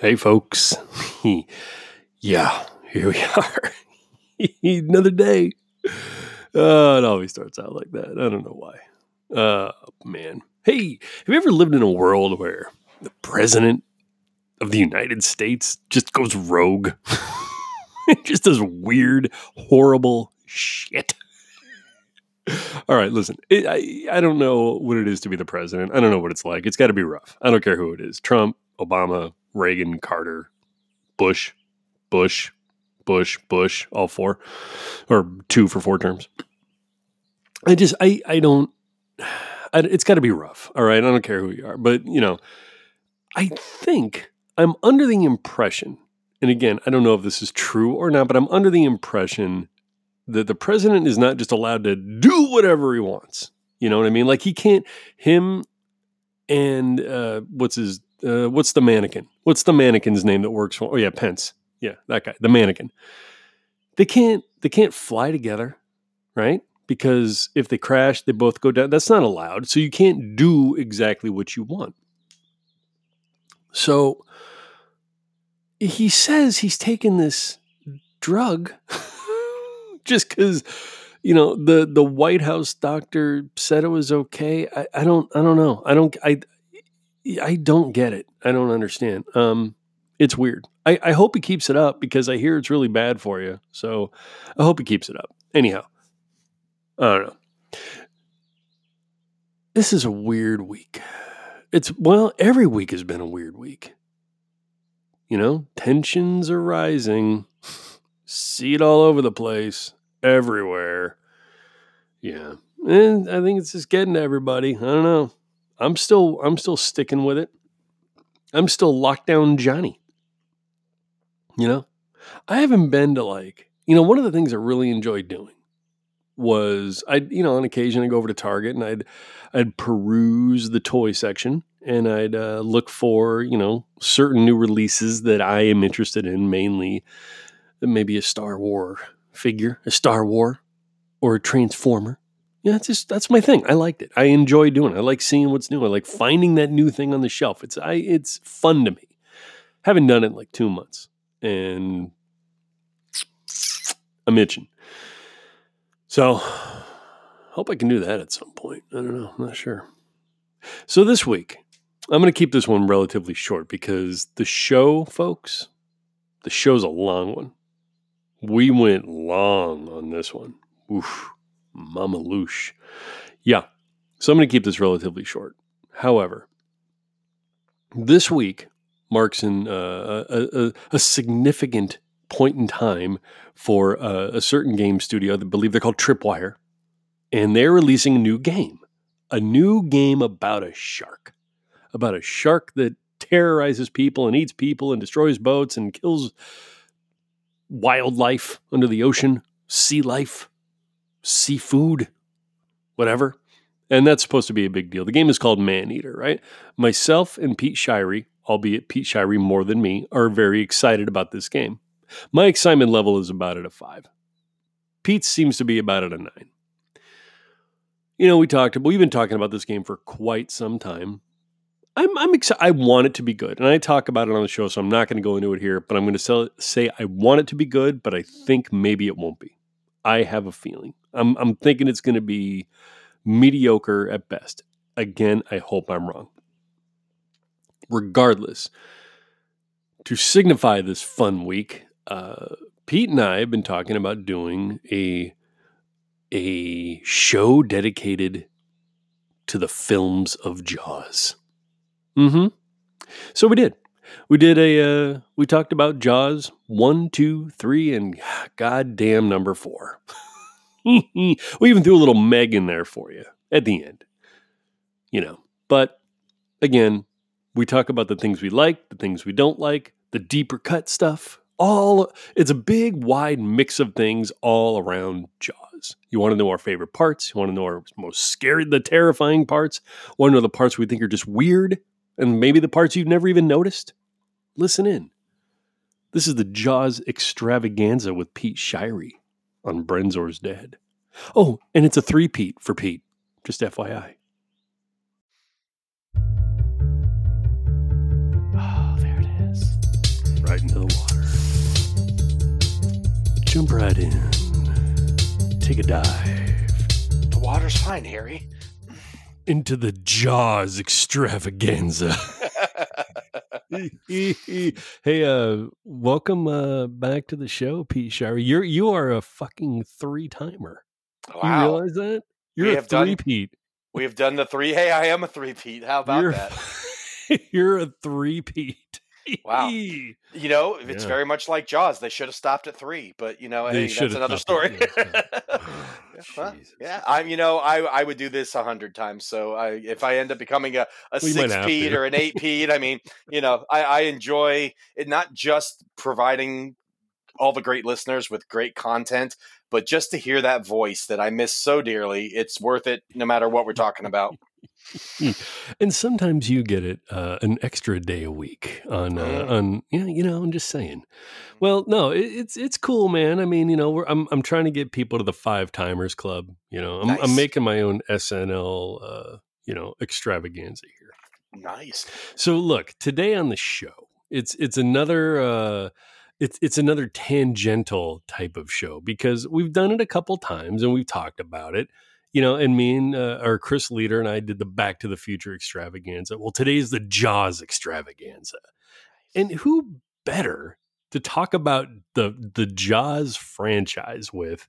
Hey, folks. yeah, here we are. Another day. Uh, it always starts out like that. I don't know why. Uh, man. Hey, have you ever lived in a world where the president of the United States just goes rogue? just does weird, horrible shit. All right, listen. It, I I don't know what it is to be the president. I don't know what it's like. It's got to be rough. I don't care who it is. Trump, Obama, Reagan, Carter, Bush, Bush, Bush, Bush, all four or two for four terms. I just I I don't. I, it's got to be rough. All right, I don't care who you are, but you know, I think I'm under the impression, and again, I don't know if this is true or not, but I'm under the impression that the president is not just allowed to do whatever he wants. You know what I mean? Like he can't him and uh, what's his uh, what's the mannequin? What's the mannequin's name that works for? Oh yeah, Pence. Yeah, that guy, the mannequin. They can't they can't fly together, right? Because if they crash, they both go down. That's not allowed. So you can't do exactly what you want. So he says he's taken this drug just because you know the the White House doctor said it was okay. I, I don't I don't know. I don't I I don't get it. I don't understand. Um, it's weird. I, I hope he keeps it up because I hear it's really bad for you. So I hope he keeps it up. Anyhow, I don't know. This is a weird week. It's well, every week has been a weird week. You know, tensions are rising. See it all over the place, everywhere. Yeah. And I think it's just getting to everybody. I don't know. I'm still I'm still sticking with it. I'm still lockdown Johnny. You know? I haven't been to like, you know, one of the things I really enjoyed doing was I'd, you know, on occasion I'd go over to Target and I'd I'd peruse the toy section and I'd uh, look for, you know, certain new releases that I am interested in, mainly maybe a Star War figure, a Star War or a Transformer yeah, that's just that's my thing. I liked it. I enjoy doing it. I like seeing what's new. I like finding that new thing on the shelf. It's I it's fun to me. Haven't done it like two months, and I'm itching. So, hope I can do that at some point. I don't know. I'm not sure. So this week, I'm going to keep this one relatively short because the show, folks, the show's a long one. We went long on this one. Oof. Mama Loosh. Yeah. So I'm going to keep this relatively short. However, this week marks in uh, a, a, a, significant point in time for uh, a certain game studio. I believe they're called Tripwire, and they're releasing a new game, a new game about a shark, about a shark that terrorizes people and eats people and destroys boats and kills wildlife under the ocean, sea life seafood, whatever. And that's supposed to be a big deal. The game is called Maneater, right? Myself and Pete Shirey, albeit Pete Shirey more than me, are very excited about this game. My excitement level is about at a five. Pete seems to be about at a nine. You know, we talked. We've been talking about this game for quite some time. I'm, I'm excited. I want it to be good, and I talk about it on the show, so I'm not going to go into it here. But I'm going to say I want it to be good, but I think maybe it won't be. I have a feeling. I'm, I'm thinking it's going to be mediocre at best. Again, I hope I'm wrong. Regardless, to signify this fun week, uh, Pete and I have been talking about doing a a show dedicated to the films of Jaws. Mm-hmm. So we did. We did a uh, we talked about Jaws one, two, three, and goddamn number four. we even threw a little Meg in there for you at the end. You know, but again, we talk about the things we like, the things we don't like, the deeper cut stuff. All it's a big, wide mix of things all around Jaws. You want to know our favorite parts. You want to know our most scary, the terrifying parts. Want to know the parts we think are just weird, and maybe the parts you've never even noticed. Listen in. This is the Jaws extravaganza with Pete Shirey on Brenzor's Dead. Oh, and it's a three Pete for Pete, just FYI. Oh, there it is. Right into the water. Jump right in. Take a dive The water's fine, Harry. into the Jaws extravaganza. hey, uh, welcome uh, back to the show, Pete Shire. You're you are a fucking three timer. You realize that? You're We a three Pete. We have done the three. Hey, I am a three Pete. How about You're, that? you're a three Pete. Wow. You know, it's Yeah. very much like Jaws. They should have stopped at three, but you know, They hey, that's another story. yeah. Well, yeah, I'm. You know, I I would do this a hundred times. So I, if I end up becoming a, a Well, six to. or an eight Pete, I mean, you know, I, I enjoy it not just providing all the great listeners with great content, but just to hear that voice that I miss so dearly, it's worth it no matter what we're talking about. And sometimes you get it uh, an extra day a week on uh, Mm. on yeah you know I'm just saying. Well, no, it, it's it's cool, man. I mean, you know, we're, I'm I'm trying to get people to the five timers club. You know, I'm, I'm making my own SNL uh, you know extravaganza here. Nice. So look, today on the show, it's it's another uh it's it's another tangential type of show because we've done it a couple times and we've talked about it. You know, and me and uh, or Chris Leader and I did the Back to the Future extravaganza. Well, today's the Jaws extravaganza. And who better to talk about the the Jaws franchise with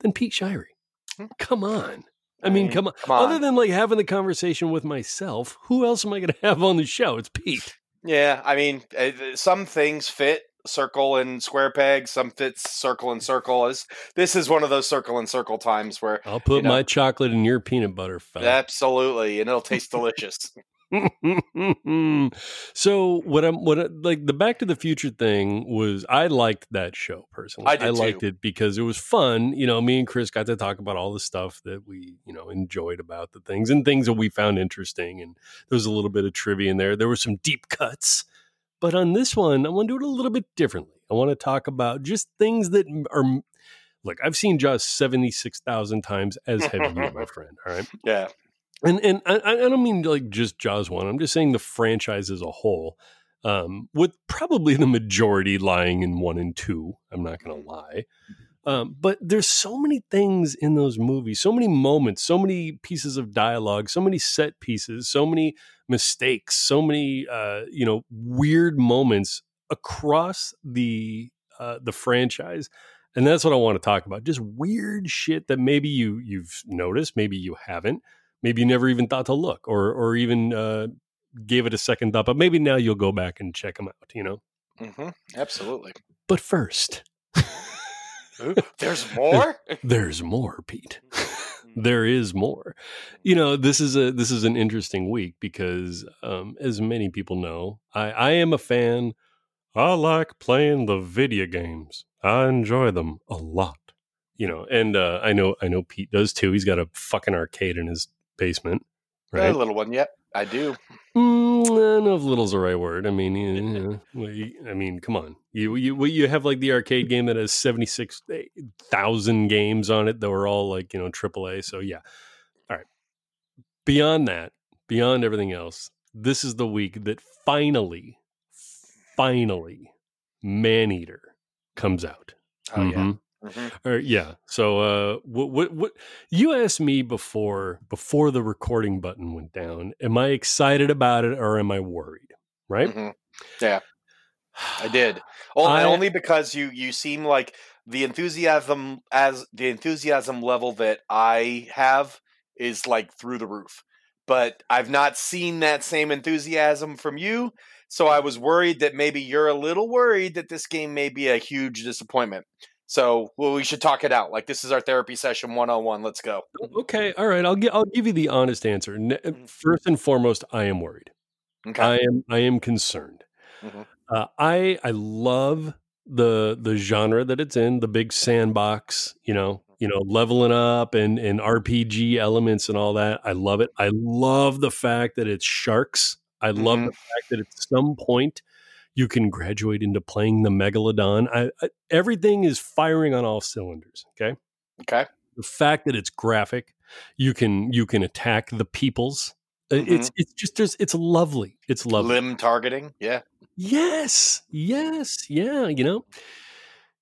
than Pete Shirey? Hmm. Come on. I mean, come on. Come on. Other than like having the conversation with myself, who else am I going to have on the show? It's Pete. Yeah, I mean, uh, some things fit circle and square peg. Some fits circle and circle. Is this is one of those circle and circle times where I'll put You know. my chocolate in your peanut butter, fella. absolutely, and it'll taste delicious. so what I'm what I- like the Back to the Future thing was I liked that show personally. I did liked too. it because it was fun. You know, me and Chris got to talk about all the stuff that we you know enjoyed about the things and things that we found interesting. And there was a little bit of trivia in there. There were some deep cuts. But on this one, I want to do it a little bit differently. I want to talk about just things that are. Look, I've seen Jaws seventy six thousand times, as have you, my friend. All right. yeah, And and I, I don't mean like just Jaws one. I'm just saying the franchise as a whole, um, with probably the majority lying in one and two. I'm not going to lie, um, but there's so many things in those movies, so many moments, so many pieces of dialogue, so many set pieces, so many mistakes, so many uh, you know weird moments across the uh, the franchise. And that's what I want to talk about. Just weird shit that maybe you you've noticed, maybe you haven't maybe you never even thought to look or or even uh, gave it a second thought but maybe now you'll go back and check them out you know hmm absolutely. but first There's more. there's more pete. There is more. You know this is a this is an interesting week because um, as many people know i i am a fan. I like playing the video games. I enjoy them a lot. You know and uh, i know i know pete does too. He's got a fucking arcade in his basement right? A little one. Yep, I do. Mm, I know if little's the right word. I mean, you, you know, I mean, come on. You you you have like the arcade game that has seventy six thousand games on it that were all like you know AAA. So yeah, all right. Beyond that, beyond everything else, this is the week that finally, finally, Maneater comes out. Oh yeah. Mhm. Mhm. Or, yeah. So, uh, what, what, what, you asked me before, before the recording button went down, am I excited about it or am I worried? Right. Mhm. Yeah, I did. Only, I- only because you you seem like the enthusiasm as the enthusiasm level that I have is like through the roof. But I've not seen that same enthusiasm from you, so I was worried that maybe you're a little worried that this game may be a huge disappointment. So, well, we should talk it out. Like this is our therapy session 101. Let's go. Okay. All right. I'll give, I'll give you the honest answer. Mhm. First and foremost, I am worried. Okay. I am, I am concerned. Mhm. Uh, I, I love the, the genre that it's in, the big sandbox, you know, you know, leveling up and, and RPG elements and all that. I love it. I love the fact that it's sharks. I love Mhm. the fact that at some point you can graduate into playing the megalodon. I, I, everything is firing on all cylinders. Okay. okay. The fact that it's graphic, you can, you can attack the peoples. Uh, It's, it's just, there's, it's lovely. It's lovely. Limb targeting. Yeah. Yes, yes, yeah. You know,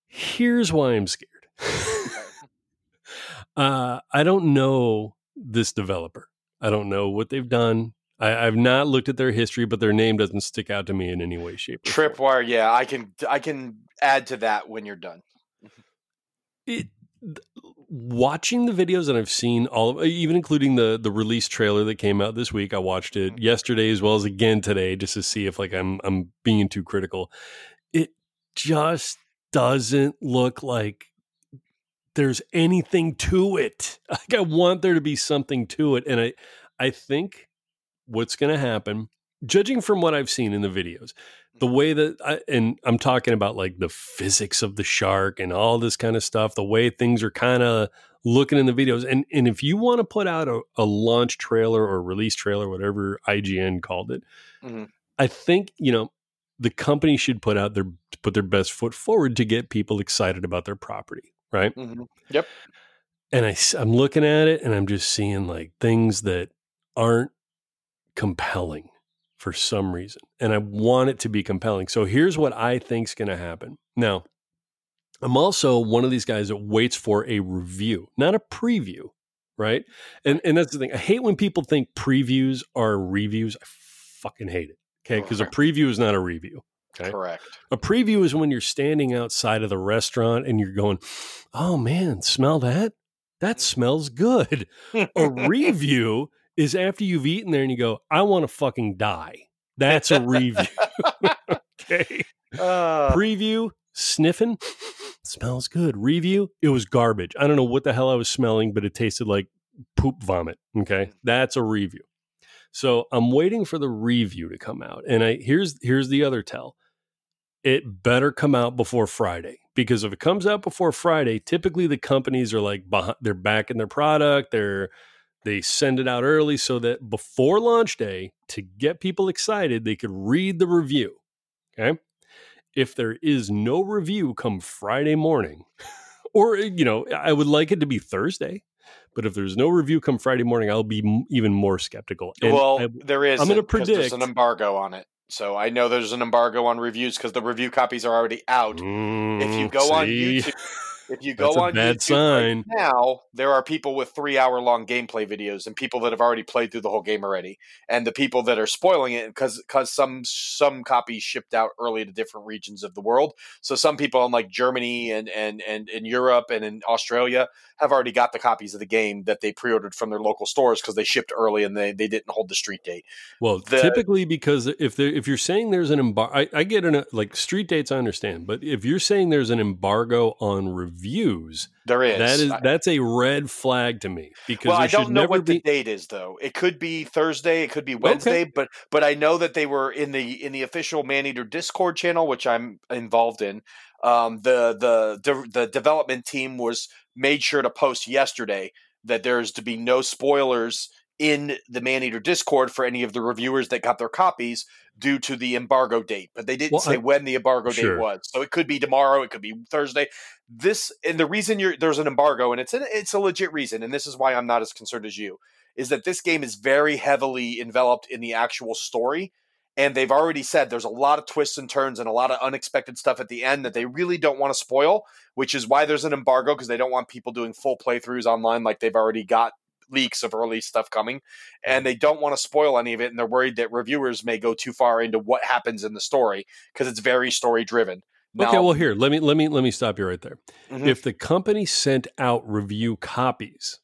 here's why I'm scared. uh, I don't know this developer. I don't know what they've done. I, I've not looked at their history, but their name doesn't stick out to me in any way, shape, or form. Tripwire, yeah, I can I can add to that when you're done. Mm-hmm. it watching the videos that I've seen all of, even including the the release trailer that came out this week I watched it mm-hmm. yesterday as well as again today just to see if like I'm I'm being too critical it just doesn't look like there's anything to it like I want there to be something to it and I I think what's going to happen judging from what I've seen in the videos the way that I, and I'm talking about like the physics of the shark and all this kind of stuff, the way things are kind of looking in the videos. And and if you want to put out a, a launch trailer or release trailer, whatever IGN called it, Mhm. I think, you know, the company should put out their put their best foot forward to get people excited about their property, right? Mhm. Yep. and I, I, am looking at it and I'm just seeing like things that aren't compelling for some reason. And I want it to be compelling. So here's what I think's going to happen. Now, I'm also one of these guys that waits for a review, not a preview, right? And and that's the thing. I hate when people think previews are reviews. I fucking hate it. Okay? Cuz a preview is not a review. Okay. Correct. A preview is when you're standing outside of the restaurant and you're going, "Oh man, smell that? That smells good." A review is after you've eaten there and you go, "I want to fucking die." That's a review. okay. Uh, Preview, sniffing, smells good. Review, it was garbage. I don't know what the hell I was smelling, but it tasted like poop vomit. Okay. That's a review. So I'm waiting for the review to come out. And I here's here's the other tell. It better come out before Friday. Because if it comes out before Friday, typically the companies are like behind, they're back in their product. They're they send it out early so that before launch day, to get people excited, they could read the review. Okay. If there is no review come Friday morning, or, you know, I would like it to be Thursday, but if there's no review come Friday morning, I'll be m- even more skeptical. And well, I- there is. I'm gonna because there's an embargo on it. So I know there's an embargo on reviews because the review copies are already out. if you Mm, go on? YouTube, if you go on bad YouTube sign. right now, there are people with three hour long gameplay videos and people that have already played through the whole game already, and the people that are spoiling it because because some some copies shipped out early to different regions of the world. So some people in like Germany and and and in Europe and in Australia have already got the copies of the game that they pre ordered from their local stores because they shipped early and they they didn't hold the street date. Well, The- typically because if there, if you're saying there's an embargo, I, I get an like street dates, I understand, but if you're saying there's an embargo on reviews, There is that is I- that's a red flag to me because well, I don't know what be. the date is though. It could be Thursday, it could be Wednesday, but but I know that they were in the in the official Maneater Discord channel, which I'm involved in. Um, the the the the development team was made sure to post yesterday that there's to be no spoilers in the Maneater Discord for any of the reviewers that got their copies due to the embargo date. But they didn't Well, say I- when the embargo Sure. date was. So it could be tomorrow, it could be Thursday. This and the reason you're there's an embargo, and it's an, it's a legit reason, and this is why I'm not as concerned as you, is that this game is very heavily enveloped in the actual story. And they've already said there's a lot of twists and turns and a lot of unexpected stuff at the end that they really don't want to spoil, which is why there's an embargo because they don't want people doing full playthroughs online like they've already got leaks of early stuff coming. And they don't want to spoil any of it. And they're worried that reviewers may go too far into what happens in the story because it's very story driven. okay, well here let me let me let me stop you right there. Mhm. If the company sent out review copies,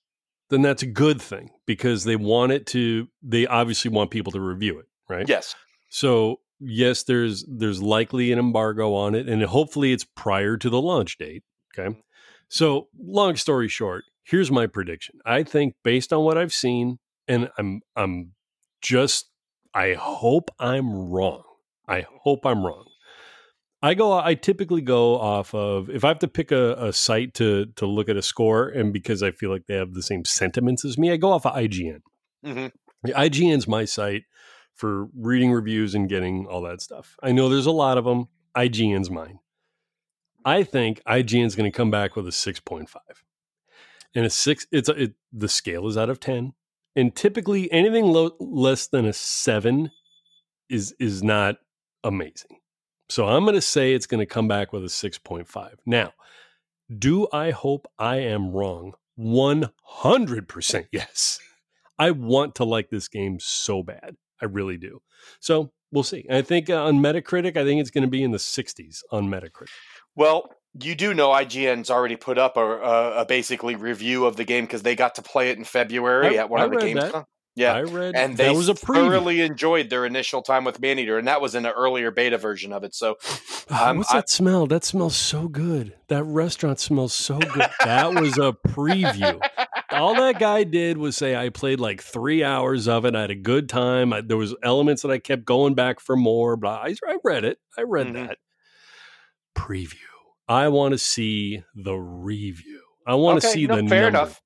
then that's a good thing because they want it to. They obviously want people to review it, right? yes. So yes, there's there's likely an embargo on it, and hopefully it's prior to the launch date. Okay. So long story short, here's my prediction. I think based on what I've seen, and I'm I'm just I hope I'm wrong. I hope I'm wrong. I go I typically go off of if I have to pick a, a site to to look at a score, and because I feel like they have the same sentiments as me, I go off of IGN. hmm Yeah, IGN's my site for reading reviews and getting all that stuff. I know there's a lot of them. IGN's mine. I think IGN's going to come back with a 6.5. And a 6 it's a, it, the scale is out of 10. And typically anything low, less than a 7 is is not amazing. So I'm going to say it's going to come back with a 6.5. Now, do I hope I am wrong? 100% yes. I want to like this game so bad. I really do. So we'll see. I think uh, on Metacritic, I think it's going to be in the 60s on Metacritic. Well, you do know IGN's already put up a, a, a basically review of the game because they got to play it in February I- at one I of the games. that. Yeah, I read and they was a preview. thoroughly enjoyed their initial time with Maneater, and that was in an earlier beta version of it. So Um, What's I- that smell? That smells so good. That restaurant smells so good. that was a preview. All that guy did was say I played like three hours of it. I had a good time. I, there was elements that I kept going back for more. But I, I read it. I read Mhm. that preview. I want to see the review. I want to Okay, see no, the fair enough.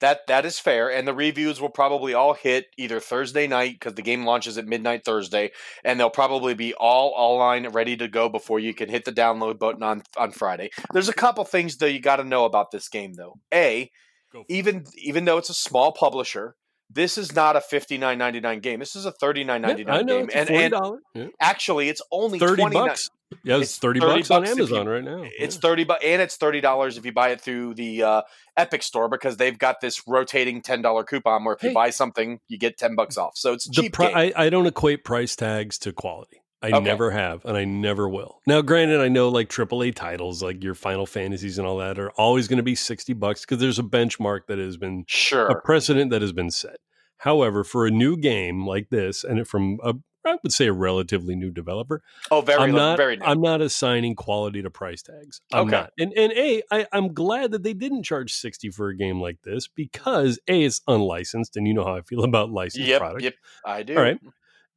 that that is fair, and the reviews will probably all hit either Thursday night because the game launches at midnight Thursday, and they'll probably be all online ready to go before you can hit the download button on on Friday. There's a couple things though you got to know about this game though. A, Go for it. Even even though it's a small publisher, this is not a fifty nine ninety nine game. This is a thirty nine ninety nine Yeah, I know. game, and, and. Yeah. actually it's only Thirty 29 bucks. Yeah, it's, It's thirty, 30 bucks on bucks if you- Amazon right now. It's Yeah. thirty, but and it's thirty dollars if you buy it through the uh, Epic Store because they've got this rotating ten dollar coupon where if you buy something you get ten bucks off. So it's cheap pri-. I, I don't equate price tags to quality. I Okay. never have, and I never will. Now, granted, I know like AAA titles, like your Final Fantasies and all that, are always going to be sixty bucks because there's a benchmark that has been a precedent that has been set. However, for a new game like this, and from a I would say a relatively new developer, oh, very, I'm not. very. New. I'm not assigning quality to price tags. I'm Okay. not. And and a, I, I'm glad that they didn't charge sixty for a game like this because a, it's unlicensed, and you know how I feel about licensed yep, products. yep, I do. All right.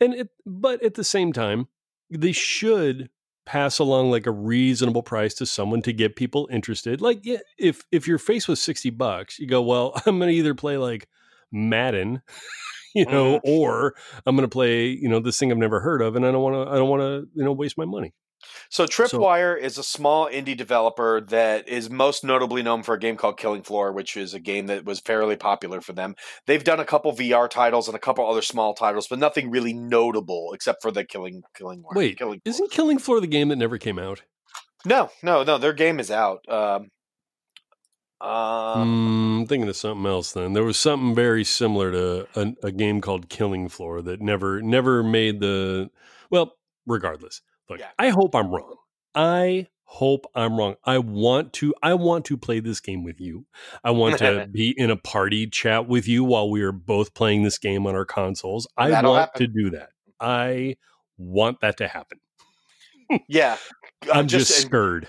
And it, but at the same time, they should pass along like a reasonable price to someone to get people interested. Like, yeah, if if you're faced with sixty bucks, you go, well, I'm going to either play like Madden, you know, Mm-hmm. or I'm going to play, you know, this thing I've never heard of, and I don't want to, I don't want to, you know, waste my money. So Tripwire is a small indie developer that is most notably known for a game called Killing Floor, which is a game that was fairly popular for them. They've done a couple VR titles and a couple other small titles, but nothing really notable except for the Killing Killing Floor. Wait, Killing Isn't Killing Floor the game that never came out? No, no, no. Their game is out. Um, um, Mm, I'm thinking of something else. Then there was something very similar to a, a game called Killing Floor that never never made the. Well, regardless, look, Yeah. I hope I'm wrong. I hope I'm wrong. I want to. I want to play this game with you. I want to be in a party chat with you while we are both playing this game on our consoles. I That'll want happen. to do that. I want that to happen. yeah, I'm just, and scared.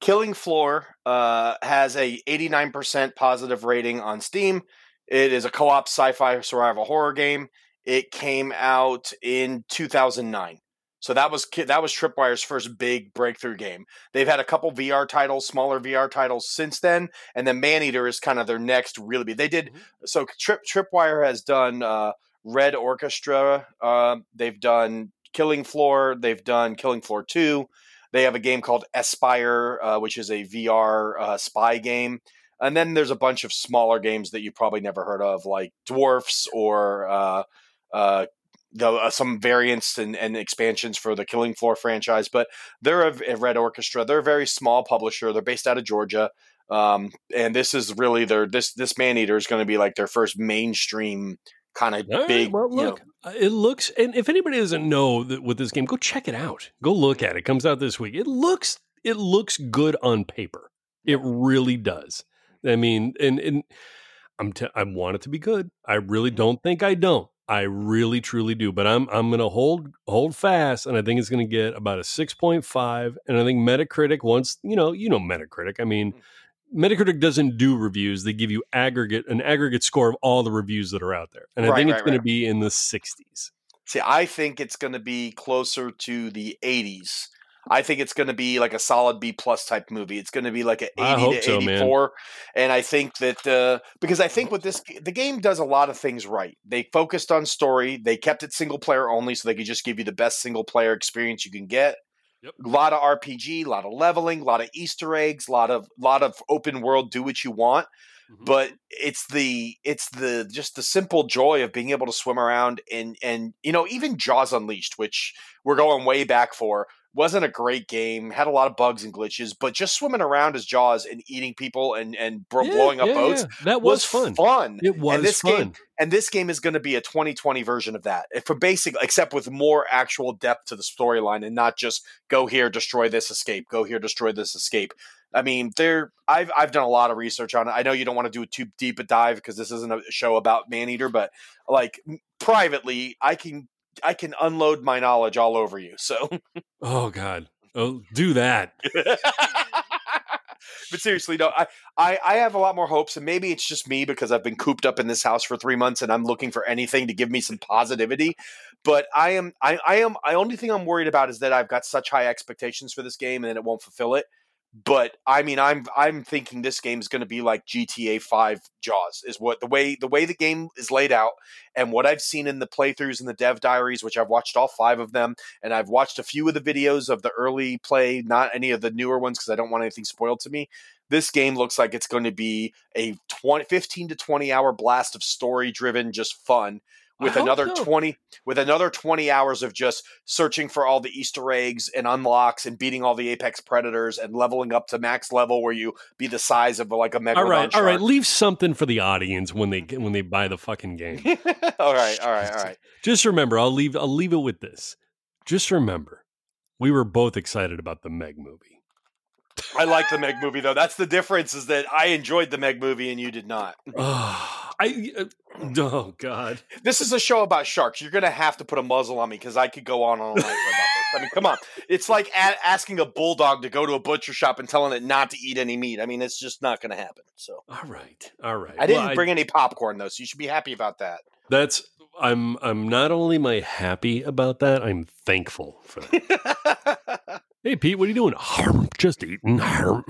Killing Floor uh, has a 89% positive rating on Steam. It is a co-op sci-fi survival horror game. It came out in 2009. So that was that was Tripwire's first big breakthrough game. They've had a couple VR titles, smaller VR titles since then, and then Maneater is kind of their next really big. They did so. Trip Tripwire has done uh, Red Orchestra. Uh, they've done Killing Floor. They've done Killing Floor Two. They have a game called Espire, uh, which is a VR uh, spy game. And then there's a bunch of smaller games that you probably never heard of, like Dwarfs or uh, uh, the, uh, some variants and, and expansions for the Killing Floor franchise. But they're a, a Red Orchestra. They're a very small publisher. They're based out of Georgia. Um, and this is really their this this Maneater is going to be like their first mainstream kind of right, big. well, you know- look, uh, it looks, and if anybody doesn't know that with this game, go check it out. Go look at it. it. Comes out this week. It looks, it looks good on paper. It really does. I mean, and and I'm, t- I want it to be good. I really don't think I don't. I really truly do. But I'm, I'm gonna hold, hold fast, and I think it's gonna get about a six point five. And I think Metacritic once, you know, you know Metacritic. I mean. Mm. Metacritic doesn't do reviews. They give you aggregate an aggregate score of all the reviews that are out there. And I Right, think it's right, going right. to be in the 60s. See, I think it's going to be closer to the 80s. I think it's going to be like a solid B plus type movie. It's going to be like an 80 to so, 84. And I think that uh, because I think with this, the game does a lot of things right. They focused on story. They kept it single player only, so they could just give you the best single player experience you can get. Yep. A lot of RPG, a lot of leveling, a lot of Easter eggs, a lot of lot of open world. Do what you want Mm-hmm. but it's the it's the just the simple joy of being able to swim around and and you know even jaws unleashed which we're going way back for. Wasn't a great game, had a lot of bugs and glitches, but just swimming around as Jaws and eating people and and bro- Yeah, blowing up yeah, boats yeah. That was, fun. Fun. It was and this fun. game- And this game is going to be a 2020 version of that, eh, for basic, except with more actual depth to the storyline and not just go here, destroy this, escape, go here, destroy this, escape. I mean, there. I've I've done a lot of research on it. I know you don't want to do a too deep a dive because this isn't a show about Maneater, but like privately, I can I can unload my knowledge all over you. So, Oh God. Oh, do that. but seriously, no, I, I I have a lot more hopes, and maybe it's just me because I've been cooped up in this house for three months, and I'm looking for anything to give me some positivity. But I am I I am I only thing I'm worried about is that I've got such high expectations for this game, and then it won't fulfill it. But I mean, I'm I'm thinking this game is going to be like GTA Five Jaws is what the way the way the game is laid out, and what I've seen in the playthroughs and the dev diaries, which I've watched all five of them, and I've watched a few of the videos of the early play, not any of the newer ones because I don't want anything spoiled to me. This game looks like it's going to be a 20, 15 to 20 hour blast of story driven, just fun with another so. 20 with another 20 hours of just searching for all the easter eggs and unlocks and beating all the apex predators and leveling up to max level where you be the size of like a megalodon All right, all right. Leave something for the audience when they when they buy the fucking game. all right all right all right Just remember, I'll leave I'll leave it with this. Just remember, we were both excited about the Meg movie. i like the meg movie though that's the difference is that i enjoyed the meg movie and you did not Oh, I uh, oh god. this is a show about sharks you're gonna have to put a muzzle on me because i could go on all night about this i mean come on it's like a- asking a bulldog to go to a butcher shop and telling it not to eat any meat i mean it's just not gonna happen so All right, all right. I didn't Well, bring any popcorn though, so you should be happy about that. That's I'm I'm not only am I happy about that, I'm thankful for that. hey Pete, what are you doing? Harm, just eating. Harm.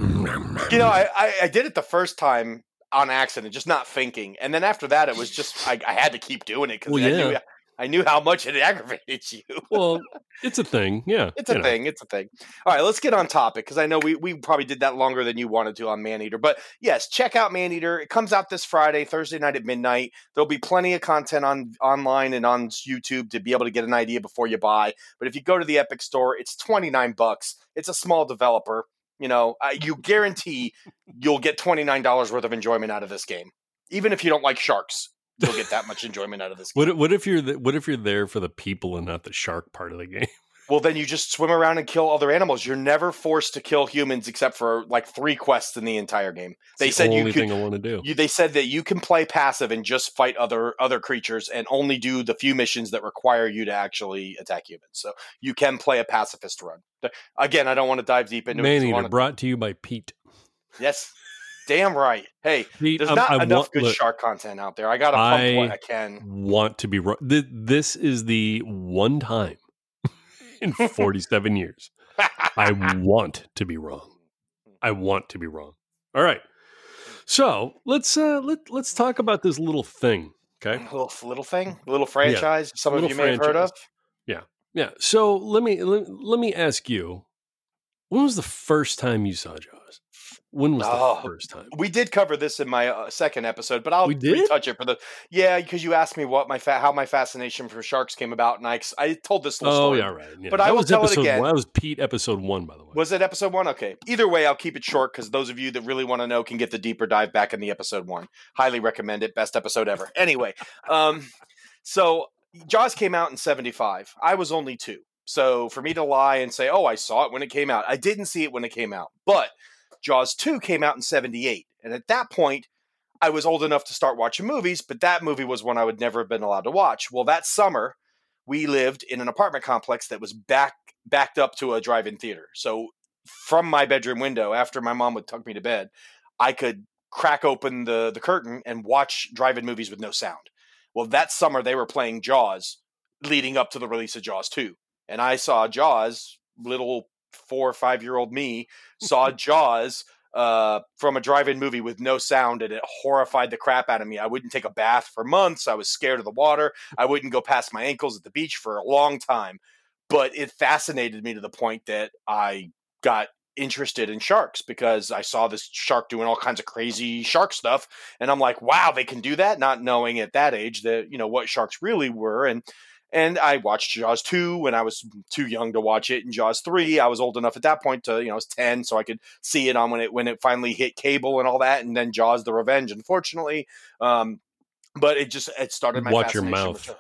you know, I, I, I did it the first time on accident, just not thinking, and then after that, it was just I, I had to keep doing it because Well, I, yeah. knew, I knew how much it aggravated you. well, it's a thing. Yeah, It's a know. thing. It's a thing. All right, let's get on topic because I know we, we probably did that longer than you wanted to on Maneater. But yes, check out Maneater. It comes out this Friday, Thursday night at midnight. There'll be plenty of content on online and on YouTube to be able to get an idea before you buy. But if you go to the Epic Store, it's twenty nine bucks. It's a small developer. You know, uh, you guarantee you'll get twenty nine dollars worth of enjoyment out of this game, even if you don't like sharks. You'll get that much enjoyment out of this. Game. What what if you're the, what if you're there for the people and not the shark part of the game? Well, then you just swim around and kill other animals. You're never forced to kill humans except for like three quests in the entire game. They the said you could. I want to do. You, they said that you can play passive and just fight other other creatures and only do the few missions that require you to actually attack humans. So you can play a pacifist run. Again, I don't want to dive deep into it. we Maneater wanna- brought to you by Pete. Yes, damn right. Hey, Pete, there's um, not I enough want- good look, shark content out there. I got to pump I- what I can. want to be. This is the one time in 47 years I want to be wrong. I want to be wrong. All right. So let's uh let let's talk about this little thing. Okay. little little thing, little franchise. Some of Little you may have heard of. Yeah, Yeah. So let me let, let me ask you, when was the first time you saw Jaws? When was Oh, the first time? We did cover this in my uh, second episode, but I'll We did? retouch it for the yeah because you asked me what my fa- how my fascination for sharks came about, and I I told this little Oh story. yeah, right. Yeah. But I will was tell it episode again. one. That was Pete episode one, by the way. Was it episode one? Okay. Either way, I'll keep it short because those of you that really want to know can get the deeper dive back in the episode one. Highly recommend it. Best episode ever. Anyway, um, so Jaws came out in '75. I was only two, so for me to lie and say, "Oh, I saw it when it came out," I didn't see it when it came out. But Jaws two came out in '78, and at that point, I was old enough to start watching movies. But that movie was one I would never have been allowed to watch. Well, that summer, we lived in an apartment complex that was back backed up to a drive-in theater. So from my bedroom window, after my mom would tuck me to bed, I could crack open the the curtain and watch drive-in movies with no sound. Well, that summer they were playing Jaws, leading up to the release of Jaws two, and I saw Jaws. Little four or five year old me saw Jaws uh, from a drive-in movie with no sound, and it horrified the crap out of me. I wouldn't take a bath for months. I was scared of the water. I wouldn't go past my ankles at the beach for a long time. But it fascinated me to the point that I got interested in sharks because I saw this shark doing all kinds of crazy shark stuff, and I'm like, wow, they can do that. Not knowing at that age that you know what sharks really were, and And I watched Jaws 2 when I was too young to watch it, and Jaws 3, I was old enough at that point to, you know, I was 10, so I could see it on when it when it finally hit cable and all that, and then Jaws the Revenge, unfortunately. Um, but it just it started my Watch your mouth.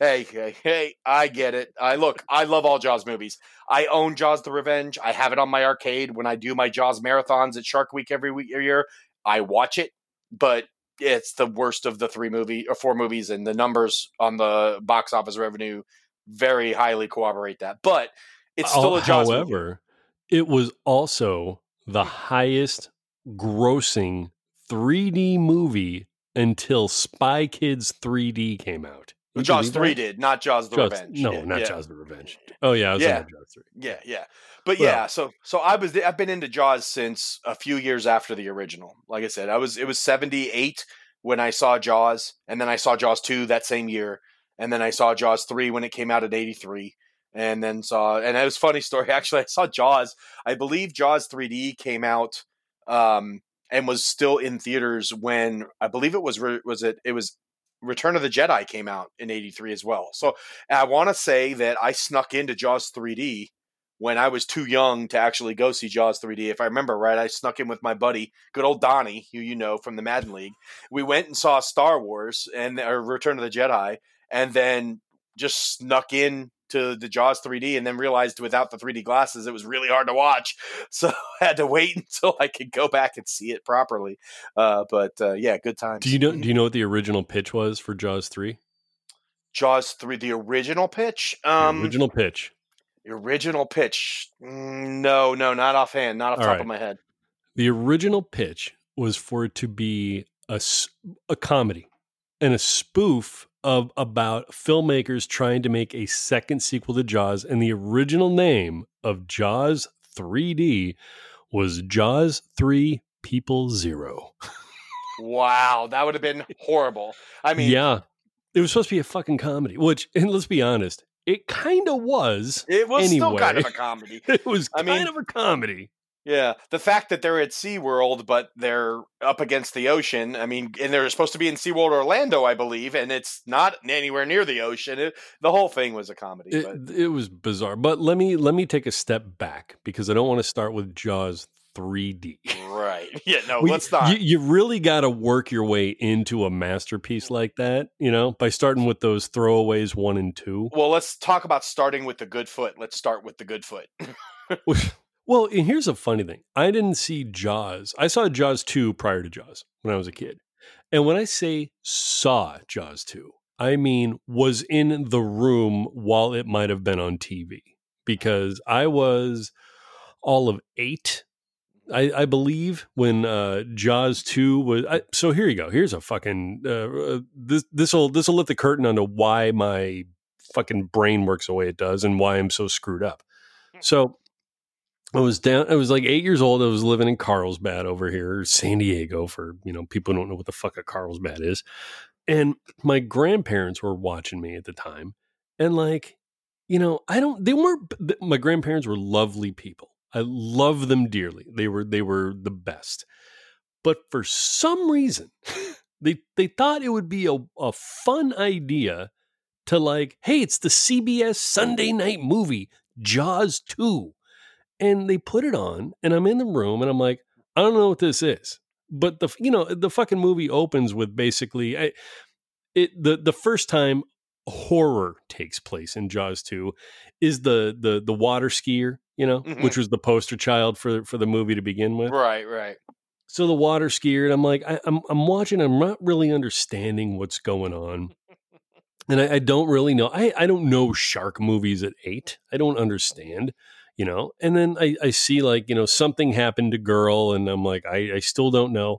Hey, hey, hey, I get it. I look, I love all Jaws movies. I own Jaws the Revenge. I have it on my arcade when I do my Jaws marathons at Shark Week every week every year. I watch it, but it's the worst of the three movie or four movies, and the numbers on the box office revenue very highly corroborate that. But it's still a Jaws movie. However, it was also the mm. highest grossing 3D movie until Spy Kids 3D came out. You Jaws three that? did, not Jaws the Jaws- Revenge. No, Yeah, not yeah. Jaws the Revenge. Oh yeah, I was Yeah. Jaws 3. Yeah, yeah. But Well- yeah, so so I was I've been into Jaws since a few years after the original. Like I said, I was it was 78 when I saw Jaws and then I saw Jaws 2 that same year and then I saw Jaws 3 when it came out in 83 and then saw and it was a funny story actually I saw Jaws. I believe Jaws 3D came out um and was still in theaters when I believe it was re- was it it was Return of the Jedi came out in 83 as well. So I want to say that I snuck into Jaws 3D when I was too young to actually go see Jaws 3D. If I remember right, I snuck in with my buddy, good old Donnie, who you know from the Madden League. We went and saw Star Wars and or Return of the Jedi, and then just snuck in to the Jaws 3D, and then realized without the 3D glasses it was really hard to watch. So I had to wait until I could go back and see it properly. Uh, but uh, yeah, good times. Do you know do you know what the original pitch was for Jaws 3? Jaws 3, the original pitch? The Um, original pitch. The original pitch? Mm, No, no, not offhand, not off All top right. of my head. The original pitch was for it to be a, a comedy and a spoof of about filmmakers trying to make a second sequel to Jaws, and the original name of Jaws 3D was Jaws 3 People Zero. Wow, that would have been horrible. I mean, yeah, it was supposed to be a fucking comedy, which, and let's be honest, it kind of was. it was still kind of a comedy. It was I kind mean- of a comedy. Yeah, the fact that they're at SeaWorld, but they're up against the ocean. I mean, and they're supposed to be in SeaWorld Orlando, I believe, and it's not anywhere near the ocean. It, the whole thing was a comedy. but It, it was bizarre, but let me let me take a step back because I don't want to start with Jaws 3D. right. Yeah, no, We- let's not. You, you really got to work your way into a masterpiece like that, you know, by starting with those throwaways one and two. well, let's talk about starting with the good foot. Let's start with the good foot. Well, and here's a funny thing: I didn't see Jaws. I saw Jaws two prior to Jaws when I was a kid, and when I say saw Jaws two, I mean was in the room while it might have been on TV because I was all of eight. I, I believe when uh, Jaws two was I, so. Here you go. Here's a fucking uh, uh, this this will this will lift the curtain onto why my fucking brain works the way it does and why I'm so screwed up. So I was down. I was like eight years old. I was living in Carlsbad over here, San Diego. For you know, people don't know what the fuck a Carlsbad is, and my grandparents were watching me at the time, and like, you know, I don't. They weren't. My grandparents were lovely people. I love them dearly. They were they were the best, but for some reason, they they thought it would be a, a fun idea to like, hey, it's the CBS Sunday night movie Jaws two and they put it on and i'm in the room and i'm like i don't know what this is but the you know the fucking movie opens with basically I, it the the first time horror takes place in jaws 2 is the the the water skier you know Mhm. which was the poster child for for the movie to begin with right, right. so the water skier, and I'm like, I, I'm I'm watching, I'm not really understanding what's going on. And I, I don't really know. I, I don't know shark movies at eight. I don't understand, you know. And then I, I see like, you know, something happened to girl, and I'm like, I, I still don't know.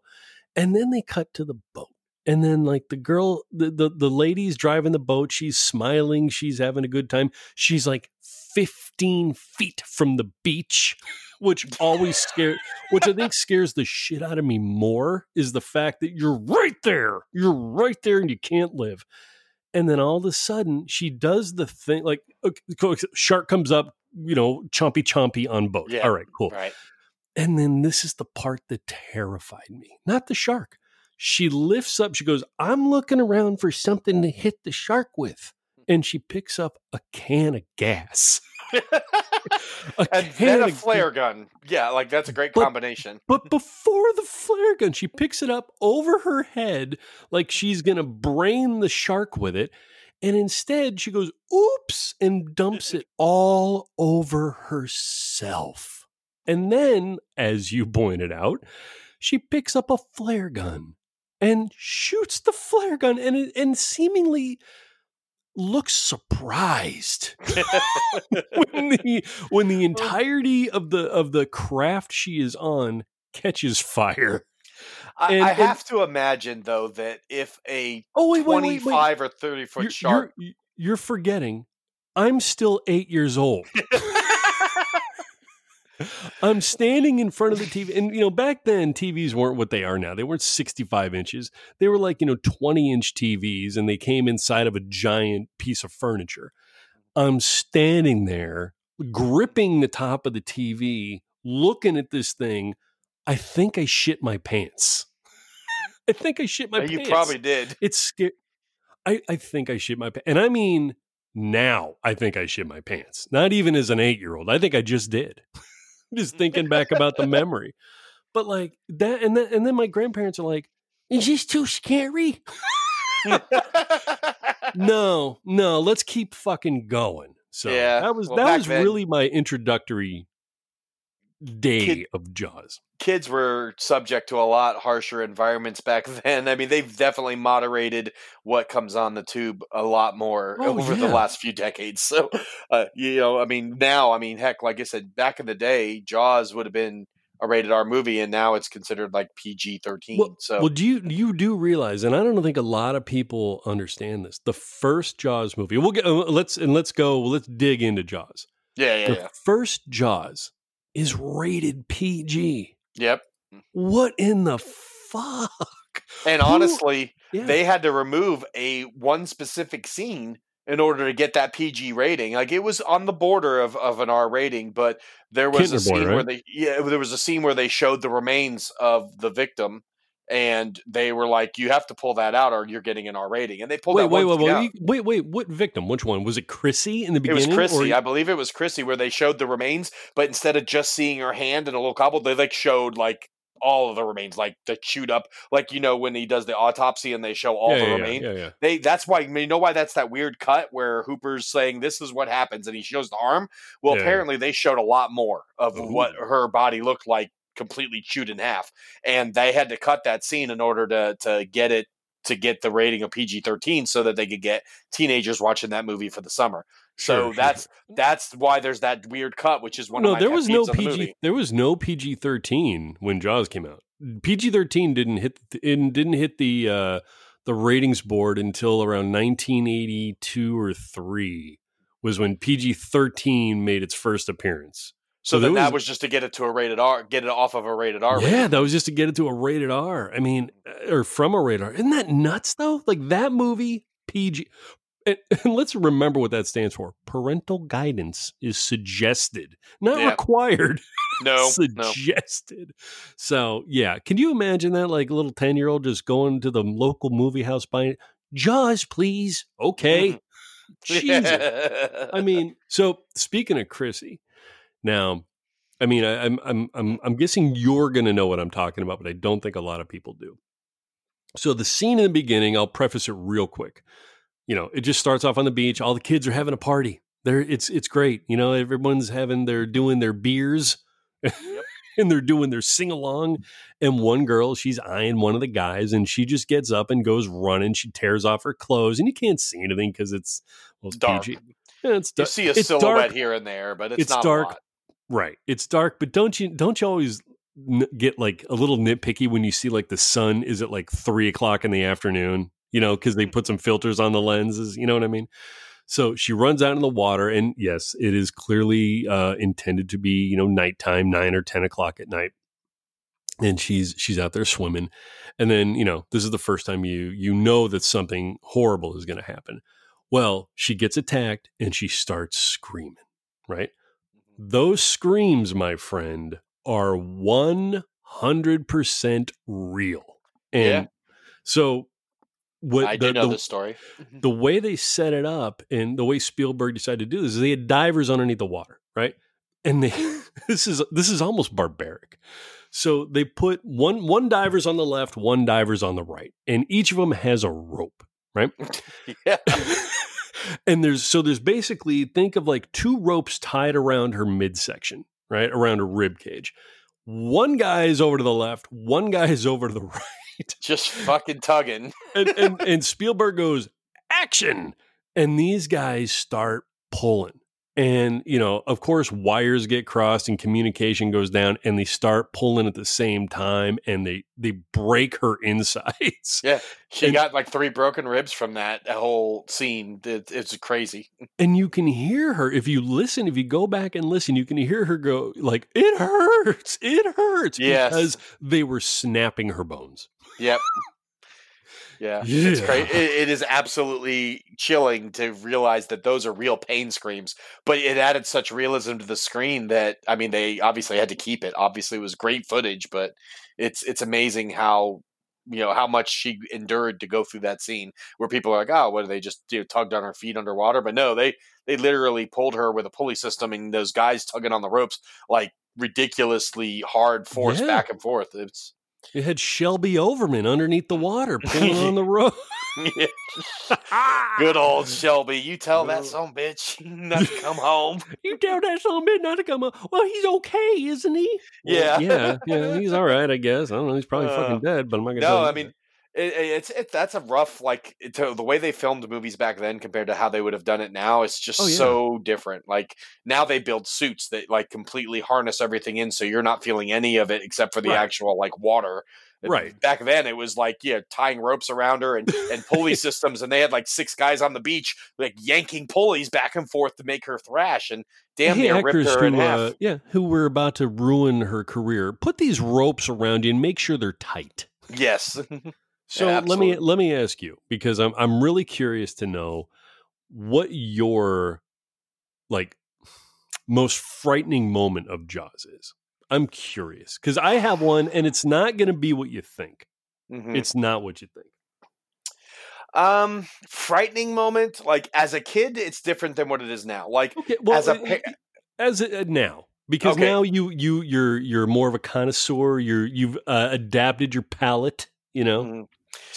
And then they cut to the boat. And then like the girl, the, the the lady's driving the boat, she's smiling, she's having a good time. She's like 15 feet from the beach, which always scares which I think scares the shit out of me more is the fact that you're right there. You're right there and you can't live. And then all of a sudden, she does the thing like okay, shark comes up, you know, chompy chompy on both. Yeah. All right, cool. Right. And then this is the part that terrified me, not the shark. She lifts up, she goes, I'm looking around for something to hit the shark with. Hmm. and she picks up a can of gas. a and then a flare gun. Yeah, like that's a great But- combination. But before the flare gun, she picks it up over her head like she's going to brain the shark with it. And instead, she goes, oops, and dumps it all over herself. And then, as you pointed out, she picks up a flare gun and shoots the flare gun and, and seemingly looks surprised when the when the entirety of the of the craft she is on catches fire. I, And- I and- have to imagine though that if a Oh wait, wait, wait, wait! or thirty foot You're, shark, you're you're forgetting. I'm still eight years old. I'm standing in front of the TV, and you know, back then TVs weren't what they are now. They weren't 65 inches. They were like you know 20 inch TVs, and they came inside of a giant piece of furniture. I'm standing there, gripping the top of the TV, looking at this thing. I think I shit my pants. I think I shit my you pants. You probably did. It's scary. I, I think I shit my pants. And I mean, now I think I shit my pants. Not even as an eight year old. I think I just did. just thinking back about the memory. But like that, and then, and then my grandparents are like, is this too scary? No, no, let's keep fucking going. So Yeah, that was well, that was then- really my introductory day Kid- of Jaws. Kids were subject to a lot harsher environments back then. I mean, they've definitely moderated what comes on the tube a lot more Oh, over the last few decades. So, uh, you know, I mean, now, I mean, heck, like I said, back in the day, Jaws would have been a rated R movie, and now it's considered like PG thirteen. so, Well, do you you do realize, and I don't think a lot of people understand this. The first Jaws movie, we'll get uh, let's and let's go. Let's dig into Jaws. yeah, yeah, the yeah. first Jaws is rated PG. Yep. What in the fuck? And Who- honestly, Yeah. they had to remove a one specific scene in order to get that PG rating. Like it was on the border of, of an R rating, but there was a scene Boy, where they yeah, there was a scene where they showed the remains of the victim and they were like, You have to pull that out or you're getting an R rating. And they pulled wait, that wait, wait, wait, out. wait, wait. What victim? Which one was it? Chrissy in the beginning? It was Chrissy. or- I believe it was Chrissy where they showed the remains, but instead of just seeing her hand and a little cobble, they like showed like all of the remains, like the chewed up, like you know when he does the autopsy and they show all yeah, the yeah, remains. Yeah. They that's why you know why that's that weird cut where Hooper's saying this is what happens and he shows the arm. Well, apparently they showed a lot more of what her body looked like completely chewed in half. And they had to cut that scene in order to to get it to get the rating of PG-13 so that they could get teenagers watching that movie for the summer. So sure, that's sure. that's why there's that weird cut which is one no, of my there was no of the PG. There was no PG thirteen when Jaws came out. PG thirteen didn't hit it didn't hit the uh, the ratings board until around nineteen eighty two or three was when PG thirteen made its first appearance. So, So then that was- was just to get it to a rated R, get it off of a rated R. Yeah, rating. that was just to get it to a rated R. I mean, uh, or from a rated R. Isn't that nuts though? Like that movie, PG. And, and let's remember what that stands for. Parental guidance is suggested, not Yeah. required. No, no. suggested. So yeah, can you imagine that? Like a little ten year old just going to the local movie house buying Jaws, please. Okay. Jesus. I mean, so speaking of Chrissy, now, I mean, I, I'm I'm I'm I'm guessing you're going to know what I'm talking about, but I don't think a lot of people do. So the scene in the beginning, I'll preface it real quick. You know, it just starts off on the beach. All the kids are having a party. They're it's it's great. You know, everyone's having they're doing their beers. and they're doing their sing along. And one girl, she's eyeing one of the guys, and she just gets up and goes running. She tears off her clothes, and you can't see anything because it's well, it's Dark. PG. Yeah, it's You see a It's silhouette dark. here and there, but it's, It's not dark. Right. It's dark, but don't you don't you always n- get like a little nitpicky when you see like the sun is at like three o'clock in the afternoon? You know, because they put some filters on the lenses. You know what I mean? So she runs out in the water, and yes, it is clearly uh, intended to be you know nighttime, nine or ten o'clock at night. And she's she's out there swimming, and then you know this is the first time you you know that something horrible is going to happen. Well, she gets attacked and she starts screaming. Right those screams, my friend, are 100% real. And Yeah. so what I the, do know the, this story. Mm-hmm. the way they set it up and the way Spielberg decided to do this is they had divers underneath the water, right? And they this is this is almost barbaric. So they put one one divers on the left, one divers on the right, and each of them has a rope, right? yeah. And there's so there's basically think of like two ropes tied around her midsection, right? Around her rib cage. One guy is over to the left, one guy is over to the right. Just fucking tugging. and, and, and Spielberg goes, action. And these guys start pulling. And, you know, of course, wires get crossed and communication goes down and they start pulling at the same time and they, they break her insides. Yeah. She And- got like three broken ribs from that whole scene. It, it's crazy. And you can hear her, if you listen, if you go back and listen, you can hear her go, like, it hurts, it hurts. Yes. Because they were snapping her bones. Yep. Yeah, it's Yeah. great. It, it is absolutely chilling to realize that those are real pain screams, but it added such realism to the screen that I mean, they obviously had to keep it. Obviously, it was great footage, but it's it's amazing how you know how much she endured to go through that scene where people are like, oh, what are they just you know, tugged on her feet underwater? But no, they they literally pulled her with a pulley system and those guys tugging on the ropes like ridiculously hard force Yeah. back and forth. It's It had Shelby Overman underneath the water pulling on the rope. Good old Shelby. You tell that son bitch not to come home. You tell that son bitch not to come home. Well, he's okay, isn't he? Yeah. Well, yeah, yeah. He's all right, I guess. I don't know. He's probably Uh, fucking dead, but I'm not gonna. No, tell you I mean, it, it- it's it, that's a rough like to, the way they filmed movies back then compared to how they would have done it now. It's just Oh, yeah. so different. Like now they build suits that like completely harness everything in, so you're not feeling any of it except for the Right. actual like water. Right. Back then, it was like yeah, tying ropes around her and, and pulley systems, and they had like six guys on the beach like yanking pulleys back and forth to make her thrash, and damn hey, near ripped her who, in half. uh, yeah, who were about to ruin her career, put these ropes around you and make sure they're tight. Yes. So Yeah, let me let me ask you because I'm I'm really curious to know what your like most frightening moment of Jaws is. I'm curious because I have one, and it's not going to be what you think. Mhm. It's not what you think. Um, frightening moment. Like as a kid, it's different than what it is now. Like Okay, well, as a pa- as a, uh, now because Okay. now you you you're you're more of a connoisseur. You're you've uh, adapted your palate. You know, Mhm.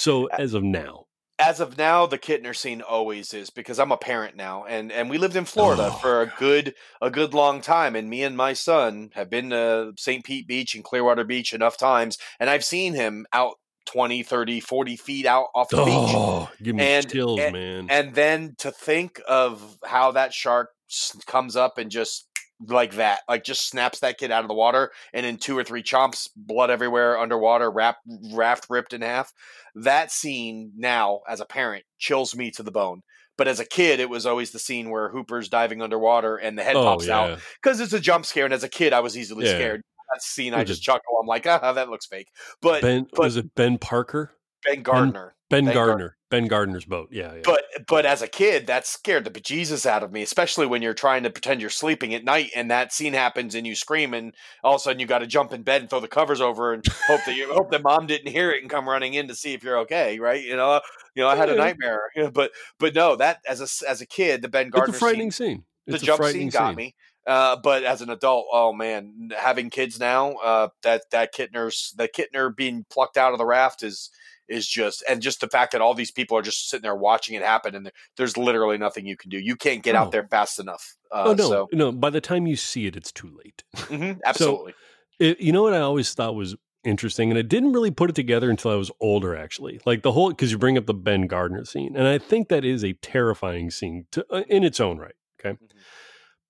So as of now, as of now, the Kintner scene always is because I'm a parent now, and and we lived in Florida Oh. for a good a good long time, and me and my son have been to St. Pete Beach and Clearwater Beach enough times, and I've seen him out 20, 30, 40 feet out off the beach. oh, give me And- chills, and- man. And then to think of how that shark comes up and just like that, like just snaps that kid out of the water, and in two or three chomps, blood everywhere, underwater, wrap, raft ripped in half. That scene now, as a parent, chills me to the bone. But as a kid, it was always the scene where Hooper's diving underwater and the head oh pops yeah, out because it's a jump scare. And as a kid, I was easily Yeah. scared. That scene, I just chuckle. I'm like, ah, that looks fake. But Ben but- was it Ben Parker? Ben Gardner. Ben, Ben Gar- Gardner. Ben Gardner's boat. Yeah, yeah. But but as a kid, that scared the bejesus out of me, especially when you're trying to pretend you're sleeping at night and that scene happens and you scream and all of a sudden you got to jump in bed and throw the covers over and hope that you hope that mom didn't hear it and come running in to see if you're okay, right? You know, you know, I had a nightmare, but but no, that as a as a kid, the Ben it's Gardner a frightening scene, scene. the It's jump scene got scene. me. Uh, but as an adult, oh man, having kids now, uh, that that Kintner's the Kintner being plucked out of the raft is is just and just the fact that all these people are just sitting there watching it happen and there's literally nothing you can do. You can't get No. out there fast enough. Uh, oh no, so no! By the time you see it, it's too late. mhm, absolutely. It, you know what I always thought was interesting, and I didn't really put it together until I was older. Actually, like the whole because you bring up the Ben Gardner scene, and I think that is a terrifying scene to, uh, in its own right. Okay, Mhm.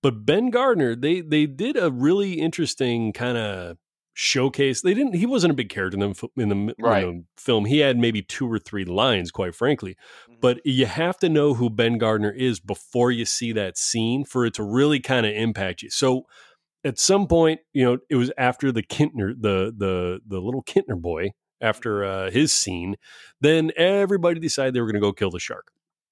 but Ben Gardner, they they did a really interesting kind of showcase. They didn't. He wasn't a big character in the in the, in Right. the film. He had maybe two or three lines, quite frankly. Mhm. But you have to know who Ben Gardner is before you see that scene for it to really kind of impact you. So at some point, you know, it was after the Kintner, the the the little Kintner boy, after uh, his scene, then everybody decided they were going to go kill the shark,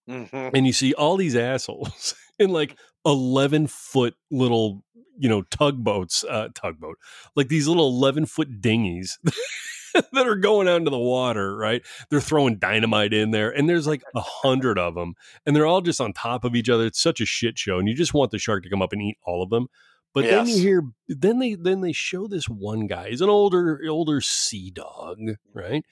Mhm. and you see all these assholes in like eleven foot little. You know, tugboats, uh, tugboat, like these little 11 foot dinghies that are going out into the water, right? They're throwing dynamite in there, and there's like a hundred of them, and they're all just on top of each other. It's such a shit show, and you just want the shark to come up and eat all of them. But then you hear, then they then they show this one guy. He's an older older sea dog, right?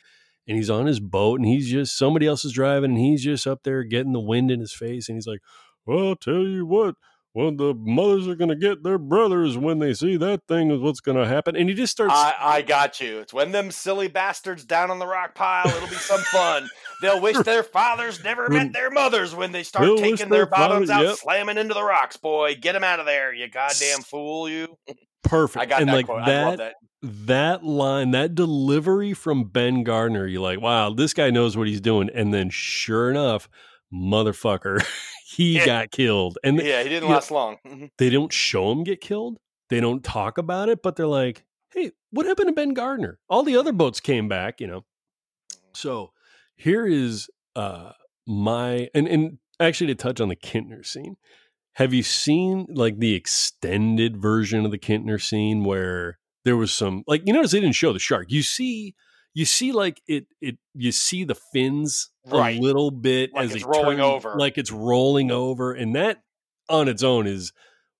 And he's on his boat, and he's just somebody else is driving, and he's just up there getting the wind in his face, and he's like, "Well, I'll tell you what." Well, the mothers are going to get their brothers when they see that thing is what's going to happen. And he just starts I, I got you. It's when them silly bastards down on the rock pile. It'll be some fun. They'll wish their fathers never met their mothers when they start They'll taking their their father- bottoms out, yep. slamming into the rocks. Boy, get them out of there, you goddamn fool! You. perfect. I got and that like quote. I that, love that. that line, that delivery from Ben Gardner, you're like, wow, this guy knows what he's doing. And then sure enough, motherfucker, he Yeah. got killed. And Yeah, he didn't last long. Mhm. they don't show him get killed. They don't talk about it, but they're like, hey, what happened to Ben Gardner? All the other boats came back, you know. So here is uh my and and actually to touch on the Kintner scene. Have you seen like the extended version of the Kintner scene where there was some like you notice they didn't show the shark. You see you see like it it you see the fins Right. a little bit Like as it's rolling turn- over. like it's rolling over and that on its own is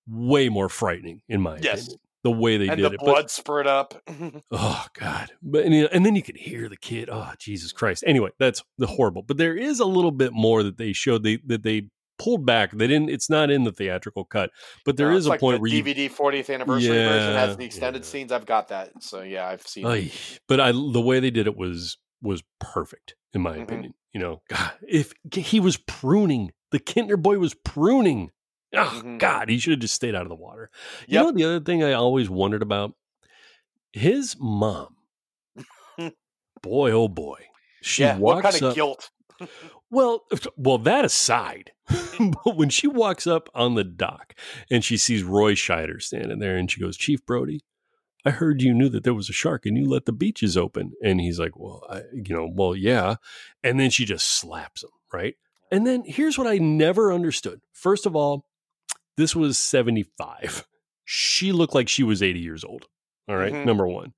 way more frightening in my Yes. opinion the way they and did the it blood spurt up. oh god but and, you know, and then you could hear the kid oh jesus christ anyway that's the horrible but there is a little bit more that they showed they that they pulled back they didn't it's not in the theatrical cut but there No, is a like point where you DVD 40th anniversary version has the extended yeah. scenes. I've got that, so yeah, I've seen. it. Ay, but I the way they did it was was perfect in my Mhm. opinion. You know, God, if he was pruning, the Kintner boy was pruning. Oh Mhm. God, he should have just stayed out of the water. You Yep. know, the other thing I always wondered about his mom. boy, oh boy, she yeah, walks what kind of up. guilt? Well, well, that aside, but when she walks up on the dock and she sees Roy Scheider standing there, and she goes, "Chief Brody, I heard you knew that there was a shark and you let the beaches open." And he's like, "Well, I, you know, well, yeah." And then she just slaps him, right? And then here's what I never understood. First of all, this was 75. She looked like she was 80 years old. All right, Mhm. number one.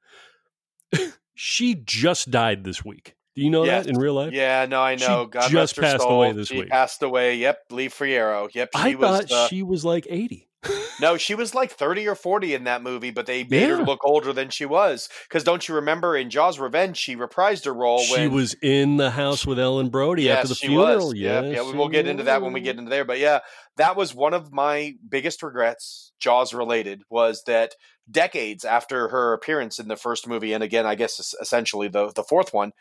she just died this week. Do you know Yes. that in real life? Yeah, no, I She know. God just passed soul. away this she week. passed away. Yep, Lee Fierro. Yep, she I was. thought she was like 80. No, she was like 30 or 40 in that movie, but they made Yeah. her look older than she was. Because don't you remember in Jaws Revenge, she reprised her role she was in the house with Ellen Brody yes, after the she funeral. was. Yes, yeah, yeah, we'll get into that when we get into there. But yeah, that was one of my biggest regrets, Jaws related, was that decades after her appearance in the first movie, and again, I guess essentially the, the fourth one,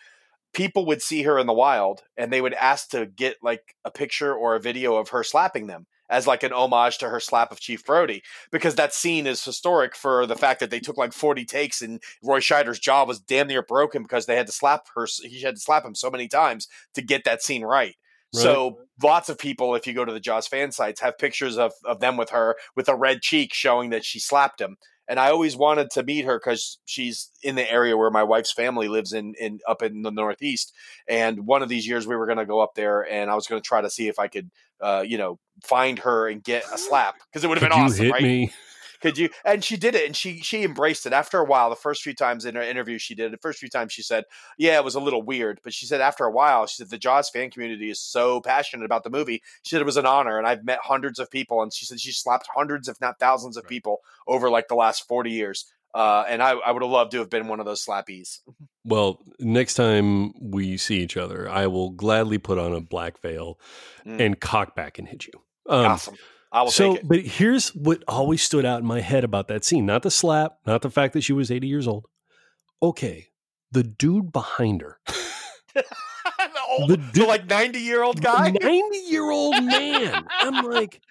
people would see her in the wild and they would ask to get like a picture or a video of her slapping them as like an homage to her slap of Chief Brody because that scene is historic for the fact that they took like 40 takes and Roy Scheider's jaw was damn near broken because they had to slap her he had to slap him so many times to get that scene right. So lots of people, if you go to the Jaws fan sites, have pictures of, of them with her with a red cheek showing that she slapped him. And I always wanted to meet her because she's in the area where my wife's family lives in, in up in the Northeast. And one of these years we were going to go up there, and I was going to try to see if I could, uh, you know, find her and get a slap because it would have been awesome, right? me? Could you? And she did it, and she she embraced it. After a while, the first few times in her interview, she did. The first few times, she said, "Yeah, it was a little weird," but she said after a while, she said the Jaws fan community is so passionate about the movie. She said it was an honor, and I've met hundreds of people, and she said she slapped hundreds, if not thousands, of people over like the last forty years. Uh, and I, I would have loved to have been one of those slappies. Well, next time we see each other, I will gladly put on a black veil Mm. and cock back and hit you. Um, awesome. I will so, but here's what always stood out in my head about that scene not the slap, not the fact that she was 80 years old. Okay, the dude behind her, the, old, the the like ninety year old guy. 90 year old man. I'm like,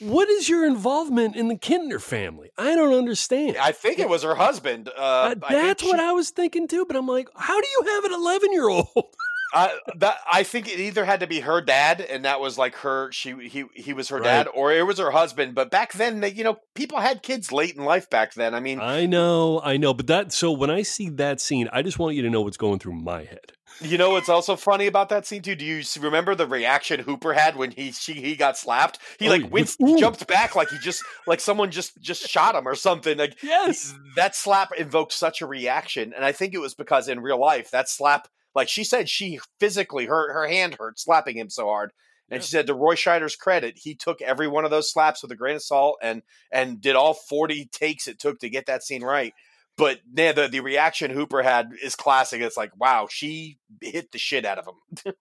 what is your involvement in the Kintner family? I don't understand. I think it was her husband. Uh, Uh, I that's what she- I was thinking too. But I'm like, how do you have an 11 year old? I that I think it either had to be her dad, and that was like her. She he he was her Right. dad, or it was her husband. But back then, they, you know, people had kids late in life. Back then, I mean, I know, I know, but that so when I see that scene, I just want you to know what's going through my head. you know what's also funny about that scene too? Do you remember the reaction Hooper had when he she he got slapped? He Oh, like winced, Ooh. jumped back like he just like someone just just shot him or something. Like Yes. that slap invoked such a reaction, and I think it was because in real life that slap, like she said, she physically hurt her hand hurt slapping him so hard. And Yeah. she said, to Roy Scheider's credit, he took every one of those slaps with a grain of salt and and did all forty takes it took to get that scene right. But yeah, the the reaction Hooper had is classic. It's like, wow, she hit the shit out of him.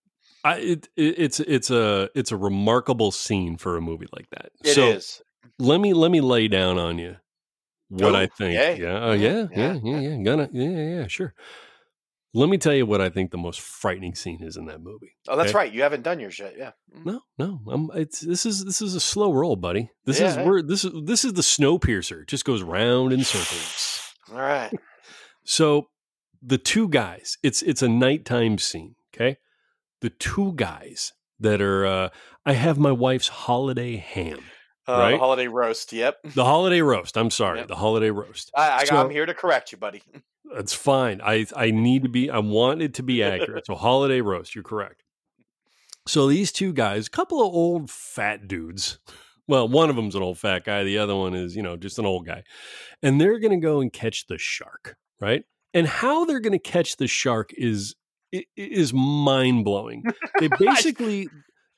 I, it, it, it's it's a it's a remarkable scene for a movie like that. It is. so let me let me lay down on you what Ooh, I think. yay. Yeah, oh, mm-hmm. yeah, yeah, yeah, yeah, yeah, Gonna, yeah, yeah, yeah, sure. Let me tell you what I think the most frightening scene is in that movie. Oh, that's Okay. right. You haven't done yours yet. Yeah. Mm. No, no, I'm, it's this is this is a slow roll, buddy. This is Yeah. where this is this is the Snowpiercer. It just goes round in circles. All right. So the two guys, it's it's a nighttime scene, okay? The two guys that are uh I have my wife's holiday ham. Uh, Right? the holiday roast. Yep. The holiday roast. I'm sorry, Yep. the holiday roast. I, I, So- I'm here to correct you, buddy. That's fine. I I need to be I want it to be accurate. So holiday roast, you're correct. So these two guys, a couple of old fat dudes. Well, one of them's an old fat guy, the other one is, you know, just an old guy. And they're going to go and catch the shark, right? And how they're going to catch the shark is is mind-blowing. They basically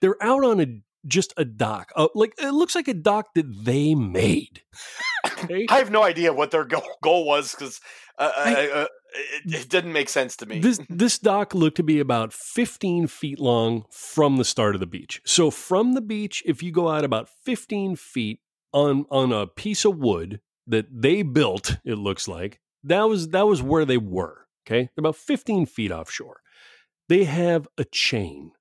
they're out on a just a dock. Uh, like it looks like a dock that they made. Okay? I have no idea what their goal, goal was because uh, uh, uh, it, it didn't make sense to me. This this dock looked to be about 15 feet long from the start of the beach. So from the beach, if you go out about 15 feet on on a piece of wood that they built, it looks like that was that was where they were. Okay, about 15 feet offshore. They have a chain.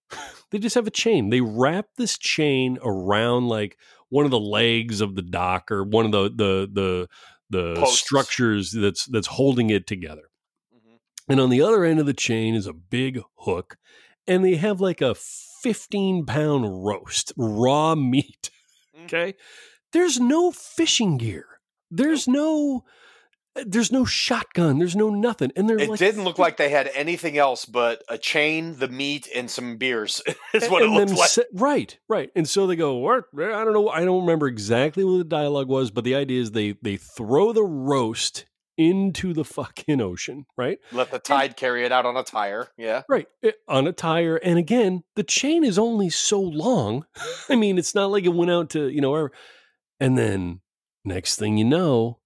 They just have a chain. They wrap this chain around like one of the legs of the dock or one of the the the the Posts. structures that's that's holding it together. Mhm. And on the other end of the chain is a big hook, and they have like a 15 pound roast, raw meat. Mhm. Okay. There's no fishing gear. There's no. There's no shotgun. There's no nothing. And they're It like, didn't look like they had anything else but a chain, the meat, and some beers. is what it looked like. se- right, right. And so they go, what? I don't know. I don't remember exactly what the dialogue was, but the idea is they they throw the roast into the fucking ocean, right? Let the tide carry it out on a tire. Yeah. Right. eh, On a tire. And again, the chain is only so long. I mean, it's not like it went out to, you know. And then next thing you know,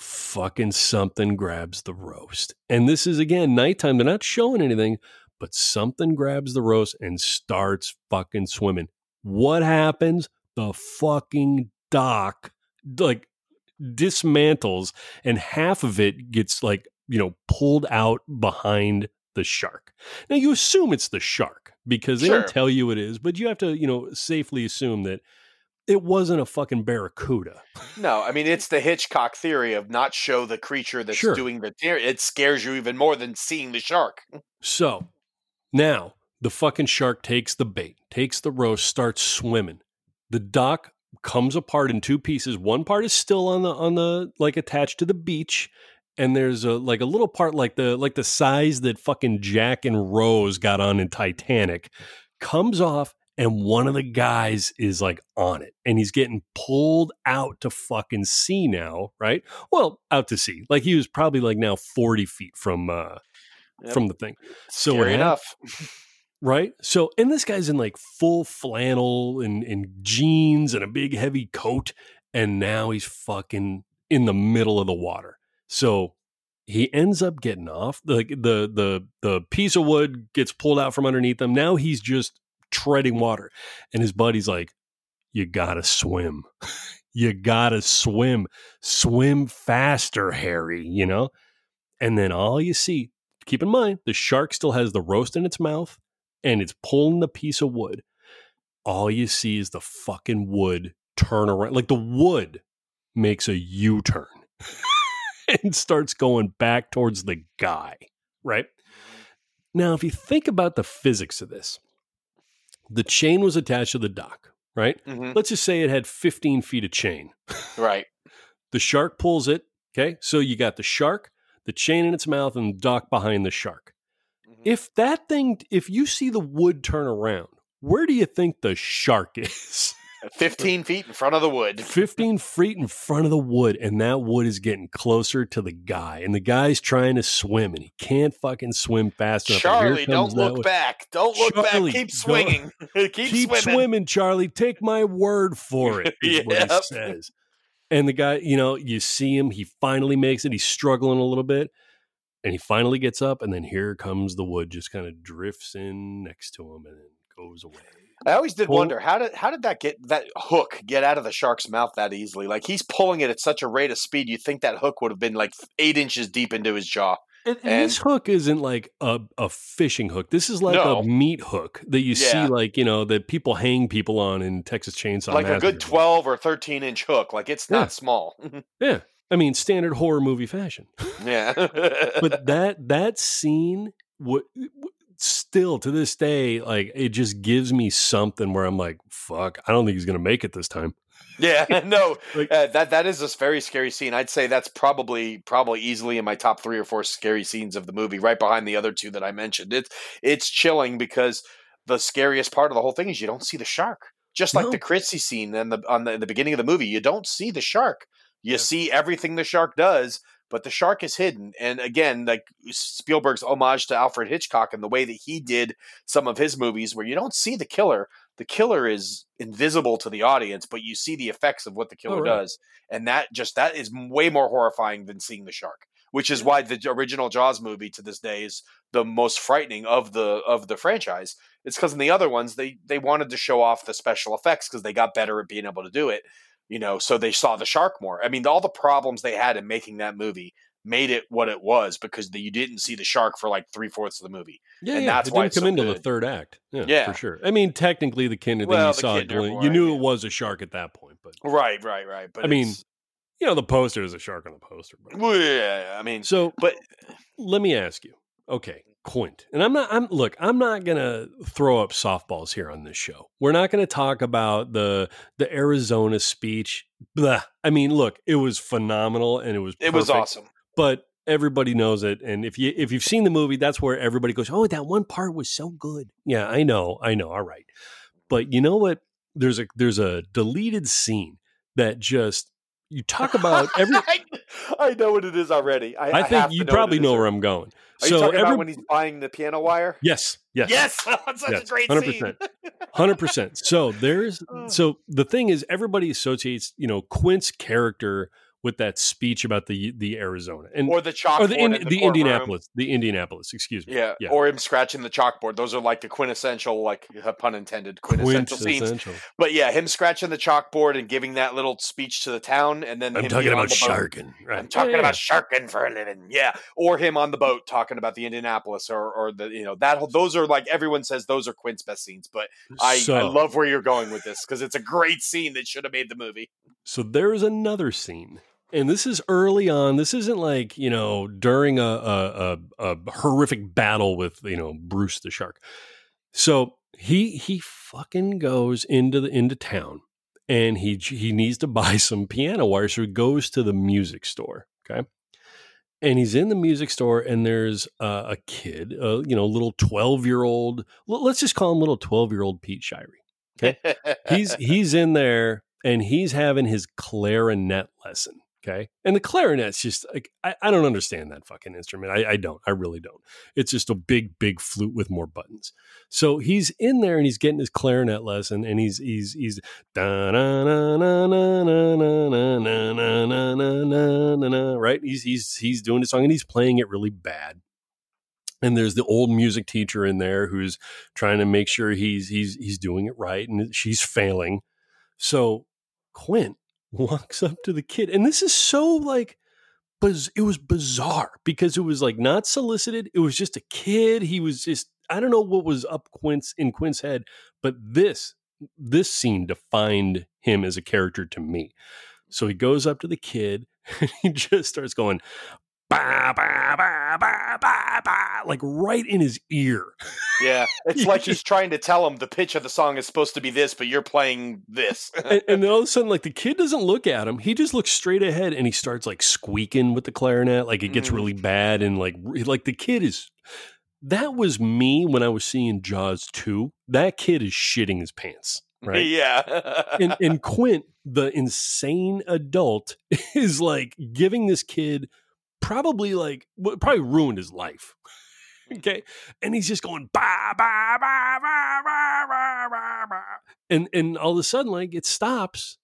fucking something grabs the roast. And this is again nighttime. They're not showing anything, but something grabs the roast and starts fucking swimming. What happens? The fucking dock like dismantles and half of it gets like, you know, pulled out behind the shark. Now you assume it's the shark because they Sure. don't tell you it is, but you have to, you know, safely assume that it wasn't a fucking barracuda. No, I mean it's the Hitchcock theory of not show the creature that's Sure. doing the tear. It scares you even more than seeing the shark. So now the fucking shark takes the bait, takes the roast, starts swimming. The dock comes apart in two pieces. One part is still on the on the like attached to the beach, and there's a like a little part like the like the size that fucking Jack and Rose got on in Titanic comes off and one of the guys is like on it and he's getting pulled out to fucking sea now, right? Well, out to sea. Like he was probably like now 40 feet from uh Yep. from the thing. So Scary enough. right? So, and this guy's in like full flannel and, and jeans and a big heavy coat, and now he's fucking in the middle of the water. So he ends up getting off. Like the the the piece of wood gets pulled out from underneath him. Now he's just treading water, and his buddy's like, "You gotta swim." You gotta swim, swim faster, Harry, you know? And then all you see, keep in mind, the shark still has the roast in its mouth and it's pulling the piece of wood. All you see is the fucking wood turn around. Like the wood makes a U turn and starts going back towards the guy, right? Now, if you think about the physics of this, the chain was attached to the dock, right? Mhm. Let's just say it had 15 feet of chain. Right. The shark pulls it. Okay. So you got the shark, the chain in its mouth, and the dock behind the shark. Mhm. If that thing, if you see the wood turn around, where do you think the shark is? 15 feet in front of the wood. 15 feet in front of the wood, and that wood is getting closer to the guy. And the guy's trying to swim, and he can't fucking swim fast enough. Charlie, don't look wood. back. Don't look Charlie, back. Keep swinging. Keep, Keep swimming. swimming. Charlie. Take my word for it. Is what he says. And the guy, you know, you see him. He finally makes it. He's struggling a little bit, and he finally gets up. And then here comes the wood, just kind of drifts in next to him, and then goes away. I always did wonder how did how did that get that hook get out of the shark's mouth that easily? Like he's pulling it at such a rate of speed, you think that hook would have been like eight inches deep into his jaw. And, and this hook isn't like a, a fishing hook. This is like No. a meat hook that you Yeah. see, like you know, that people hang people on in Texas Chainsaw. like a good twelve or thirteen inch hook. Like it's Yeah. not small. Yeah, I mean, standard horror movie fashion. yeah. but that that scene what still to this day like it just gives me something where i'm like fuck i don't think he's gonna make it this time yeah, no, Like- uh, that that is a very scary scene. I'd say that's probably probably easily in my top three or four scary scenes of the movie, right behind the other two that I mentioned. It's it's chilling because the scariest part of the whole thing is you don't see the shark. Just like No. the Chrissy scene in the on the, in the beginning of the movie, you don't see the shark. You Yeah. see everything the shark does, but the shark is hidden. And again, like Spielberg's homage to Alfred Hitchcock and the way that he did some of his movies, where you don't see the killer. The killer is invisible to the audience, but you see the effects of what the oh, killer Oh, right. does, and that just that is way more horrifying than seeing the shark. Which is why the original Jaws movie to this day is the most frightening of the of the franchise. It's because in the other ones they they wanted to show off the special effects because they got better at being able to do it. You know, so they saw the shark more. I mean, all the problems they had in making that movie made it what it was because the, you didn't see the shark for like three fourths of the movie. yeah And yeah that's it why didn't come so into the third act yeah, Yeah. for sure i mean technically the kid that Well, you saw kid, doing- boy, you knew yeah. it was a shark at that point but Right, right, right. But I mean, you know the poster is a shark on the poster but well, yeah, I mean, so but let me ask you okay quint. And i'm not i'm look i'm not gonna throw up softballs here on this show. We're not gonna talk about the the arizona speech. Blah. i mean look it was phenomenal and it was it was awesome. but everybody knows it. And if you if you've seen the movie that's where everybody goes oh that one part was so good. Yeah i know i know. All right. But you know what? There's a there's a deleted scene that just you talk about every I, I know what it is already. I, i think to you know probably know where i'm going Are so you talking every, about when he's buying the piano wire? yes yes Yes, that's such Yes, a great 100%. scene. Hundred percent. So there's Oh. so the thing is everybody associates you know Quint's character with that speech about the the Arizona and Or the chalkboard or the in in, the, the. Indianapolis the Indianapolis excuse me Yeah. Yeah. or him scratching the chalkboard. Those are like the quintessential, like uh, pun intended, quintessential scenes. But yeah, him scratching the chalkboard and giving that little speech to the town, and then I'm him talking about the boat. sharking. Right. I'm talking Yeah, about sharking for a living. Yeah, or him on the boat talking about the Indianapolis, or or the you know that whole, those are like everyone says those are Quint's best scenes. But. I, so, I love where you're going with this because it's a great scene that should have made the movie. so there is another scene. And this is early on. This isn't like you know during a, a, a, a horrific battle with you know Bruce the shark. So he he fucking goes into the into town and he he needs to buy some piano wire so he goes to the music store okay and he's in the music store and there's uh, a kid uh, you know little 12 year old let's just call him little 12 year old pete shirey Okay. he's he's in there and he's having his clarinet lesson okay? And the clarinet's just like i, I don't understand that fucking instrument. I, I don't. I really don't. It's just a big big flute with more buttons. So he's in there and he's getting his clarinet lesson and he's he's he's right he's he's he's doing the song and he's playing it really bad and there's the old music teacher in there who's trying to make sure he's he's he's doing it right and she's failing so quint walks up to the kid and this is so like it was bizarre because it was like not solicited it was just a kid he was just i don't know what was up quint's in quint's head but this this scene defined him as a character to me. So he goes up to the kid and he just starts going bah, bah, bah, bah, bah, bah, like right in his ear. Yeah, it's like he's trying to tell him the pitch of the song is supposed to be this, but you're playing this. and, and then all of a sudden, like the kid doesn't look at him; he just looks straight ahead, and he starts like squeaking with the clarinet, like it gets Mhm. really bad, and like like the kid is. That was me when I was seeing Jaws two. That kid is shitting his pants, right? yeah. and, and Quint, the insane adult, is like giving this kid probably like probably ruined his life. Hmm. Okay, and he's just going ba ba ba ba ba ba ba ba, and and all of a sudden like it stops,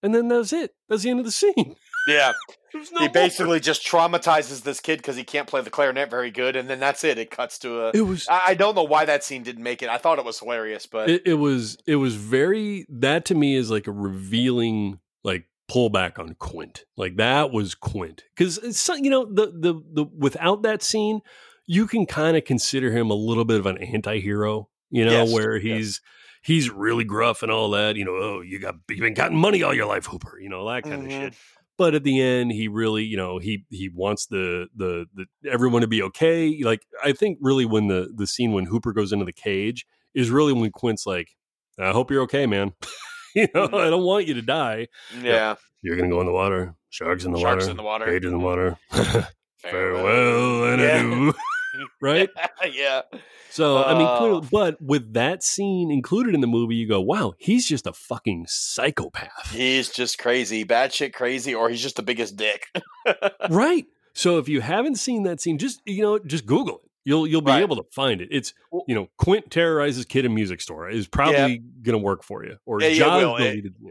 and then that's it. That's the end of the scene. yeah. No he more. basically just traumatizes this kid because he can't play the clarinet very good, and then that's it. It cuts to a. It was I I don't know why that scene didn't make it. I thought it was hilarious, but it, it was it was very that to me is like a revealing like pullback on Quint. Like that was Quint because it's you know the the the without that scene, you can kind of consider him a little bit of an anti-hero. You know Yes, where yes. he's he's really gruff and all that. You know, oh you got you've been counting money all your life, Hooper. You know that kind Mhm. of shit. But at the end, he really, you know, he he wants the the the everyone to be okay. Like I think really when the the scene when Hooper goes into the cage is really when Quint's like, I hope you're okay, man. you know. I mm-hmm. don't want you to die. yeah, You're gonna go in the water. Sharks in the sharks water. Sharks in the water. Cage in the mm-hmm. water. Farewell. Farewell and Yeah. adieu. right? yeah. So I mean, clearly, uh. but with that scene included in the movie, you go, "Wow, he's just a fucking psychopath." He's just crazy, bad shit crazy, or he's just the biggest dick. right. So if you haven't seen that scene, just you know, just Google it. You'll you'll be Right. able to find it. It's you know, Quint terrorizes kid in music store is probably gonna work for you. Or Yeah, yeah, it Jaws will. It- yeah.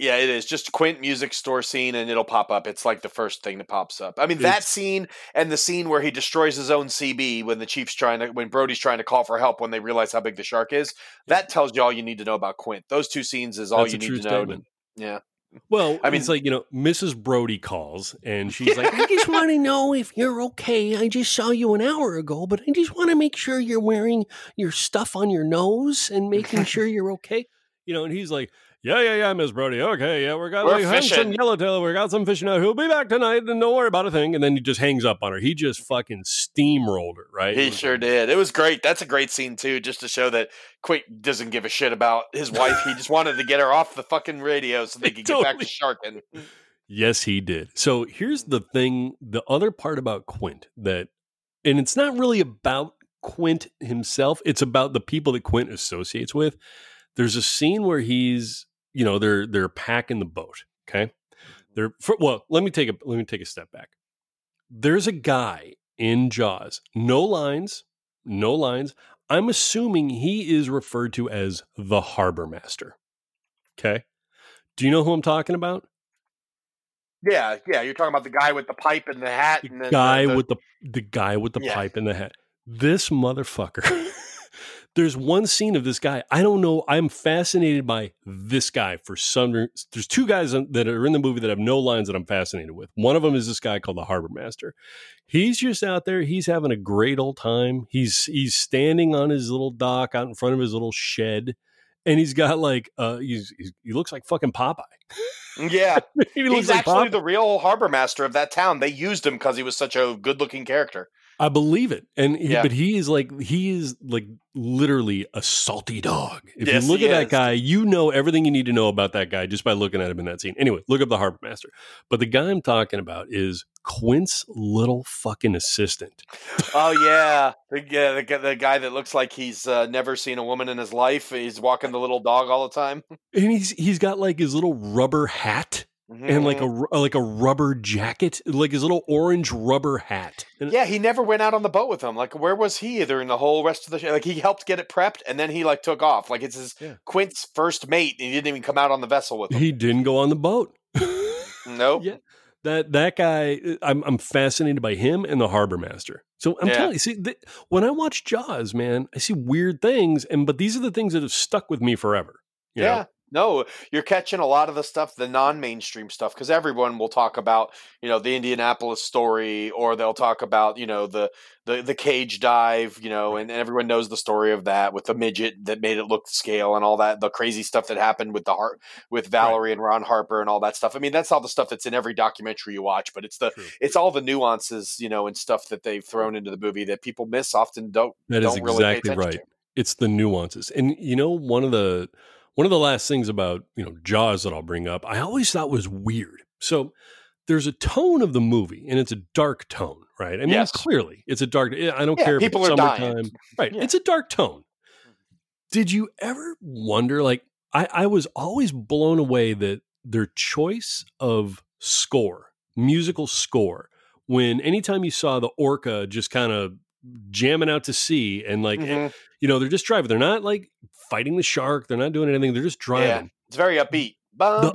Yeah, it is. Just Quint music store scene and it'll pop up. It's like the first thing that pops up. I mean, that scene and the scene where he destroys his own CB when the chief's trying to, when Brody's trying to call for help when they realize how big the shark is. That tells you all you need to know about Quint. Those two scenes is all you need to know. statement. Yeah. Well, I mean, it's like you know, Mrs. Brody calls and she's like, "I just want to know if you're okay. I just saw you an hour ago, but I just want to make sure you're wearing your stuff on your nose and making sure you're okay." You know, and he's like, "Yeah, yeah, yeah, Miss Brody. Okay, yeah, we got We're we have some fishing." yellowtail. We got some fishing out. He'll be back tonight, and don't worry about a thing." And then he just hangs up on her. He just fucking steamrolled her, right? He sure like- did. It was great. That's a great scene too, just to show that Quint doesn't give a shit about his wife. he just wanted to get her off the fucking radio so they could get back to Totally. sharking. Yes, he did. So here's the thing the other part about Quint that, and it's not really about Quint himself, it's about the people that Quint associates with. There's a scene where he's, you know, they're they're packing the boat. Okay. Mm-hmm. They're for, well, let me take a let me take a step back. There's a guy in Jaws, no lines, no lines. I'm assuming he is referred to as the harbor master. Okay. Do you know who I'm talking about? Yeah, yeah. You're talking about the guy with the pipe and the hat and the guy the, the, with the the guy with the Yeah. pipe in the hat. This motherfucker. There's one scene of this guy. I don't know. I'm fascinated by this guy for some. re- There's two guys that are in the movie that have no lines that I'm fascinated with. One of them is this guy called the Harbor Master. He's just out there. He's having a great old time. He's he's standing on his little dock out in front of his little shed, and he's got like uh he's, he's he looks like fucking Popeye. yeah. he He's like actually Popeye. the real harbor master of that town. They used him because he was such a good-looking character. I believe it. And he, Yeah. but he is like he is like literally a salty dog. If Yes, you look at that guy, you know everything you need to know about that guy just by looking at him in that scene. Anyway, look up the harbor master. But the guy I'm talking about is Quint's little fucking assistant. Oh yeah, the, yeah, the, guy- the guy that looks like he's uh, never seen a woman in his life. He's walking the little dog all the time. And he's he's got like his little rubber hat and like a Mhm. like a rubber jacket, like his little orange rubber hat. And yeah, he never went out on the boat with him. Like, where was he during the whole rest of the show? Like, he helped get it prepped, and then he like took off. Like, it's his Yeah. Quint's first mate, and he didn't even come out on the vessel with him. he didn't go on the boat. nope. Yeah. That that guy, uh, I'm I'm fascinated by him and the harbor master. So I'm Yeah. telling you, see, th- when I watch Jaws, man, I see weird things, and but these are the things that have stuck with me forever. you know? No, you're catching a lot of the stuff, the non-mainstream stuff, because everyone will talk about, you know, the Indianapolis story, or they'll talk about, you know, the the the cage dive, you know, and, and everyone knows the story of that with the midget that made it look scale and all that, the crazy stuff that happened with the heart with Valerie right. and Ron Harper and all that stuff. I mean, that's all the stuff that's in every documentary you watch, but it's the True. it's all the nuances, you know, and stuff that they've thrown into the movie that people miss often don't. That don't is exactly really right. To. It's the nuances, and you know, one of the one of the last things about, you know, Jaws that I'll bring up, I always thought was weird. So there's a tone of the movie and it's a dark tone, right? I mean, yes. clearly it's a dark, eh, I don't yeah, care people if it's are summertime. Dying. Right. Yeah. It's a dark tone. Did you ever wonder, like, I, I was always blown away that their choice of score, musical score, when anytime you saw the orca just kind of jamming out to sea and like mm-hmm. you know they're just driving they're not like fighting the shark they're not doing anything they're just driving yeah, it's very upbeat the,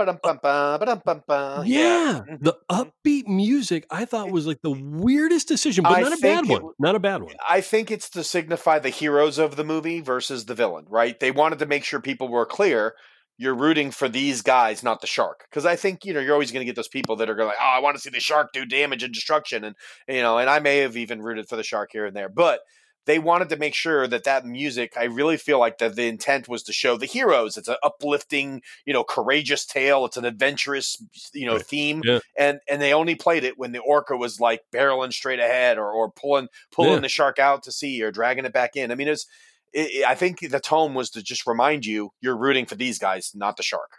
yeah, mm-hmm, the mm-hmm. upbeat music I thought was like the weirdest decision, but I not a bad one. not a bad one. I think it's to signify the heroes of the movie versus the villain, right? They wanted to make sure people were clear you're rooting for these guys, not the shark. Because I think you know you're always going to get those people that are going like, oh, I want to see the shark do damage and destruction, and you know, and I may have even rooted for the shark here and there, but they wanted to make sure that that music. I really feel like that the intent was to show the heroes. It's an uplifting, you know, courageous tale. It's an adventurous, you know, right. theme, yeah. and and they only played it when the orca was like barreling straight ahead or or pulling pulling Yeah. the shark out to sea or dragging it back in. I mean, it's. It, it- I think the tone was to just remind you you're rooting for these guys, not the shark.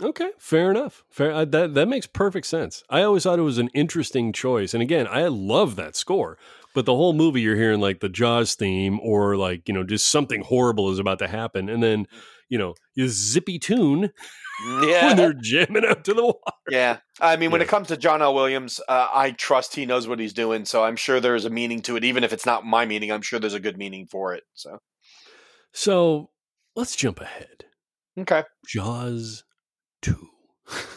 Okay, fair enough. Fair uh, that that makes perfect sense. I always thought it was an interesting choice, and again, I love that score. But the whole movie, you're hearing like the Jaws theme, or like you know, just something horrible is about to happen, and then you know, you zippy tune when Yeah, they're jamming out to the water. yeah. I mean, when it comes to John L. Williams, uh, I trust he knows what he's doing. So I'm sure there's a meaning to it, even if it's not my meaning. I'm sure there's a good meaning for it. So So let's jump ahead. okay, Jaws two.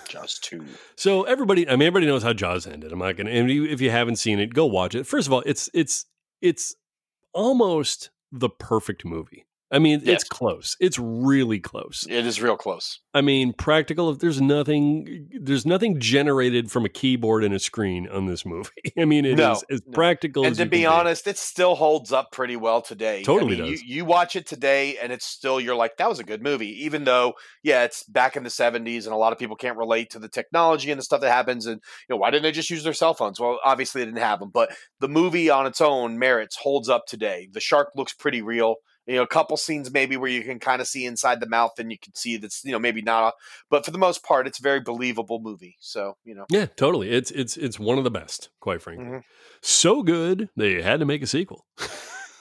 Jaws two. So everybody, I mean, everybody knows how Jaws ended. I'm not gonna. And if you haven't seen it, go watch it. First of all, it's it's it's almost the perfect movie. I mean, Yes. it's close. It's really close. It is real close. I mean, practical. If there's nothing, there's nothing generated from a keyboard and a screen on this movie. I mean, it is No, as no. practical. And as to be honest, it still holds up pretty well today. Totally I mean, does. You, you watch it today, and it's still you're like that was a good movie, even though yeah, it's back in the '70s, and a lot of people can't relate to the technology and the stuff that happens. And you know, why didn't they just use their cell phones? Well, obviously they didn't have them, but the movie on its own merits holds up today. The shark looks pretty real. You know, a couple scenes maybe where you can kind of see inside the mouth, and you can see that's you know maybe not, a, but for the most part, it's a very believable movie. So you know, Yeah, totally. It's it's it's one of the best, quite frankly. Mhm. So good they had to make a sequel.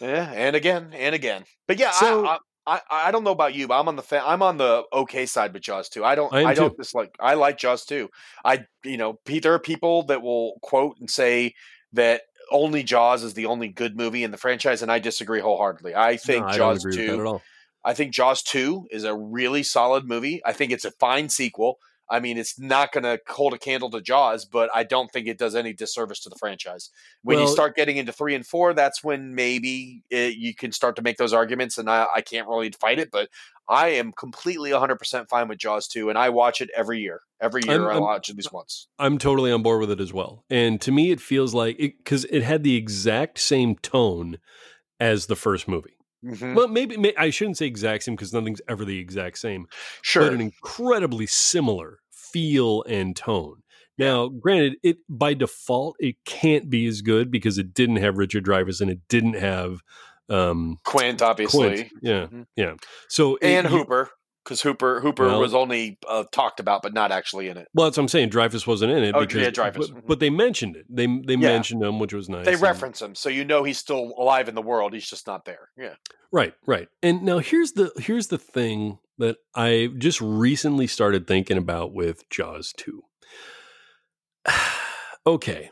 Yeah, and again and again. But yeah, So- I, I I I don't know about you, but I'm on the fa- I'm on the okay side with Jaws too. I don't I I, don't too. dislike. I like Jaws too. I you know Pete, there are people that will quote and say that only Jaws is the only good movie in the franchise, and I disagree wholeheartedly. I think No, I Jaws agree with that two. I think Jaws 2 is a really solid movie. I think it's a fine sequel. I mean, it's not going to hold a candle to Jaws, but I don't think it does any disservice to the franchise. When you start getting into three and four, that's when maybe it, you can start to make those arguments, and I, I can't really fight it. But I am completely 100% fine with Jaws 2, and I watch it every year. Every year, I'm- I watch it at least once. I'm totally on board with it as well. And to me, it feels like it because it had the exact same tone as the first movie. Mhm. Well, maybe, may I shouldn't say exact same because nothing's ever the exact same, Sure. but an incredibly similar feel and tone. Now, granted, it by default it can't be as good because it didn't have Richard Dreyfuss and it didn't have um, Quint, obviously. Quint. Yeah, Mhm. yeah. So it- And you- Hooper, because Hooper Hooper Well- was only uh, talked about, but not actually in it. Well, that's what I'm saying. Dreyfuss wasn't in it. Oh, because, yeah, Dreyfuss. But, Mhm. but they mentioned it. They they Yeah. mentioned him, which was nice. They reference him, so you know he's still alive in the world. He's just not there. Yeah. Right, right. And now here's the here's the thing that I just recently started thinking about with Jaws 2. okay.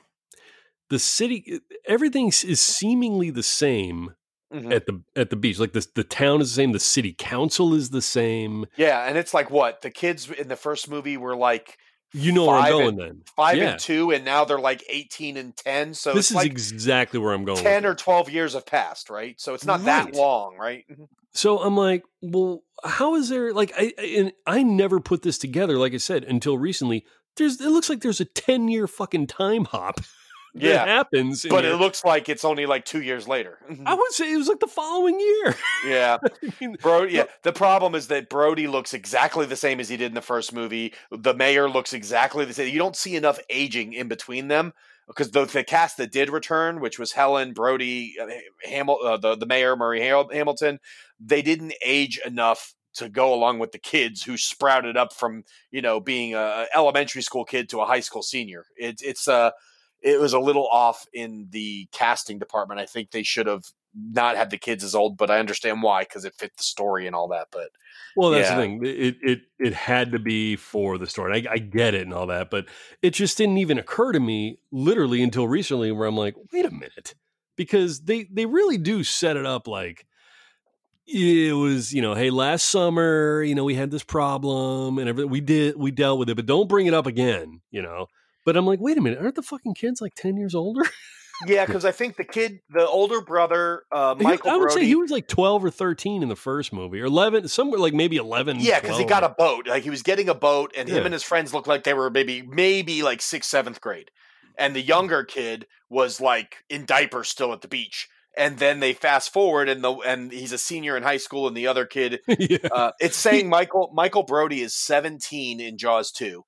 The city everything is seemingly the same Mhm. at the at the beach. Like the the town is the same, the city council is the same. Yeah, and it's like what the kids in the first movie were like You know where I'm Five going and- then. five Yeah. and two, and now they're like eighteen and ten. So This is like exactly where I'm going. ten or twelve years have passed, right? So it's not Right. that long, right? Mhm. So I'm like, well, how is there like I I- and I never put this together, like I said, until recently. There's it looks like there's a 10 year fucking time hop Yeah, happens. but it looks like it's only like two years later. I would say it was like the following year. yeah, I mean, Brody. Yeah, the problem is that Brody looks exactly the same as he did in the first movie. The mayor looks exactly the same. You don't see enough aging in between them because the, the cast that did return, which was Helen, Brody, uh, Hamil, uh, the the mayor Murray Ham- Hamilton, they didn't age enough to go along with the kids who sprouted up from you know being a elementary school kid to a high school senior. It's it's uh it was a little off in the casting department. I think they should have not had the kids as old, but I understand why because it fit the story and all that. But Well, that's Yeah. the thing. It it it had to be for the story. I, I get it and all that, but it just didn't even occur to me literally until recently, where I'm like, wait a minute, because they they really do set it up like it was, you know, hey, last summer, you know, we had this problem and everything. We did we dealt with it, but don't bring it up again, you know. But I'm like, wait a minute, aren't the fucking kids like ten years older? yeah, because I think the kid, the older brother, uh, He- Michael I would Brody. say he was like twelve or thirteen in the first movie, or eleven, somewhere like maybe eleven. yeah, because he got a boat. Like he was getting a boat, and him and his friends looked like they were maybe maybe like sixth, seventh grade, and the younger kid was like in diapers still at the beach. And then they fast forward, and the and he's a senior in high school, and the other kid yeah. Uh, it's saying Michael Michael Brody is 17 in Jaws 2.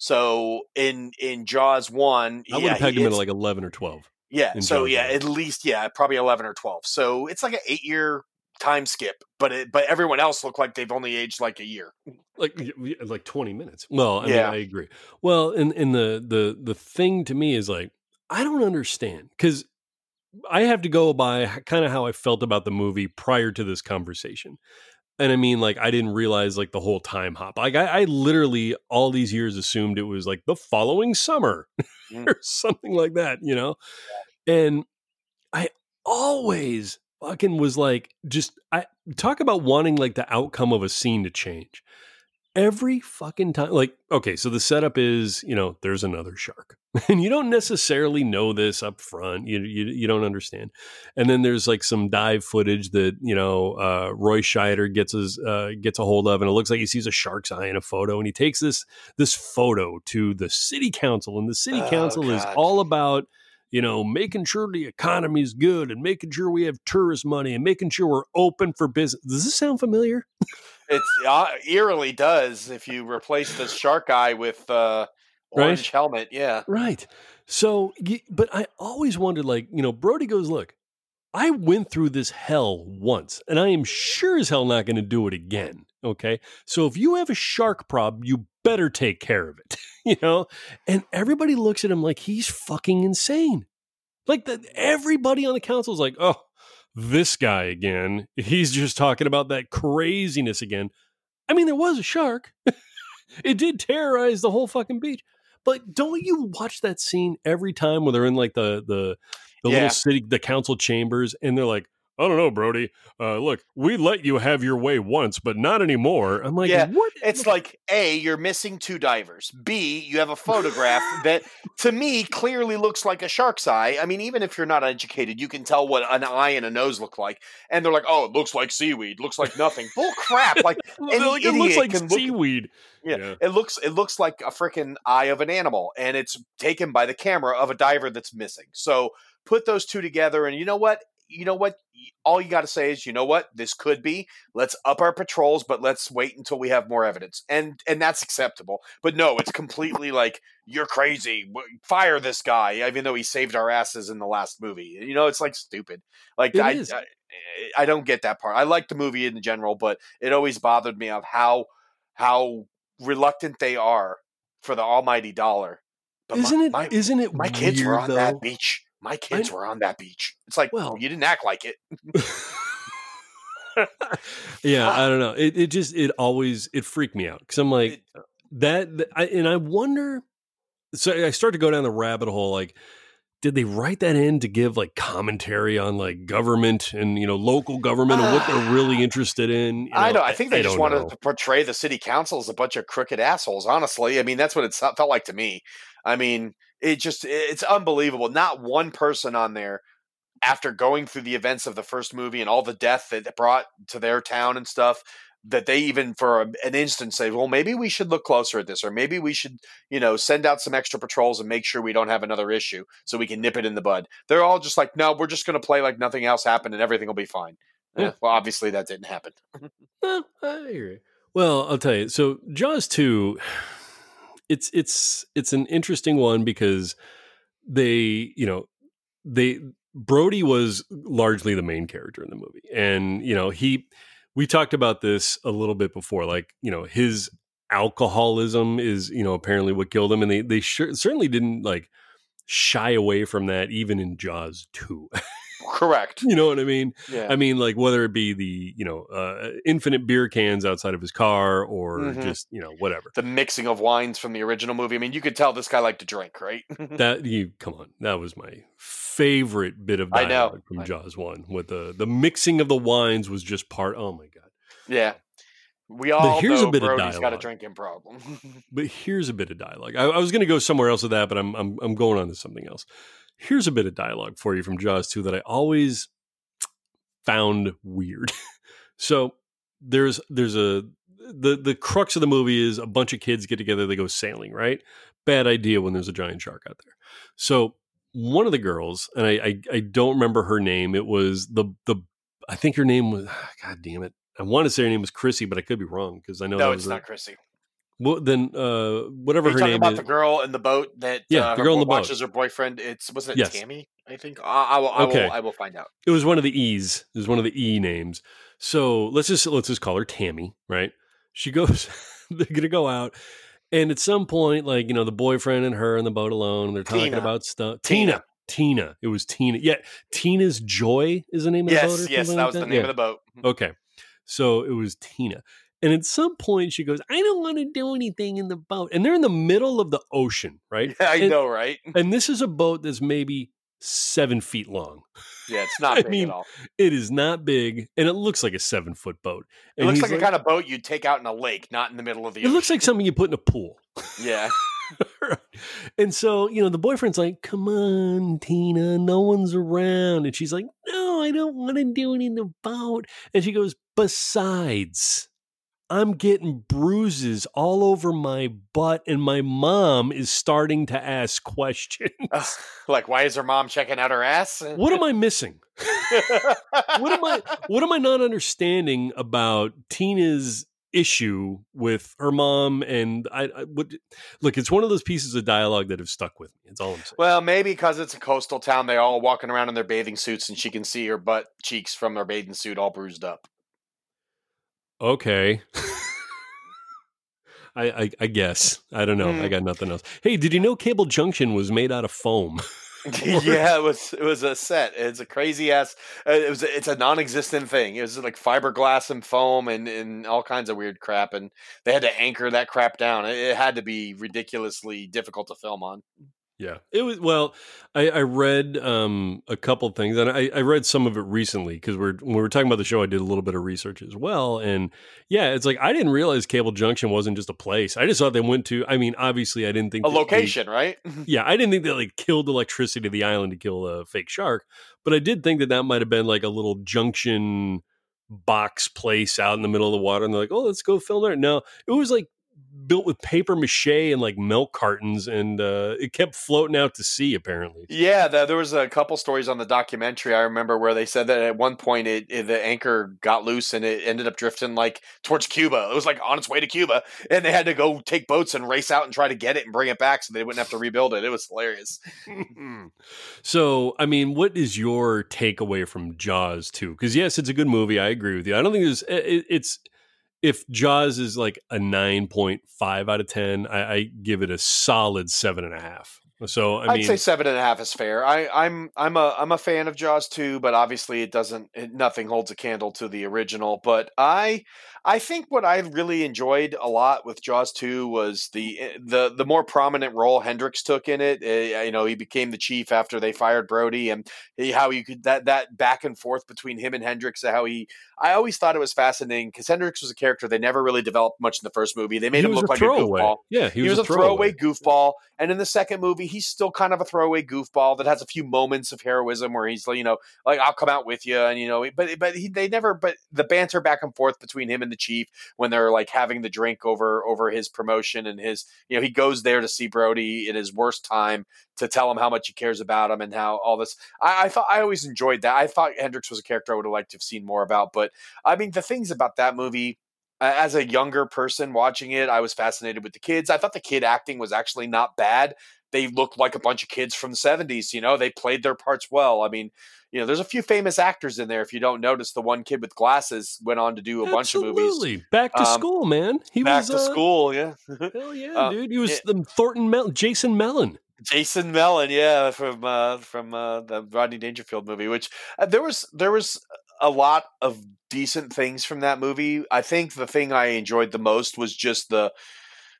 So in in Jaws 1, I would yeah, have pegged him at like 11 or 12. yeah, so Jaws yeah, 1. at least yeah, probably 11 or 12. So it's like an 8-year time skip, but it, but everyone else looked like they've only aged like a year. Like like 20 minutes. Well, I Yeah. mean, I agree. Well, and and the the the thing to me is like I don't understand cuz I have to go by kind of how I felt about the movie prior to this conversation. And I mean, like, I didn't realize like the whole time hop. Like, I, I literally all these years assumed it was like the following summer Mm. or something like that, you know? And I always fucking was like, just, I talk about wanting like the outcome of a scene to change. Every fucking time, like, okay, so the setup is, you know, there's another shark, and you don't necessarily know this up front. You, you you don't understand, and then there's like some dive footage that you know uh, Roy Scheider gets his uh, gets a hold of, and it looks like he sees a shark's eye in a photo, and he takes this this photo to the city council, and the city Oh, council is all about you know making sure the economy is good and making sure we have tourist money and making sure we're open for business. Does this sound familiar? It's uh, eerily does if you replace the shark eye with uh Right. orange helmet. Yeah. Right. So, but I always wondered, like, you know, Brody goes, look, I went through this hell once, and I am sure as hell not going to do it again. Okay. So if you have a shark problem, you better take care of it, you know? And everybody looks at him like he's fucking insane. Like, the, everybody on the council is like, oh, this guy again. He's just talking about that craziness again. I mean, there was a shark. it did terrorize the whole fucking beach. But don't you watch that scene every time when they're in like the the the Yeah. little city the council chambers and they're like, I don't know, Brody. Uh, look, we let you have your way once, but not anymore. I'm like, Yeah, what? It's like A, you're missing two divers. B, you have a photograph that to me clearly looks like a shark's eye. I mean, even if you're not educated, you can tell what an eye and a nose look like. And they're like, oh, it looks like seaweed, looks like nothing. Bull crap. Like any like, it looks like can look- seaweed. Yeah, Yeah. it looks it looks like a freaking eye of an animal, and it's taken by the camera of a diver that's missing. So put those two together, and you know what? You know what? All you got to say is, you know what? This could be. Let's up our patrols, but let's wait until we have more evidence, and and that's acceptable. But no, it's completely like you're crazy. Fire this guy, even though he saved our asses in the last movie. You know, it's like stupid. Like I. I, eh, I don't get that part. I like the movie in general, but it always bothered me of how how reluctant they are for the almighty dollar. But Isn't it? My, not it? my kids were on though? that beach. My kids were on that beach. It's like, Well- you didn't act like it. yeah, ah. I don't know. It it just it always it freaked me out because I'm like It- uh, that, th- I, and I wonder. So I start to go down the rabbit hole. Like, did they write that in to give like commentary on like government and you know local government and what they're really interested in? You I know. I think they just don't wanted know. to portray the city council as a bunch of crooked assholes. Honestly, I mean that's what it felt like to me. I mean, it just it's unbelievable. Not one person on there after going through the events of the first movie and all the death that it brought to their town and stuff that they even for an instant say well maybe we should look closer at this or maybe we should you know send out some extra patrols and make sure we don't have another issue so we can nip it in the bud they're all just like no we're just going to play like nothing else happened and everything will be fine Yeah. yeah. well obviously that didn't happen Eh, I you. Well, I'll tell you. So Jaws two, it's it's it's an interesting one because they, you know, they Brody was largely the main character in the movie, and you know he. We talked about this a little bit before, like you know his alcoholism is you know apparently what killed him, and they they sure, certainly didn't like shy away from that even in Jaws two. correct you know what I mean? yeah I mean, like whether it be the you know uh, infinite beer cans outside of his car or Mhm. just you know whatever. the mixing of wines from the original movie i mean you could tell this guy liked to drink right That you come on, that was my favorite bit of I know. dialogue from I- Jaws one. With the the mixing of the wines was just part. Oh my god! yeah we all here's a know bit of Brody's got a drinking problem. But here's a bit of dialogue. I, I was going to go somewhere else with that, but I'm I'm I'm going on to something else. Here's a bit of dialogue for you from Jaws two that I always found weird. so there's there's a the the crux of the movie is a bunch of kids get together, they go sailing, right? Bad idea when there's a giant shark out there. So one of the girls, and I I, I don't remember her name. It was the the I think her name was God damn it. I want to say her name was Chrissy, but I could be wrong because I know that no, was it's her- not Chrissy. Well, then uh, whatever Are her talking name about is. the girl in the boat that Yeah, uh, the girl in the boat. watches her boyfriend? It's wasn't it Yes. Tammy? I think I, I will. I Okay. will. I will find out. it was one of the E's. It was one of the E names. So let's just let's just call her Tammy, right? She goes, they're gonna go out, and at some point, like you know, the boyfriend and her in the boat alone, and they're talking Tina. about stuff. Tina. Tina, Tina, it was Tina. Yeah, Tina's Joy is the name of the boat. Yes, yes, that like was the name Yeah. of the boat. Okay, so it was Tina. And at some point, she goes, "I don't want to do anything in the boat." And they're in the middle of the ocean, right? Yeah, I and, know, right? And this is a boat that's maybe seven feet long. Yeah, it's not I big mean, at all. It is not big, and it looks like a seven foot boat. It looks he's like, a kind of boat you'd take out in a lake, not in the middle of the ocean. It looks like something you put in a pool. yeah, and so, you know, the boyfriend's like, "Come on, Tina, no one's around," and she's like, "No, I don't want to do it in the boat." And she goes, "Besides." I'm getting bruises all over my butt, and my mom is starting to ask questions. like why is her mom checking out her ass? what am I missing? what am I what am I not understanding about Tina's issue with her mom and I, I what look it's one of those pieces of dialogue that have stuck with me. It's all I'm saying. Well, maybe because it's a coastal town, they all walking around in their bathing suits, and she can see her butt cheeks from their bathing suit all bruised up. Okay. I, I I guess. I don't know. I Mm. got nothing else. Hey, did you know Cable Junction was made out of foam? yeah, it was it was a set. It's a crazy ass. Uh, it was it's a non-existent thing. It was like fiberglass and foam and and all kinds of weird crap. And they had to anchor that crap down. It, it had to be ridiculously difficult to film on. Yeah, it was. Well, I, I read um, a couple things, and I, I read some of it recently because we're when we were talking about the show. I did a little bit of research as well, and yeah, it's like I didn't realize Cable Junction wasn't just a place. I just thought they went to. I mean, obviously, I didn't think A that they- location, right? yeah, I didn't think they like killed electricity to the island to kill a fake shark, but I did think that that might have been like a little junction box place out in the middle of the water, and they're like, "Oh, let's go film there." No, it was like built with paper mache and like milk cartons, and uh, it kept floating out to sea. Apparently, Yeah, the, there was a couple stories on the documentary I remember where they said that at one point it, it- the anchor got loose and it ended up drifting like towards Cuba. It was like on its way to Cuba, and they had to go take boats and race out and try to get it and bring it back so they wouldn't have to rebuild it. It was hilarious. so I mean, what is your takeaway from Jaws two? Because yes, it's a good movie. I agree with you. I don't think there's it, it's if Jaws is like a nine point five out of ten, I, I give it a solid seven and a half. So I would say seven and a half is fair. I, I'm I'm a I'm a fan of Jaws too, but obviously it doesn't. It, nothing holds a candle to the original. But I I think what I really enjoyed a lot with Jaws two was the eh, the the more prominent role Hendrix took in it. Uh, you know, he became the chief after they fired Brody, and he- how you could that that back and forth between him and Hendrix. How he I always thought it was fascinating because Hendrix was a character they never really developed much in the first movie. They made he him look a like a throwaway. goofball Yeah, he, he, was, a throwaway. goofball. And in the second movie, he's still kind of a throwaway goofball that has a few moments of heroism where he's you know like I'll come out with you and you know but but he, they never but the banter back and forth between him and the chief when they're like having the drink over over his promotion and his you know he goes there to see Brody in his worst time to tell him how much he cares about him and how all this I, I thought I always enjoyed that I thought Hendrix was a character I would have liked to have seen more about but I mean the things about that movie as a younger person watching it, I was fascinated with the kids. I thought the kid acting was actually not bad. They looked like a bunch of kids from the 70s, you know, they played their parts well. I mean, you know, there's a few famous actors in there. If you don't notice, the one kid with glasses went on to do a Absolutely. bunch of movies. Back to Um, school, man. He Back was to uh, school, yeah. Hell yeah, Uh, dude. He was it- the Thornton Mel- Jason Melon. Jason Melon, yeah, from uh, from uh, the Rodney Dangerfield movie. Which uh, there was there was a lot of decent things from that movie. I think the thing I enjoyed the most was just the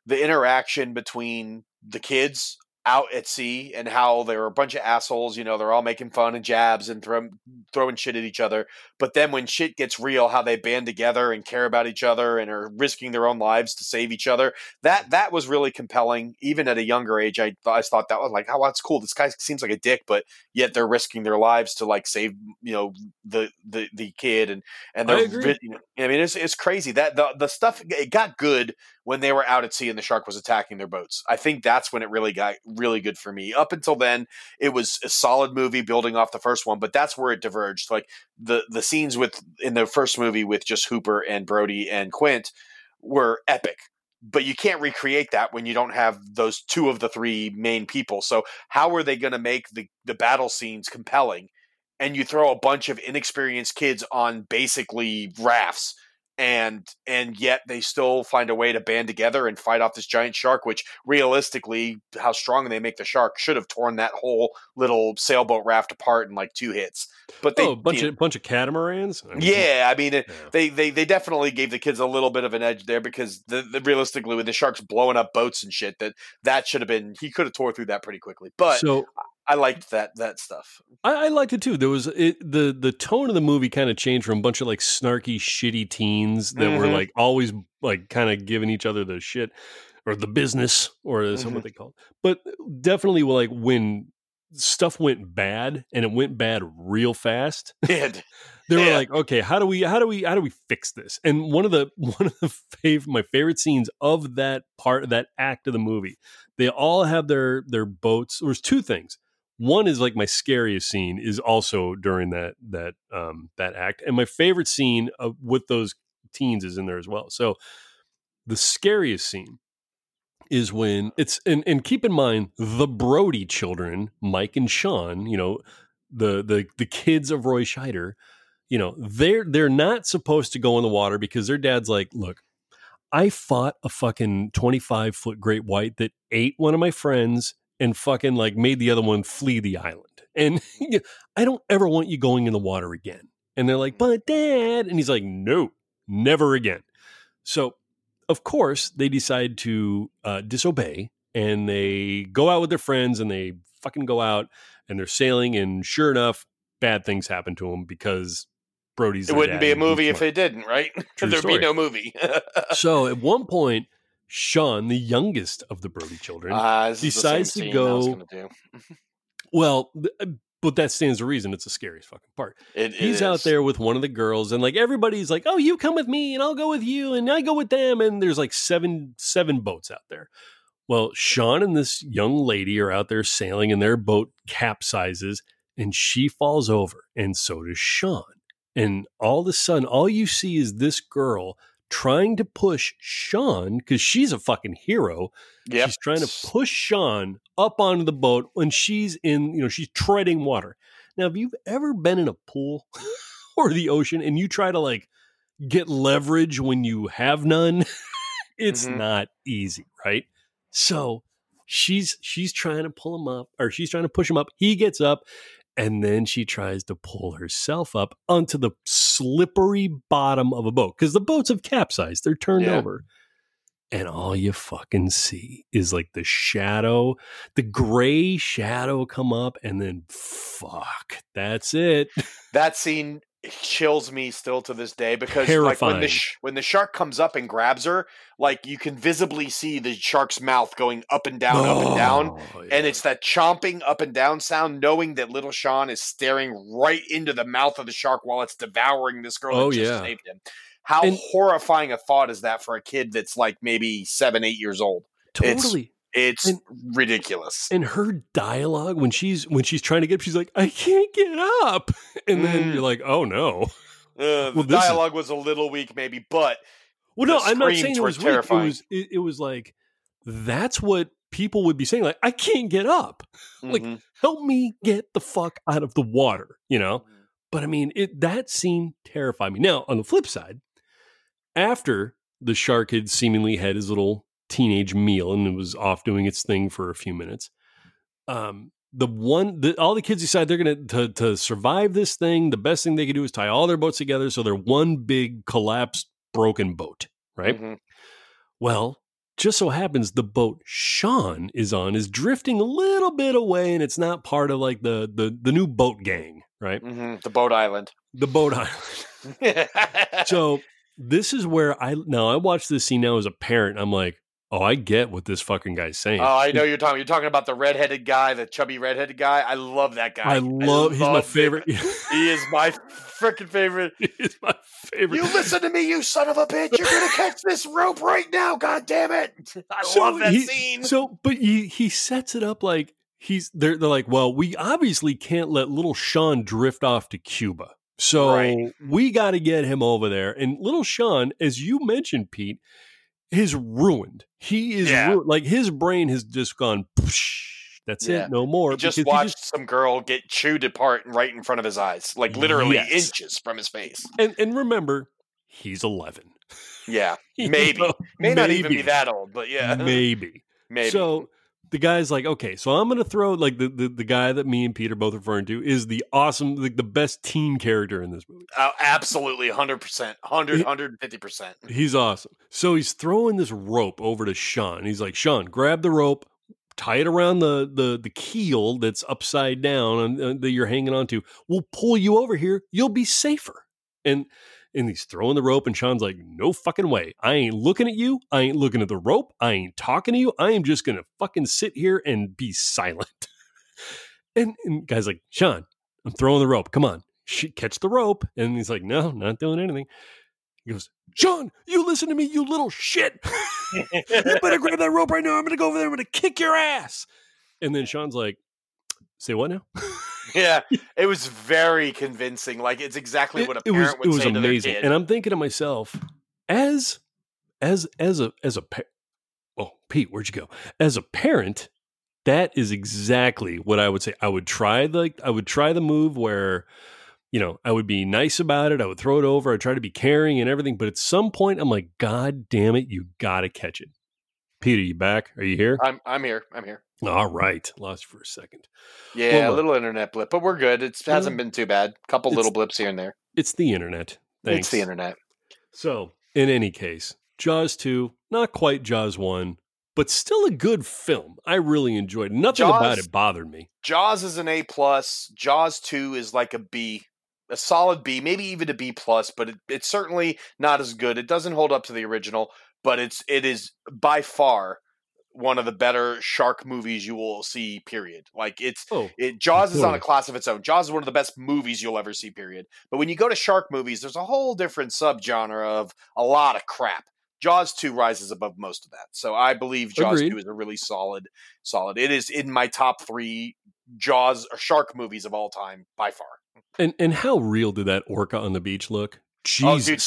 the interaction between the kids out at sea and how they were a bunch of assholes. You know, they're all making fun and jabs and throw, throwing shit at each other. But then when shit gets real, how they band together and care about each other and are risking their own lives to save each other. That that was really compelling. Even at a younger age, I, I thought that was like, oh, that's cool. This guy seems like a dick, but yet they're risking their lives to like save you know the the the kid and and I they're agree. you know, I mean it's it's crazy that the the stuff it got good when they were out at sea and the shark was attacking their boats. I think that's when it really got really good for me. Up until then, it was a solid movie building off the first one, but that's where it diverged. Like the the scenes with in the first movie with just Hooper and Brody and Quint were epic. But you can't recreate that when you don't have those two of the three main people. So how are they going to make the the battle scenes compelling? And you throw a bunch of inexperienced kids on basically rafts and and yet they still find a way to band together and fight off this giant shark which realistically how strong they make the shark should have torn that whole little sailboat raft apart in like two hits but they oh, a bunch you of bunch of catamarans. I mean, yeah, I mean, uh, Yeah. they, they they definitely gave the kids a little bit of an edge there because the, the realistically, with the sharks blowing up boats and shit, that that should have been he could have tore through that pretty quickly. But so I liked that that stuff. I, I liked it too. There was it, the the tone of the movie kind of changed from a bunch of like snarky, shitty teens that were Mhm. like always like kind of giving each other the shit or the business or Mhm. what they call it. But definitely like when stuff went bad and it went bad real fast. And They were Yeah. like, okay, how do we how do we how do we fix this? And one of the one of the fav- my favorite scenes of that part that act of the movie, they all have their their boats. There's two things. One is like my scariest scene is also during that that um that act, and my favorite scene of, with those teens is in there as well. So the scariest scene is when it's and and keep in mind the Brody children, Mike and Sean, you know, the the the kids of Roy Scheider, you know, they're they're not supposed to go in the water because their dad's like, look, I fought a fucking 25 foot great white that ate one of my friends and fucking like made the other one flee the island. And I don't ever want you going in the water again. And they're like, but dad. And he's like, no, never again. So, of course, they decide to uh, disobey and they go out with their friends and they fucking go out and they're sailing. And sure enough, bad things happen to them because Brody's. it wouldn't be a movie if it didn't, right? There'd story. be no movie. So at one point, Sean, the youngest of the Brody children, Uh, this is the same decides to scene I was go- well, uh, but that stands to reason. It's the scariest fucking part. It, it He's out there with one of the girls, and like everybody's like, "Oh, you come with me, and I'll go with you, and I go with them." And there's like seven seven boats out there. Well, Sean and this young lady are out there sailing, and their boat capsizes, and she falls over, and so does Sean. And all of a sudden, all you see is this girl trying to push Sean because she's a fucking hero. Yep. She's trying to push Sean up onto the boat when she's in, you know, she's treading water. Now, if you've ever been in a pool or the ocean and you try to like get leverage when you have none, it's Mhm. not easy, right? So she's she's trying to pull him up or she's trying to push him up. He gets up and then she tries to pull herself up onto the slippery bottom of a boat because the boats have capsized. They're turned Yeah. over. And all you fucking see is like the shadow, the gray shadow come up, and then fuck, that's it. that scene it chills me still to this day because like when the sh- when the shark comes up and grabs her, like you can visibly see the shark's mouth going up and down, up and down, Oh, and it's that chomping up and down sound, knowing that little Sean is staring right into the mouth of the shark while it's devouring this girl Oh, that just yeah. saved him. How And- horrifying a thought is that for a kid that's like maybe seven, eight years old? totally. It's And- ridiculous. and her dialogue when she's when she's trying to get up, she's like, I can't get up. And then Mm. you're like, oh no. Uh, Well, the this is- dialogue was a little weak, maybe, but Well, no, The I'm not saying it was weak. It was it, it was like that's what people would be saying. Like, I can't get up. Like, mhm. Help me get the fuck out of the water, you know? But I mean, it that scene terrified me. Now, on the flip side, after the shark had seemingly had his little teenage meal and it was off doing its thing for a few minutes, um, the one, the, all the kids decide they're going to to survive this thing. The best thing they could do is tie all their boats together so they're one big collapsed, broken boat, right? Mhm. Well, just so happens the boat Sean is on is drifting a little bit away, and it's not part of like the the the new boat gang, right? Mhm. The boat island. The boat island. So this is where I now I watch this scene now as a parent. I'm like, oh, I get what this fucking guy's saying. Oh, I know you're talking. You're talking about the redheaded guy, the chubby redheaded guy. I love that guy. I love. he's my favorite. He is my freaking favorite. he's my favorite. You listen to me, you son of a bitch! You're gonna catch this rope right now. God damn it! I So love that he- scene. So, but he he sets it up like he's they're they're like, well, we obviously can't let little Sean drift off to Cuba. So Right. we got to get him over there. And little Sean, as you mentioned, Pete, is ruined. He is Yeah. ruined. Like his brain has just gone. "Psh, That's Yeah. it. No more. He just because he watched some girl get chewed apart right in front of his eyes, like literally Yes. inches from his face. and and remember, he's eleven. Yeah, You maybe know, may not even be that old, but yeah, Maybe. maybe. So the guy's like, okay, so I'm gonna throw like the, the the guy that me and Pete are both referring to is the awesome, like the best teen character in this movie. Oh, absolutely, hundred percent, 100 150 percent. He's awesome. So he's throwing this rope over to Sean. He's like, Sean, grab the rope, tie it around the the the keel that's upside down and uh, that you're hanging onto. We'll pull you over here. You'll be safer. And and he's throwing the rope, and Sean's like, "No fucking way! I ain't looking at you. I ain't looking at the rope. I ain't talking to you. I am just gonna fucking sit here and be silent." and, and guy's like, "Sean, I'm throwing the rope. Come on, catch the rope." And he's like, "No, not doing anything." He goes, Sean, you listen to me, you little shit. you better grab that rope right now. I'm going to go over there. I'm going to kick your ass. And then Sean's like, say what now? yeah, it was very convincing. Like it's exactly what a it parent was, would it was say to their amazing. kid. And I'm thinking to myself, as, as, as a, as a, pa- oh, Pete, where'd you go? As a parent, that is exactly what I would say. I would try the, I would try the move where, you know, I would be nice about it. I would throw it over. I'd try to be caring and everything. But at some point, I'm like, God damn it, you got to catch it. Peter, you back? Are you here? I'm I'm here. I'm here. All right. Lost for a second. Yeah, Well, a little internet blip, but we're good. It hasn't been too bad. A Couple little blips here and there. It's the internet. Thanks. It's the internet. So, in any case, Jaws 2, not quite Jaws 1, but still a good film. I really enjoyed it. Nothing Jaws- about it bothered me. Jaws is an A plus. Jaws two is like a B, a solid B, maybe even a B plus, but it, it's certainly not as good. It doesn't hold up to the original, but it's it is by far one of the better shark movies you will see. Period. Like it's Oh, it Jaws is on a class of its own. Jaws is one of the best movies you'll ever see. Period. But when you go to shark movies, there's a whole different subgenre of a lot of crap. Jaws 2 rises above most of that. So I believe Jaws Agreed. 2 is a really solid solid. It is in my top 3 Jaws or shark movies of all time by far. and, and how real did that orca on the beach look? Oh, dude.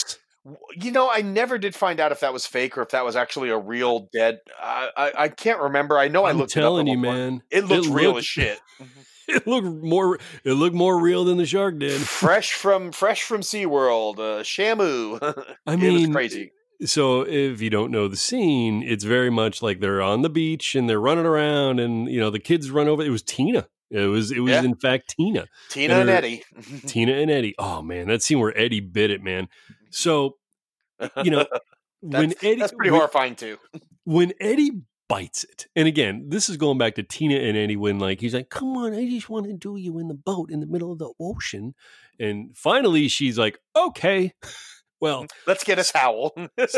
Jesus. W- You know, I never did find out if that was fake or if that was actually a real dead. I I, I can't remember. I know I I'm looked telling it you, up at one point. man. It looked real looked- as shit. It looked more it looked more real than the shark did. fresh from fresh from SeaWorld, uh, Shamu. I mean it was crazy. so if you don't know the scene, it's very much like they're on the beach and they're running around and you know the kids run over. It was Tina. It was it was Yeah. in fact Tina. Tina and her- Eddie. Tina and Eddie. Oh man, that scene where Eddie bit it, man. So you know when That's- Eddie That's pretty when, horrifying too. when Eddie bites it. And again, this is going back to Tina and Eddie when like he's like, "Come on, I just want to do you in the boat in the middle of the ocean." And finally, she's like, "Okay." Well, let's get a towel.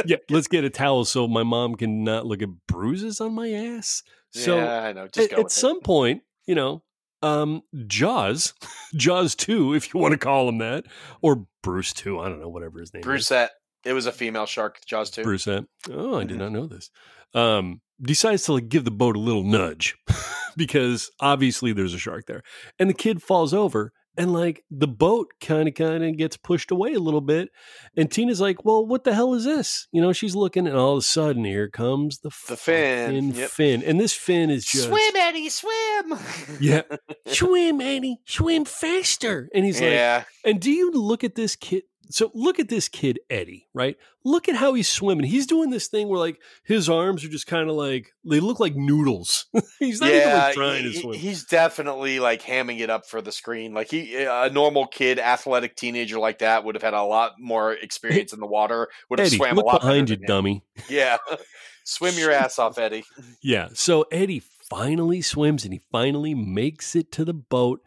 yeah, let's get a towel so my mom can not look at bruises on my ass. So yeah, I know. Just at, at some point, you know, um, Jaws, Jaws two, if you want to call him that, or Bruce too. I don't know, whatever his name. Brucette. Is. It was a female shark, Jaws two. Brucette. Oh, I did not know this. Um, decides to like give the boat a little nudge because obviously there's a shark there, and the kid falls over and like the boat kind of kind of gets pushed away a little bit and tina's like well what the hell is this you know she's looking and all of a sudden here comes the, the fin yep. fin and this fin is just swim eddie swim yeah swim eddie swim faster and he's yeah. like and do you look at this kid so look at this kid Eddie, right? Look at how he's swimming. He's doing this thing where like his arms are just kind of like they look like noodles. he's not yeah, even like trying he, to swim. He's definitely like hamming it up for the screen. Like he, eh, a normal kid, athletic teenager like that would have had a lot more experience in the water. Would have Eddie, swam look a lot behind you, dummy. Yeah, swim your ass off, Eddie. Yeah. So Eddie finally swims and he finally makes it to the boat,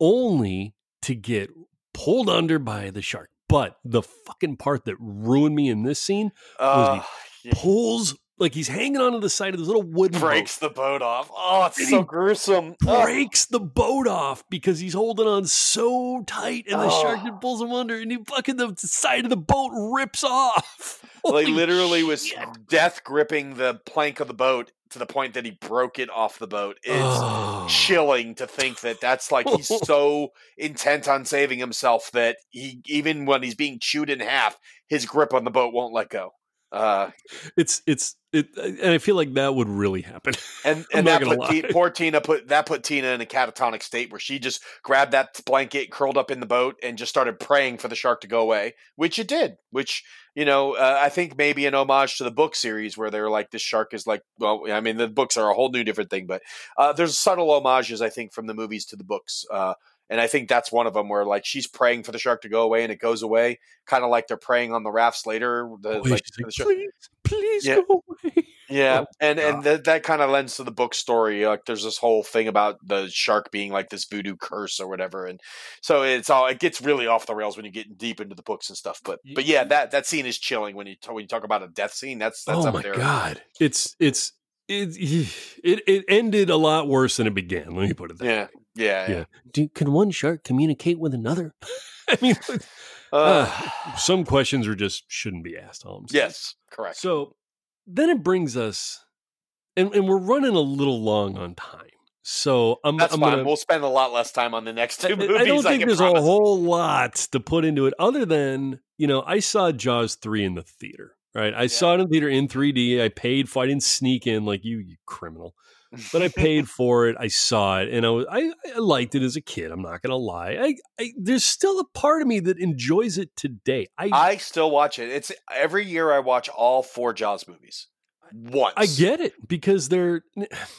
only to get pulled under by the shark. But the fucking part that ruined me in this scene was Uh, he pulls like he's hanging onto the side of this little wooden breaks boat, the boat off. Oh, it's And so gruesome. Oh. breaks the boat off because he's holding on so tight, and the shark Oh. just pulls him under, and he fucking the side of the boat rips off. like literally was death gripping the plank of the boat to the point that he broke it off the boat. It's Oh. chilling to think that that's like he's so intent on saving himself that he even when he's being chewed in half, his grip on the boat won't let go. Uh, It's it's it, and I feel like that would really happen. and and that put lie. poor Tina put that put Tina in a catatonic state where she just grabbed that blanket, curled up in the boat, and just started praying for the shark to go away, which it did. Which you know, uh, I think maybe an homage to the book series where they're like this shark is like, well, I mean, the books are a whole new different thing, but uh, there's subtle homages I think from the movies to the books. Uh, and I think that's one of them where like she's praying for the shark to go away and it goes away, kind of like they're praying on the rafts later. The, Oh, yeah, like, the shark- please, please Yeah. go away. yeah, Oh, and and God. that that kind of lends to the book story. Like, there's this whole thing about the shark being like this voodoo curse or whatever, and so it's all it gets really off the rails when you get deep into the books and stuff. But but yeah, that that scene is chilling when you t- when you talk about a death scene. That's that's oh up my there. god, it's it's it, it it ended a lot worse than it began. Let me put it that. Yeah, way. yeah, yeah. Yeah. Do, can one shark communicate with another? I mean, Uh, some questions are just shouldn't be asked. All I'm saying. yes, correct. So then it brings us, and, and we're running a little long on time. So I'm, that's I'm fine. gonna. we'll spend a lot less time on the next two I- movies. I don't think can there's promise. a whole lot to put into it, other than you know I saw Jaws three in the theater. Right, I saw it in theater in 3D. I paid for. I didn't sneak in like you, you criminal. But I paid for it. I saw it, and I was I, I liked it as a kid. I'm not gonna lie. I, I there's still a part of me that enjoys it today. I I still watch it. It's every year I watch all four Jaws movies. Once I get it because there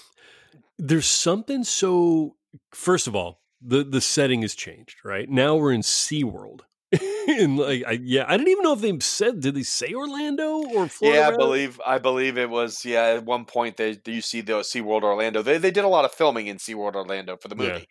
there's something so first of all, the the setting has changed, right? Now we're in SeaWorld. and like I, yeah, I didn't even know if they said did they say Orlando or Florida? Yeah, I believe I believe it was. Yeah, at one point they you see the SeaWorld Orlando. They they did a lot of filming in SeaWorld Orlando for the movie. Yeah.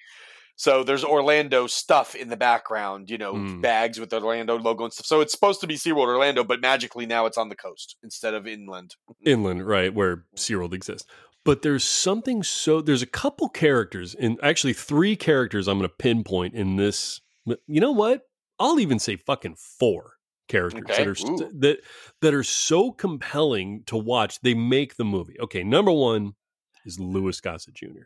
So there's Orlando stuff in the background, you know, Mm. bags with the Orlando logo and stuff. So it's supposed to be SeaWorld Orlando, but magically now it's on the coast instead of inland. inland, right, where SeaWorld exists. But there's something so there's a couple characters and actually three characters I'm going to pinpoint in this. You know what? I'll even say fucking four characters Okay, that are st- that that are so compelling to watch. They make the movie. Okay, number one is Louis Gossett Jr.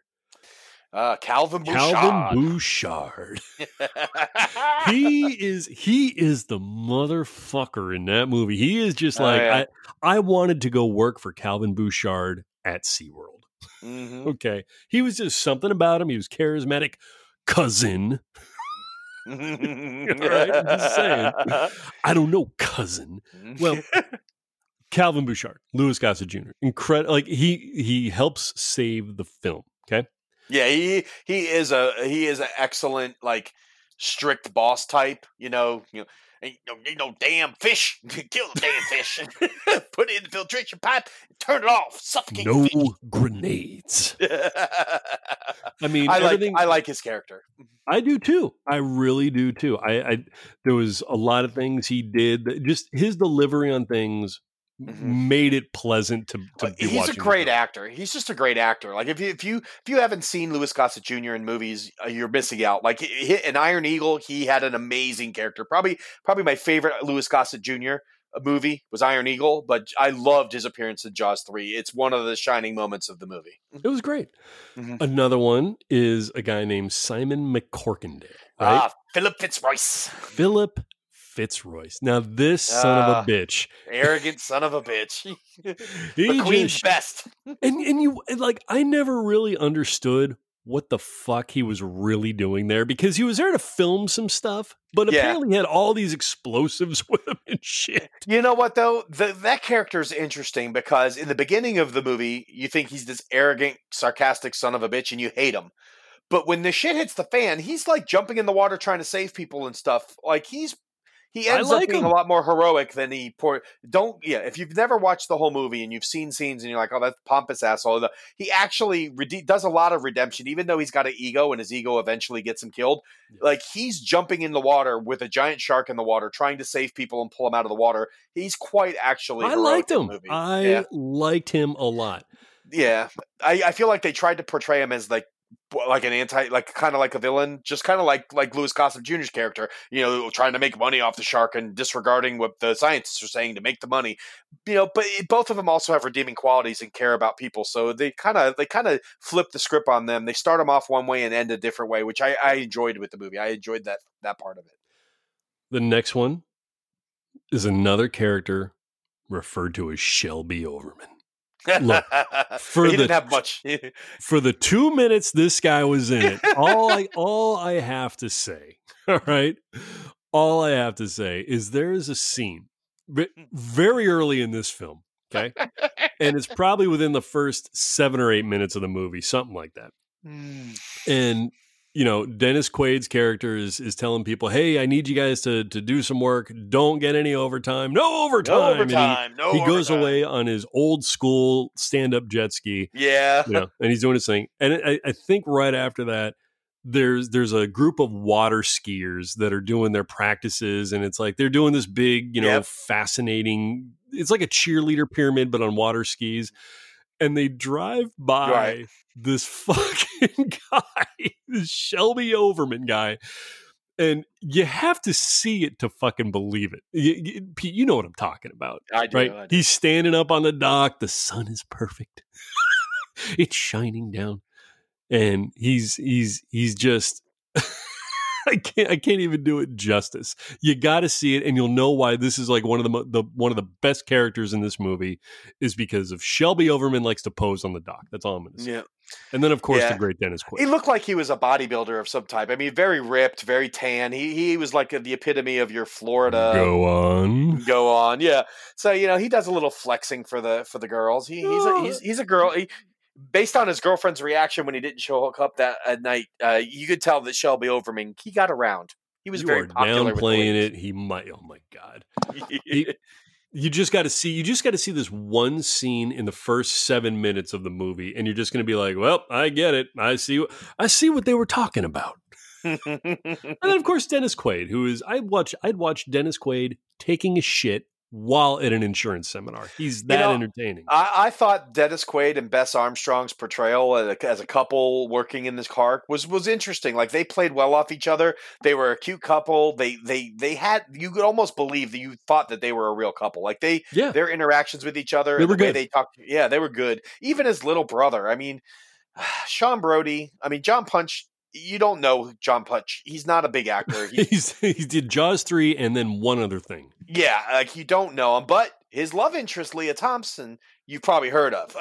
Uh, Calvin Bouchard. Calvin Bouchard. he is he is the motherfucker in that movie. He is just Oh, like yeah. I I wanted to go work for Calvin Bouchard at SeaWorld. Mhm. Okay. He was just something about him. He was charismatic cousin. All right, I'm just saying. I don't know, cousin. Well, Calvin Bouchard, Louis Gossett Jr. Incredible. Like he he helps save the film. Okay. Yeah, he he is a he is an excellent like strict boss type. You know, you know, Ain't no, ain't no damn fish. Kill the damn fish. Put it in the filtration pipe. Turn it off. Suffocate No grenades. I mean, I like everything. I like his character. I do too. I really do too. I, I there was a lot of things he did that just his delivery on things Mhm. made it pleasant to, to be He's a great actor. He's just a great actor. Like if you if you if you haven't seen Louis Gossett Jr. in movies, uh, you're missing out. Like in Iron Eagle, he had an amazing character. Probably probably my favorite Louis Gossett Jr. movie was Iron Eagle, but I loved his appearance in Jaws three. It's one of the shining moments of the movie. It was great. Mhm. Another one is a guy named Simon McCorkindale. Right? Ah, Philip Fitzroyce, Philip Fitzroyce. Now this son Ah. of a bitch. arrogant son of a bitch. He the queen's just- best. and and you and, like I never really understood what the fuck he was really doing there because he was there to film some stuff, but Yeah. apparently he had all these explosives with him and shit. You know what though? The, that character is interesting because in the beginning of the movie, you think he's this arrogant, sarcastic son of a bitch, and you hate him. But when the shit hits the fan, he's like jumping in the water trying to save people and stuff. Like he's he ends like up being him. a lot more heroic than he poor. Don't yeah. If you've never watched the whole movie and you've seen scenes and you're like, oh, that pompous asshole. the- He actually rede- does a lot of redemption, even though he's got an ego and his ego eventually gets him killed. Like he's jumping in the water with a giant shark in the water, trying to save people and pull him out of the water. He's quite actually. I liked him. I yeah, liked him a lot. yeah. I, I feel like they tried to portray him as like like an anti, like kind of like a villain, just kind of like like Louis Gossett Jr.'s character. You know, trying to make money off the shark and disregarding what the scientists are saying to make the money. You know, but both of them also have redeeming qualities and care about people. So they kind of they kind of flip the script on them. They start them off one way and end a different way, which I, I enjoyed with the movie. I enjoyed that that part of it. The next one is another character referred to as Shelby Overman. Look, for he the- didn't have much. For the two minutes this guy was in it, all I all I have to say, all right, all I have to say is there is a scene ve- very early in this film, okay, and it's probably within the first seven or eight minutes of the movie, something like that. Mm. and you know dennis quaid's character is is telling people hey i need you guys to to do some work don't get any overtime no overtime, No And he- overtime. No he, goes away on his old school stand-up jet ski Yeah. you know, and he's doing his thing and I, I think right after that there's there's a group of water skiers that are doing their practices and it's like they're doing this big you know Yep. fascinating it's like a cheerleader pyramid but on water skis and they drive by Right. this fucking guy this shelby overman guy and you have to see it to fucking believe it you, you, Pete, you know what i'm talking about I do. right? I do. He's standing up on the dock. The sun is perfect. it's shining down, and he's he's he's just. I can't I can't even do it justice. You got to see it, and you'll know why this is like one of the, the one of the best characters in this movie is because of Shelby Overman likes to pose on the dock. That's all I'm going to say. Yeah. And then of course Yeah. the great Dennis Quaid. He looked like he was a bodybuilder of some type. I mean, very ripped, very tan. He he was like the epitome of your Florida. Go on. Go on, yeah. So you know he does a little flexing for the for the girls. He, he's a, he's he's a girl. He, based on his girlfriend's reaction when he didn't show up that at night, uh, you could tell that Shelby Overman he got around. He was you very popular. downplaying it. He might. Oh my god. He- you just got to see you just got to see this one scene in the first seven minutes of the movie and you're just going to be like well i get it i see what i see what they were talking about and then of course dennis quaid who is i watch i'd watch dennis quaid taking a shit while at an insurance seminar he's that know, entertaining I, I thought Dennis Quaid and Bess Armstrong's portrayal as a, as a couple working in this car was was interesting. Like they played well off each other. They were a cute couple. They they they had you could almost believe that you thought that they were a real couple. Like they yeah their interactions with each other, They were the way good. they talked. Yeah, they were good. Even his little brother. I mean, Sean Brody. I mean, John Putch. You don't know John Putch. He's not a big actor. He, he's he did jaws 3 and then one other thing Yeah, like you don't know him, but his love interest, Lea Thompson, you've probably heard of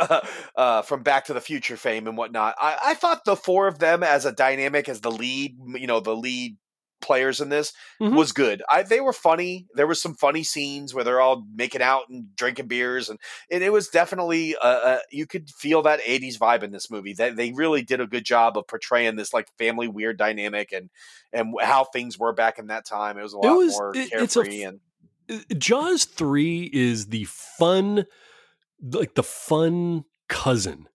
uh, from Back to the Future fame and whatnot. I, I thought the four of them as a dynamic, as the lead, you know, the lead players in this Mhm. was good. I they were funny. There was some funny scenes where they're all making out and drinking beers, and, and it was definitely uh, uh, you could feel that '80s vibe in this movie. That they really did a good job of portraying this like family weird dynamic and and how things were back in that time. It was a It lot was- more it- it's a carefree and Uh, Jaws 3 is the fun like the fun cousin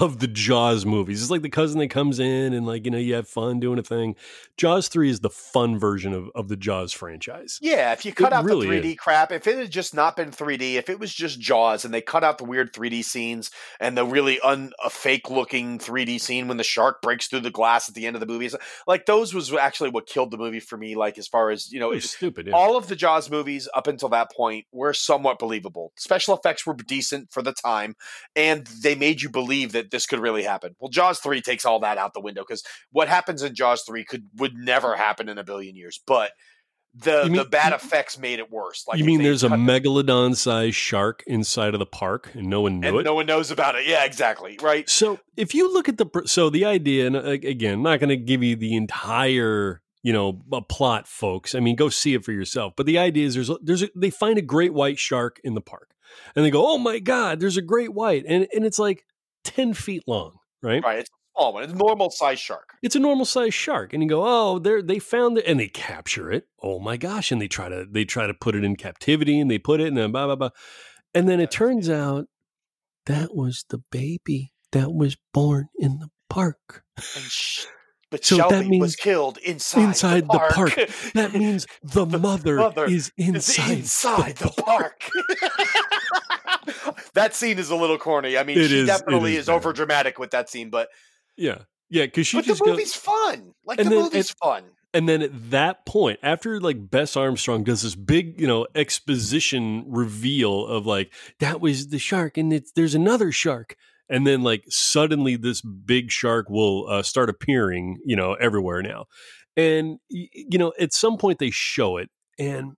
of the Jaws movies. It's like the cousin that comes in and like, you know, you have fun doing a thing. Jaws 3 is the fun version of, of the Jaws franchise. Yeah, if you cut It out really the 3D crap, if it had just not been 3D, if it was just Jaws and they cut out the weird 3D scenes and the really un a fake looking 3D scene when the shark breaks through the glass at the end of the movie, like those was actually what killed the movie for me. Like as far as you know, It it- stupid. Yeah. all of the Jaws movies up until that point were somewhat believable. Special effects were decent for the time, and they made you believe that this could really happen. Well, Jaws three takes all that out the window because what happens in Jaws three could would never happen in a billion years. But the mean- the bad effects made it worse. Like you mean there's a megalodon sized shark inside of the park and no one knew and it? no one knows about it? Yeah, exactly. Right. So if you look at the so the idea, and uh, again, I'm not going to give you the entire you know a plot, folks. I mean, go see it for yourself. But the idea is there's there's a, they find a great white shark in the park, and they go, oh my god, there's a great white, and and it's like ten feet long, right? Right. It's a small one. It's a normal size shark. It's a normal size shark, and you go, oh, they they found it, and they capture it. Oh my gosh, and they try to they try to put it in captivity, and they put it in a blah blah blah, and then it turns out that was the baby that was born in the park. And sh- but So that Shelby was means killed inside, inside the the park. park. That means the, The mother, mother is inside. inside the park. that scene is a little corny. I mean, It she is- definitely is is, over dramatic with that scene, but Yeah, yeah, because she but the just goes, movie's fun. Like the then movie's fun. and then at that point, after like Bess Armstrong does this big, you know, exposition reveal of like that was the shark, and it's there's another shark, and then like suddenly this big shark will uh, start appearing, you know, everywhere now, and you know, at some point they show it, and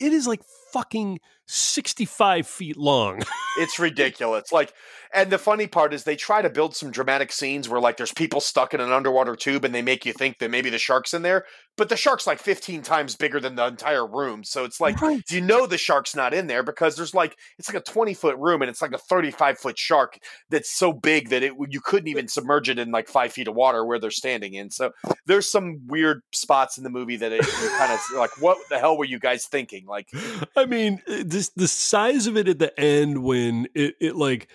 it is like fucking sixty five feet long. It's ridiculous. Like, and the funny part is they try to build some dramatic scenes where like there's people stuck in an underwater tube and they make you think that maybe the shark's in there, but the shark's like 15 times bigger than the entire room. So it's like right. you know the shark's not in there because there's like it's like a 20 foot room and it's like a 35 foot shark that's so big that it you couldn't even submerge it in like five feet of water where they're standing in. So there's some weird spots in the movie that it kind of like what the hell were you guys thinking? Like I mean, uh, this the size of it at the end when it, it like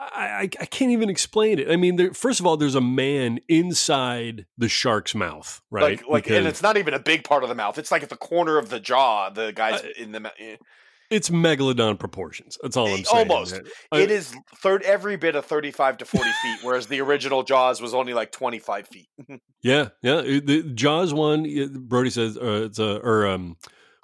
I, I can't even explain it. I mean, there, first of all, there's a man inside the shark's mouth, right? like like and it's not even a big part of the mouth. It's like at the corner of the jaw. The guys Uh, in the mouth. eh. it's megalodon proportions. That's all I'm saying. almost. I- It is third every bit of 35 to 40 feet, whereas the original Jaws was only like 25 feet. Yeah, yeah. The Jaws one, uh, Brody says, uh, it's a, or um,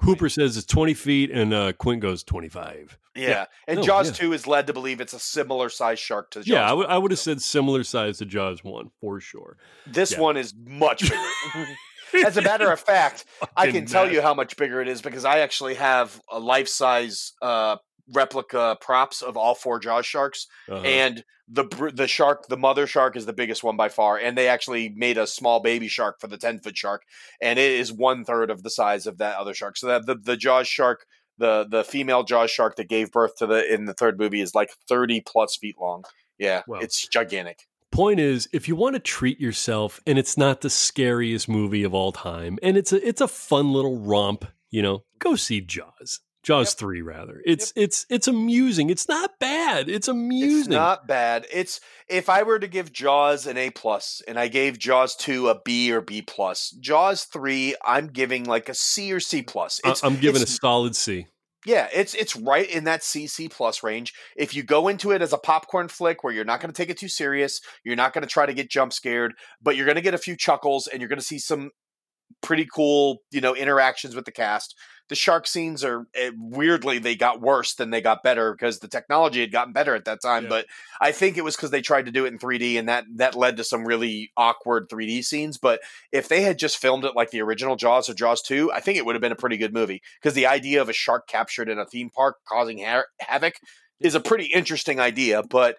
Hooper says it's 20 feet, and uh, Quint goes 25. Yeah. Yeah. And No, Jaws yeah. 2 is led to believe it's a similar size shark to Jaws. Yeah, I would have said similar size to Jaws one for sure. This yeah. one is much bigger. As a matter of fact, I can Fucking tell you how much bigger it is because I actually have a life size uh, replica props of all four Jaws sharks, Uh-huh. and the the shark, the mother shark, is the biggest one by far. And they actually made a small baby shark for the ten foot shark, and it is one third of the size of that other shark. So that the the Jaws shark. The, the female Jaws shark that gave birth to the in the third movie is like thirty plus feet long. Yeah, Wow. it's gigantic. point is if you want to treat yourself and it's not the scariest movie of all time and it's a it's a fun little romp you know go see jaws jaws Yep. 3 rather it's it's it's amusing it's not bad it's amusing It's not bad. It's if I were to give Jaws an A plus and I gave Jaws two a B or B plus, Jaws three I'm giving like a C or C plus. It's i'm giving a solid c yeah, it's it's right in that C C plus range. If you go into it as a popcorn flick where you're not going to take it too serious, you're not going to try to get jump scared, but you're going to get a few chuckles and you're going to see some pretty cool, you know, interactions with the cast. The shark scenes are eh, weirdly they got worse than they got better because the technology had gotten better at that time. Yeah. But I think it was because they tried to do it in 3D and that that led to some really awkward 3D scenes. But if they had just filmed it like the original Jaws or Jaws 2, I think it would have been a pretty good movie because the idea of a shark captured in a theme park causing ha- havoc is a pretty interesting idea. But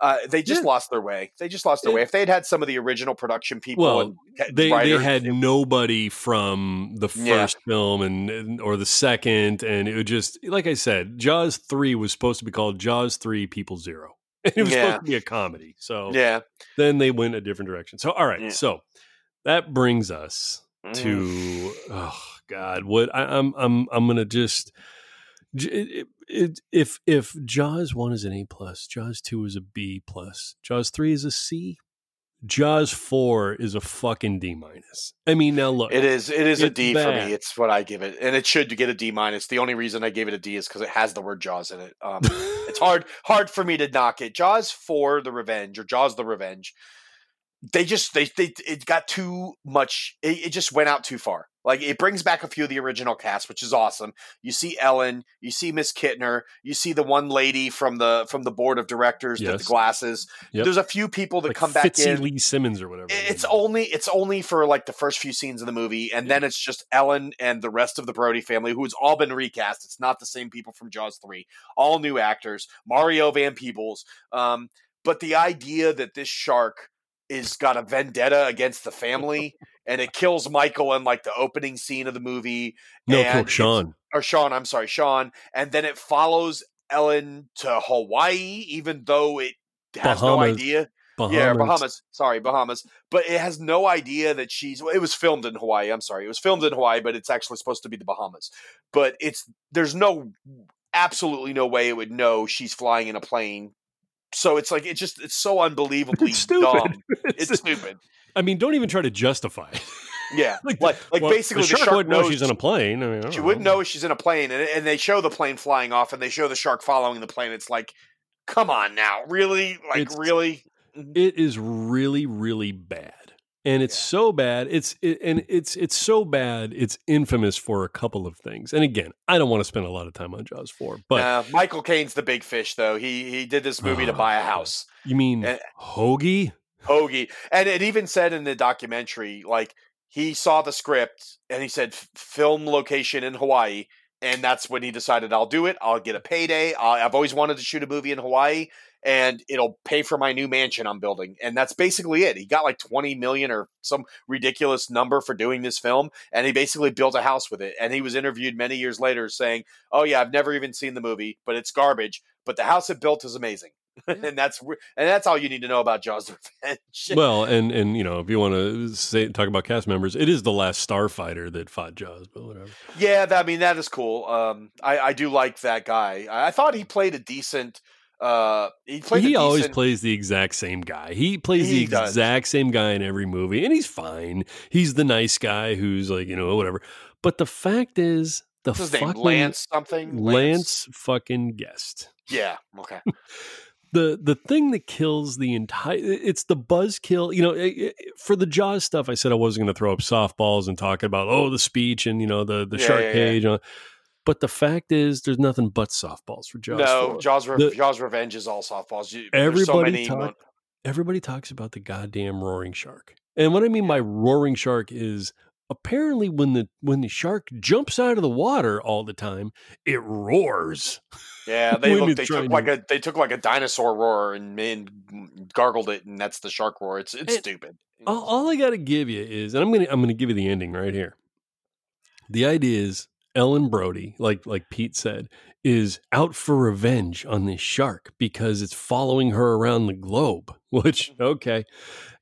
Uh, they just Yeah. lost their way. They just lost their way. If they'd had some of the original production people Well, they they writers, had nobody from the first Yeah. film and, and or the second, and it would just like I said, Jaws three was supposed to be called Jaws three People Zero. It was Yeah. supposed to be a comedy. So yeah, then they went a different direction. So all right, so that brings us Mm. to oh god, what I, I'm I'm I'm gonna just. It, it, if if Jaws one is an A plus, Jaws two is a B plus, Jaws three is a C, Jaws four is a fucking D minus. I mean, now look, it is it is a D It's D for me. It's what I give it, and it should get a D minus. The only reason I gave it a D is because it has the word Jaws in it. Um, it's hard hard for me to knock it. Jaws for the Revenge or Jaws the Revenge. They just they they it got too much. It, it just went out too far. Like it brings back a few of the original cast, which is awesome. You see Ellen, you see Miss Kintner, you see the one lady from the from the board of directors with the glasses. Yep. There's a few people that like come back Fitzy in. Lee Simmons or whatever. It's only it's only for like the first few scenes of the movie, and then it's just Ellen and the rest of the Brody family, who's all been recast. It's not the same people from Jaws three, all new actors. Mario Van Peebles. Um, but the idea that this shark is got a vendetta against the family, and it kills Michael in like the opening scene of the movie. no, and kill Sean. or Sean, I'm sorry, Sean, and then it follows Ellen to Hawaii, even though it has no idea. Bahamas. Yeah, Bahamas. Sorry, Bahamas. But it has no idea that she's. Well, it was filmed in Hawaii. I'm sorry, it was filmed in Hawaii, but it's actually supposed to be the Bahamas. But it's there's no absolutely no way it would know she's flying in a plane. So it's like it's just it's so unbelievably It's stupid. dumb. It's- It's stupid. I mean, don't even try to justify it. Yeah, Like like like, Well, basically the the shark, shark wouldn't know knows she's in a plane. I mean, I don't she wouldn't know if she's in a plane, and, and they show the plane flying off, and they show the shark following the plane. It's like, come on now, really, like It's- really. Mm-hmm. It is really, really bad, and it's Yeah. so bad. It's it, and it's it's so bad. It's infamous for a couple of things. And again, I don't want to spend a lot of time on Jaws four, but Uh, Michael Caine's the big fish, though. He he did this movie to Oh, buy a house. you mean Eh. Hoagie? Hoagie. And it even said in the documentary, like he saw the script and he said film location in Hawaii, and that's when he decided I'll do it. I'll get a payday. i I've always wanted to shoot a movie in Hawaii, and it'll pay for my new mansion I'm building. And that's basically it. He got like twenty million or some ridiculous number for doing this film, and he basically built a house with it. And he was interviewed many years later saying, "Oh yeah, I've never even seen the movie, but it's garbage. But the house it built is amazing." and that's and that's all you need to know about Jaws: The Revenge. Well, and and you know, if you want to say talk about cast members, it is the last Starfighter that fought Jaws, but whatever. Yeah, that, I mean that is cool. Um, I, I do like that guy. I, I thought he played a decent. Uh, he played. he always decent, plays the exact same guy. He plays He the does. exact same guy in every movie, and he's fine. He's the nice guy who's like, you know, whatever. But the fact is, the What's fucking name? Lance something. Lance fucking guest. Yeah. Okay. the the thing that kills the entire it's the buzzkill you know it- it- for the jaws stuff i said i wasn't going to throw up softballs and talk about oh the speech and you know the the Yeah, shark yeah, yeah. cage all- but the fact is there's nothing but softballs for jaws no, 4. Jaws. Re- The- Jaws Revenge is all softballs. You, so Everybody many. talk- everybody talks about the goddamn roaring shark and what i mean by roaring shark is apparently when the when the shark jumps out of the water all the time it roars yeah, they look. They took to- like a. They took like a dinosaur roar and, and gargled it, and that's the shark roar. It's it's stupid. all, all I got to give you is, and I'm gonna I'm gonna give you the ending right here. The idea is Ellen Brody, like like Pete said, is out for revenge on this shark because it's following her around the globe. Which mm-hmm. okay,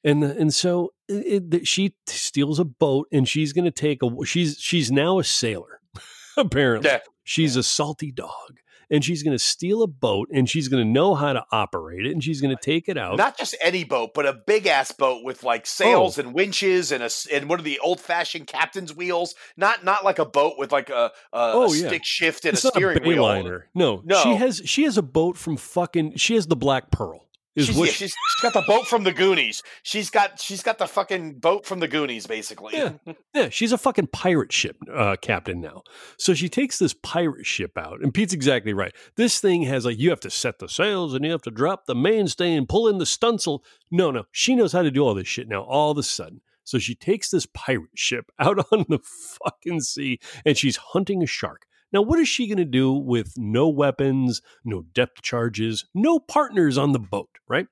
and uh, and so it, it, she steals a boat and she's gonna take a she's she's now a sailor apparently. Yeah. She's a salty dog. And she's going to steal a boat and she's going to know how to operate it and she's going to take it out. Not just any boat, but a big ass boat with like Oh. sails and winches and a and one of the old fashioned captain's wheels. Not not like a boat with like a, a, Oh, yeah. stick shift and it's a steering a wheel. Bayliner. No, No. she has she has a boat from fucking. She has the Black Pearl. Is She's, what yeah, she- she's, she's got the boat from the Goonies. She's got she's got the fucking boat from the Goonies, basically. Yeah. yeah, she's a fucking pirate ship uh, captain now. So she takes this pirate ship out, and Pete's exactly right. This thing has like you have to set the sails and you have to drop the mainstay and pull in the stunsail. No, no, she knows how to do all this shit now. All of a sudden, so she takes this pirate ship out on the fucking sea, and she's hunting a shark. Now, what is she going to do with no weapons, no depth charges, no partners on the boat, right?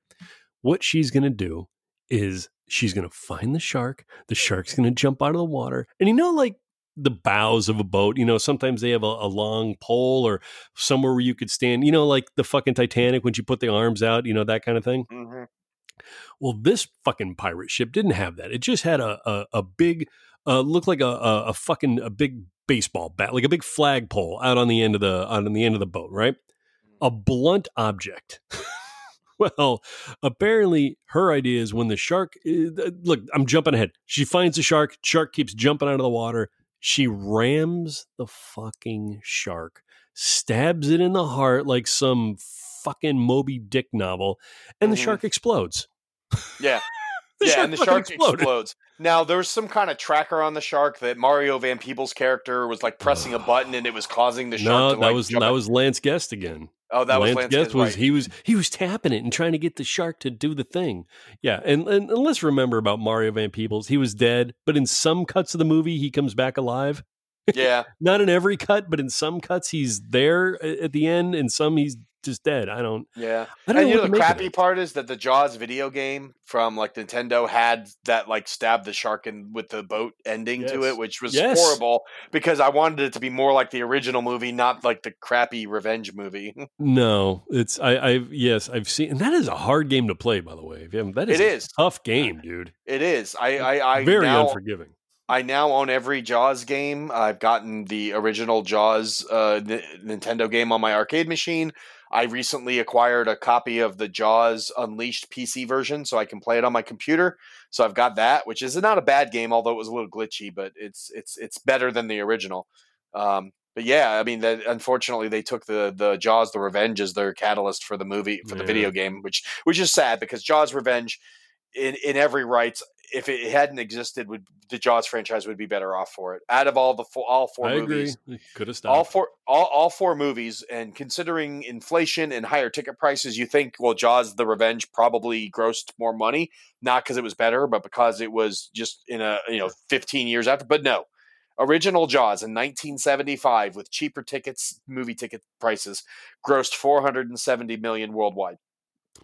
What she's going to do is she's going to find the shark. The shark's going to jump out of the water. And you know, like the bows of a boat, you know, sometimes they have a, a long pole or somewhere where you could stand, you know, like the fucking Titanic when you put the arms out, you know, that kind of thing. hmm Well, this fucking pirate ship didn't have that. It just had a a, a big, uh, looked like a, a a fucking a big baseball bat, like a big flagpole out on the end of the on the end of the boat, right? A blunt object. well, apparently her idea is when the shark. uh, Look, I'm jumping ahead. She finds the shark. Shark keeps jumping out of the water. She rams the fucking shark, stabs it in the heart like some fucking Moby Dick novel, and the Mhm. shark explodes. Yeah. Yeah, and the shark explodes. Now there was some kind of tracker on the shark that Mario Van Peebles' character was like pressing a button and it was causing the shark No, to that was that was Lance Guest again. oh that Lance, was Lance Guest Guest, was right. he was he was tapping it and trying to get the shark to do the thing. Yeah, and, and and let's remember about Mario Van Peebles. He was dead, but in some cuts of the movie, he comes back alive. yeah, Not in every cut, but in some cuts, he's there at the end, and some he's just dead. I don't. yeah. I don't And know you know the crappy part is that the Jaws video game from like Nintendo had that like stab the shark in with the boat ending to it, which was Yes. horrible because I wanted it to be more like the original movie, not like the crappy revenge movie. No, it's I. I've yes, I've seen, and that is a hard game to play. By the way, If you haven't- that is It a is. tough game, dude. It is. I I, I Very now, unforgiving. I now own every Jaws game. I've gotten the original Jaws uh, N- Nintendo game on my arcade machine. I recently acquired a copy of the Jaws Unleashed PC version, so I can play it on my computer. So I've got that, which is not a bad game, although it was a little glitchy, but it's it's it's better than the original. Um, but yeah, I mean, that unfortunately they took the the Jaws: The Revenge as their catalyst for the movie for the Yeah. video game, which which is sad because Jaws: Revenge, in in every rights, if it hadn't existed, would the Jaws franchise would be better off for it. Out of all the four, all four I movies, agree. Could have stopped. all four all, all four movies and considering inflation and higher ticket prices you think well jaws the revenge probably grossed more money not because it was better but because it was just in a you know 15 years after but no original jaws in 1975 with cheaper tickets movie ticket prices grossed 470 million worldwide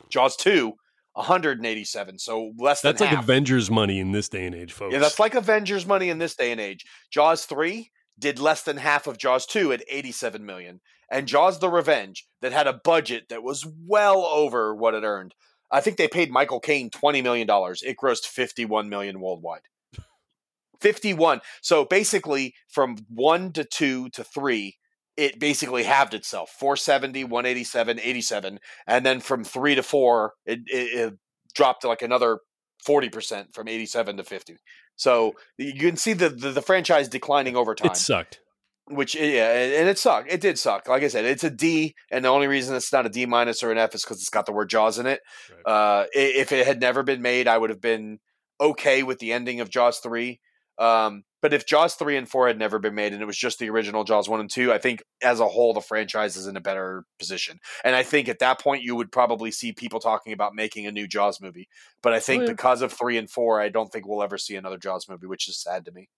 jaws 2 187 so less That's than like half. Avengers money in this day and age, folks. Yeah, that's like Avengers money in this day and age. Jaws 3 did less than half of Jaws 2 at 87 million. And Jaws the Revenge that had a budget that was well over what it earned. I think they paid Michael Caine 20 million dollars. It grossed 51 million worldwide. 51. So basically from 1 to 2 to 3 it basically halved itself 470 187 87 and then from 3 to 4 it, it, it dropped to like another 40% from 87 to 50 so you can see the, the, the franchise declining over time it sucked. which yeah and it sucked. It did suck. Like i said it's a d and the only reason it's not a d minus or an f is because it's got the word jaws in it. Right. uh, if it had never been made i would have been okay with the ending of jaws 3 um, but if jaws 3 and 4 had never been made and it was just the original jaws 1 and 2 i think as a whole the franchise is in a better position and i think at that point you would probably see people talking about making a new jaws movie but i think Oh, yeah. because of 3 and 4 i don't think we'll ever see another jaws movie which is sad to me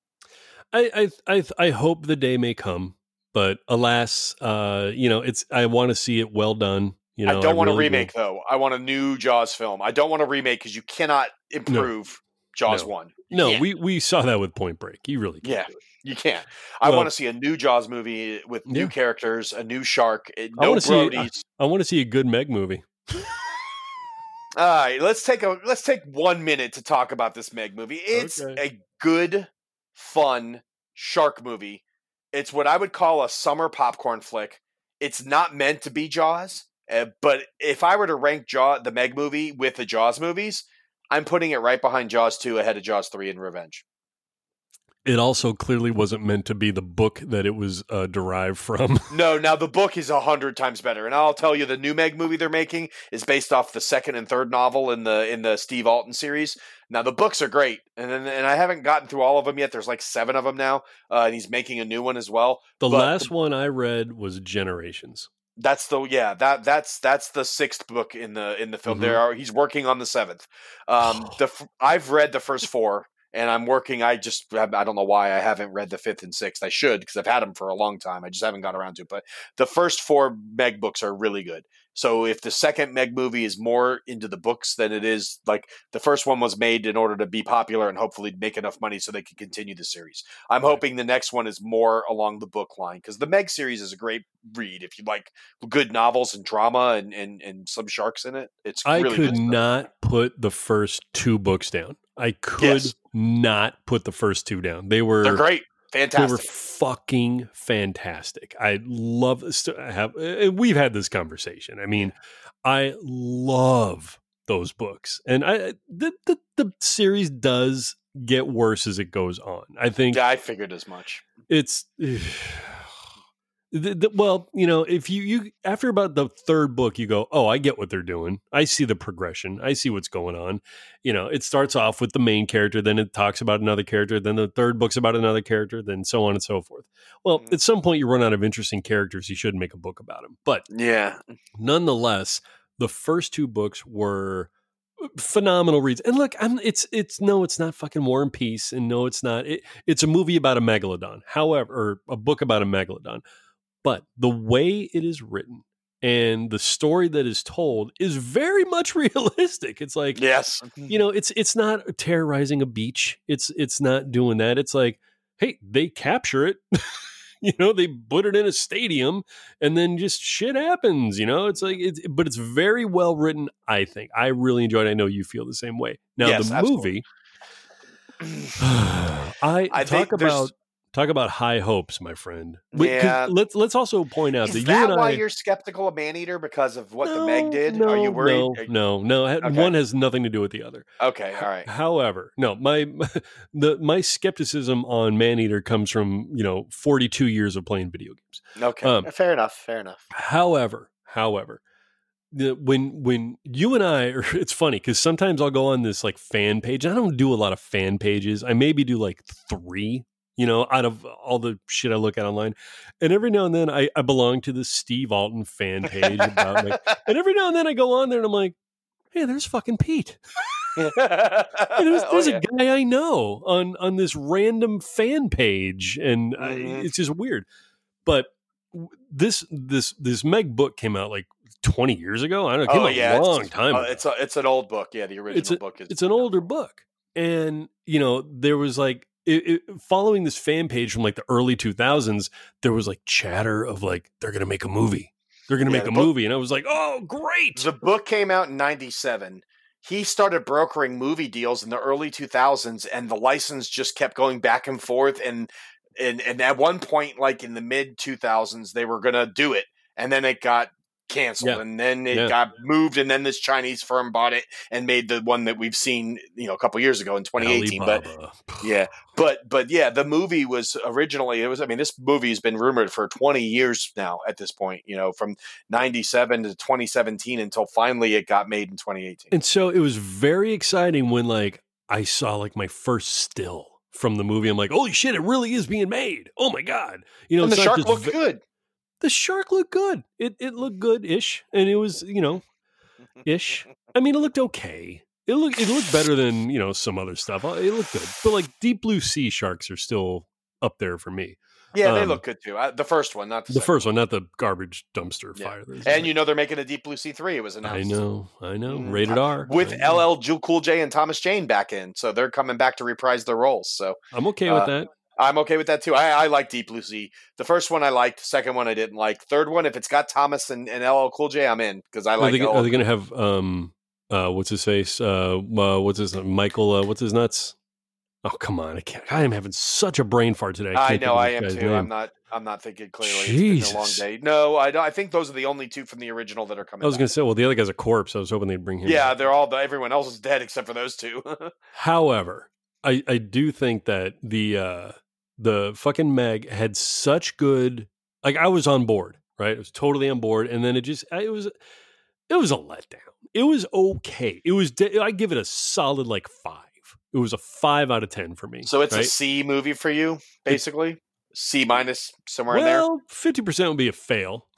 I, I I I hope the day may come, but alas, uh, you know, it's I want to see it well done. You know, I don't want really a remake though. I want a new Jaws film. I don't want a remake because you cannot improve Jaws No. one. No, can't. we we saw that with Point Break. You really can't Yeah. you can't. I Well- want to see a new Jaws movie with new Yeah. characters, a new shark, eh, I no wanna see- Brodies. I want to see a good Meg movie. All right, let's take a let's take one minute to talk about this Meg movie. It's Okay. a good, fun shark movie. It's what I would call a summer popcorn flick. It's not meant to be Jaws, uh, but if I were to rank Jaw the Meg movie with the Jaws movies, I'm putting it right behind Jaws two, ahead of Jaws three and Revenge. It also clearly wasn't meant to be the book that it was uh, derived from. No, now the book is a hundred times better, and I'll tell you, the new Meg movie they're making is based off the second and third novel in the in the Steve Alten series. Now the books are great, and then and I haven't gotten through all of them yet. There's like seven of them now, uh, and he's making a new one as well. The But last one I read was Generations. That's the yeah that that's that's the sixth book in the in the film. Mhm. There are he's working on the seventh. Um, the I've read the first four, and I'm working. I just I don't know why I haven't read the fifth and sixth. I should because I've had them for a long time. I just haven't got around to. it. But the first four Meg books are really good. So if the second Meg movie is more into the books than it is like the first one was made in order to be popular and hopefully make enough money so they can continue the series. I'm hoping the next one is more along the book line because the Meg series is a great read if you like good novels and drama and and, and some sharks in it. It's I really could not put the first two books down. I could Yes. not put the first two down. They were They're great, They were fucking fantastic. I love I have uh, we've had this conversation. I mean, I love those books. And I the the, the series does get worse as it goes on. I think yeah, I figured as much. it's the, the, well you know if you you after about the third book you go oh i get what they're doing. I see the progression. I see what's going on. You know it starts off with the main character then it talks about another character then the third book's about another character then so on and so forth. Well Mhm. at some point you run out of interesting characters you shouldn't make a book about them but Yeah, nonetheless the first two books were phenomenal reads. And look i'm it's it's no it's not fucking war and peace and no it's not it, it's a movie about a megalodon. However or a book about a megalodon but the way it is written and the story that is told is very much realistic. It's like yes, you know it's it's not terrorizing a beach. It's it's not doing that. It's like hey they capture it. You know they put it in a stadium and then just shit happens you know? It's like it's but it's very well written i think. I really enjoyed it. I know you feel the same way. Now Yes, the absolutely. movie i, I talk about talk about high hopes my friend Yeah. let's let's also point out Is that you that and why I, you're skeptical of Maneater because of what the Meg did? No, Are you worried? No, you- no, no. Okay. One has nothing to do with the other. Okay, all right. However, no, my the my skepticism on Maneater comes from you know 42 years of playing video games. Okay, Um, fair enough. Fair enough. However, however, when when you and I, are, it's funny because sometimes I'll go on this like fan page. I don't do a lot of fan pages. I maybe do like three. You know, out of all the shit I look at online, and every now and then I, I belong to the Steve Alten fan page about like, and every now and then I go on there and I'm like, hey, there's fucking Pete. Hey, there's Oh, yeah. a guy I know on on this random fan page, and I, Mhm. it's just weird. But this this this Meg book came out like 20 years ago. I don't know, it came Oh yeah, a long it's, time. uh, it's a, it's an old book. Yeah, the original a- book is. it's an older book, and you know there was like it, it, following this fan page from like the early 2000s. There was like chatter of like they're gonna make a movie. They're gonna Yeah, make a book- movie, and I was like, oh great. The book came out in '97. He started brokering movie deals in the early 2000s, and the license just kept going back and forth. And and and at one point, like in the mid 2000s, they were gonna do it, and then it got canceled, Yeah. and then it Yeah. got moved, and then this Chinese firm bought it and made the one that we've seen, you know, a couple years ago in 2018. But yeah but but yeah the movie was originally it was i mean this movie has been rumored for 20 years now at this point you know from 97 to 2017 until finally it got made in 2018 And so it was very exciting when like I saw like my first still from the movie. I'm like, holy shit, it really is being made. Oh my god! You know, and the shark looked vi- good the shark looked good. It it looked good ish, and it was you know ish. I mean, it looked okay. It looked it looked better than you know some other stuff. Uh, It looked good, but like deep blue sea sharks are still up there for me. yeah they Um, look good too uh, the first one not the, The first one, not the garbage dumpster Yeah. fire. and you know they're making a deep blue sea 3 it was announced I know, I know, Mhm. rated R with ll Ju- cool j and thomas jane back in so they're coming back to reprise their roles so I'm okay with uh, that. I'm okay with that too. I, I like Deep Blue Sea. The first one I liked. Second one I didn't like. Third one, if it's got Thomas and, and LL Cool J, I'm in because I Are like. they, LL are they going to have um uh what's his face uh, uh what's his Michael uh, what's his nuts? Oh come on! I can't. I am having such a brain fart today. I can't know I am too. guy's I'm not. I'm not thinking clearly. It's been a long Jesus. day. No, I don't. I think those are the only two from the original that are coming. I was going to say, well, the other guy's a corpse. I was hoping they'd bring him. Yeah, back. they're all. Everyone else is dead except for those two. However, I I do think that the uh the fucking Meg had such good. Like I was on board, right? I was totally on board, and then it just it was it was a letdown. It was okay. It was. de- I give it a solid like five. It was a five out of ten for me. so it's a right? C movie for you, basically. C minus somewhere in there. Well, fifty percent would be a fail.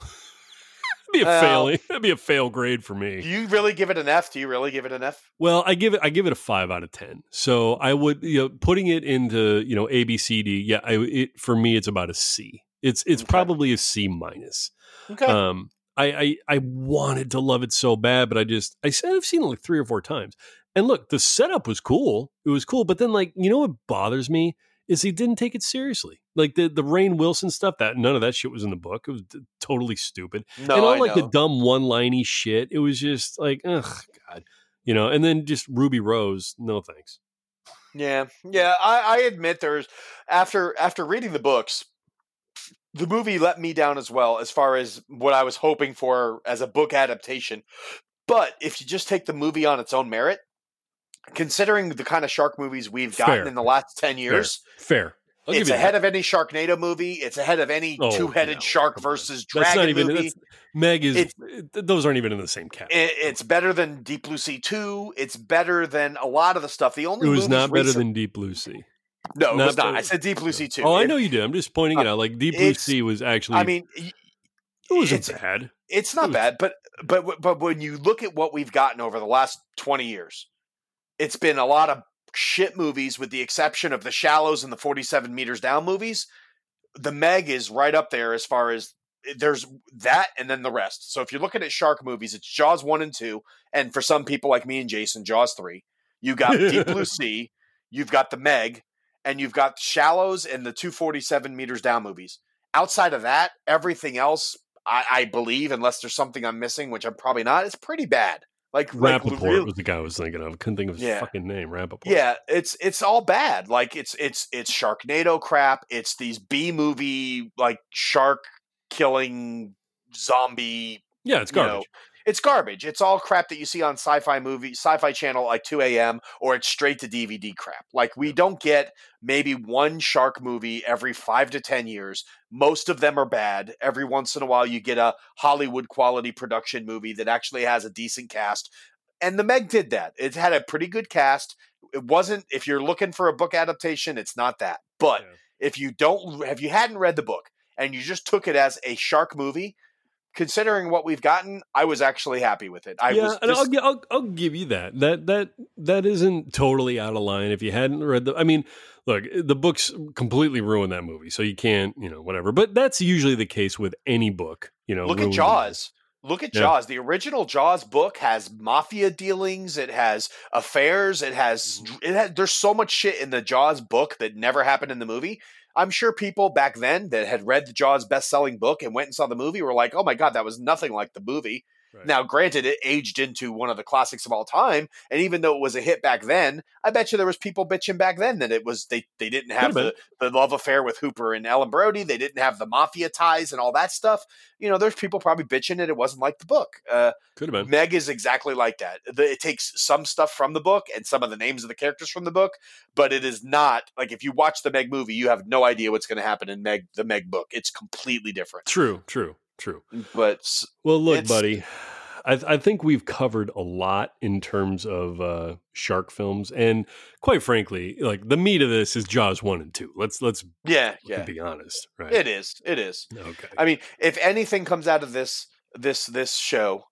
be a Well- failing. That'd be a fail grade for me. Do you really give it an F? Do you really give it an F? Well, I give it I give it a five out of ten. So I would you know putting it into you know A B C D. Yeah, I, it for me it's about a C. It's it's Okay. probably a C minus. Okay. Um, I, I I wanted to love it so bad, but I just I said I've seen it like three or four times. And look, the setup was cool. It was cool, but then like you know what bothers me is he didn't take it seriously. Like the the Rainn Wilson stuff that none of that shit was in the book. It was t- totally stupid no, and all I like know. the dumb one liney shit. It was just like, ugh, God, you know. And then just Ruby Rose, no thanks. Yeah, yeah. I, I admit there's after after reading the books, the movie let me down as well as far as what I was hoping for as a book adaptation. But if you just take the movie on its own merit, considering the kind of shark movies we've gotten Fair. in the last ten years, Fair. I'll it's ahead that. of any Sharknado movie. It's ahead of any Oh, two-headed no, shark versus That's dragon not even. movie. That's, Meg is. Th- those aren't even in the same category. It- it's better than Deep Blue Sea Two. It's better than a lot of the stuff. The only It was not better recent- than Deep Blue Sea. no, it not was not. I said Deep Blue Sea Two. Oh, I know you did. I'm just pointing it Uh, out. Like Deep Blue Sea was actually. I mean, it wasn't it's- bad. it's It not was- bad, but but but when you look at what we've gotten over the last twenty years, it's been a lot of shit movies, with the exception of the Shallows and the Forty Seven Meters Down movies. The Meg is right up there as far as eh, there's that, and then the rest. So if you're looking at shark movies, it's Jaws one and two, and for some people like me and Jason, Jaws three. You got Deep Blue Sea, you've got the Meg, and you've got Shallows and the two forty seven meters down movies. Outside of that, everything else I, I believe, unless there's something I'm missing, which I'm probably not, it's pretty bad. Like, like Rapaport real- was the guy I was thinking of. Couldn't think of his Yeah. fucking name. Rapaport. yeah, it's it's all bad. Like it's it's it's Sharknado crap. It's these B movie like shark killing zombie. Yeah, it's you know, garbage. It's garbage. It's all crap that you see on sci-fi movie, sci-fi channel like 2 a.m. or it's straight to DVD crap. Like we don't get maybe one shark movie every five to ten years. Most of them are bad. Every once in a while, you get a Hollywood quality production movie that actually has a decent cast. And the Meg did that. It had a pretty good cast. It wasn't. If you're looking for a book adaptation, it's not that. But Yeah. if you don't, if you hadn't read the book and you just took it as a shark movie, considering what we've gotten, I was actually happy with it. I yeah, was and I'll, I'll I'll give you that. That that that isn't totally out of line. If you hadn't read the, I mean, look, the books completely ruined that movie, so you can't, you know, whatever. But that's usually the case with any book. You know, look at Jaws. Look at Yeah. Jaws. The original Jaws book has mafia dealings. It has affairs. It has Mm-hmm. it has. There's so much shit in the Jaws book that never happened in the movie. I'm sure people back then that had read the Jaws best-selling book and went and saw the movie were like, "Oh my god, that was nothing like the movie." Right. Now, granted, it aged into one of the classics of all time, and even though it was a hit back then, I bet you there was people bitching back then that it was they they didn't have the, the love affair with Hooper and Ellen Brody, they didn't have the mafia ties and all that stuff. You know, there's people probably bitching that it wasn't like the book. Uh, Could have been. Meg is exactly like that. The, it takes some stuff from the book and some of the names of the characters from the book, but it is not like if you watch the Meg movie, you have no idea what's going to happen in Meg the Meg book. It's completely different. True, true, true. But Well, look, buddy. I, I think we've covered a lot in terms of uh, shark films, and quite frankly, like the meat of this is Jaws one and two. Let's let's yeah, yeah, be honest, right? it is. It is. Okay. I mean, if anything comes out of this this this show,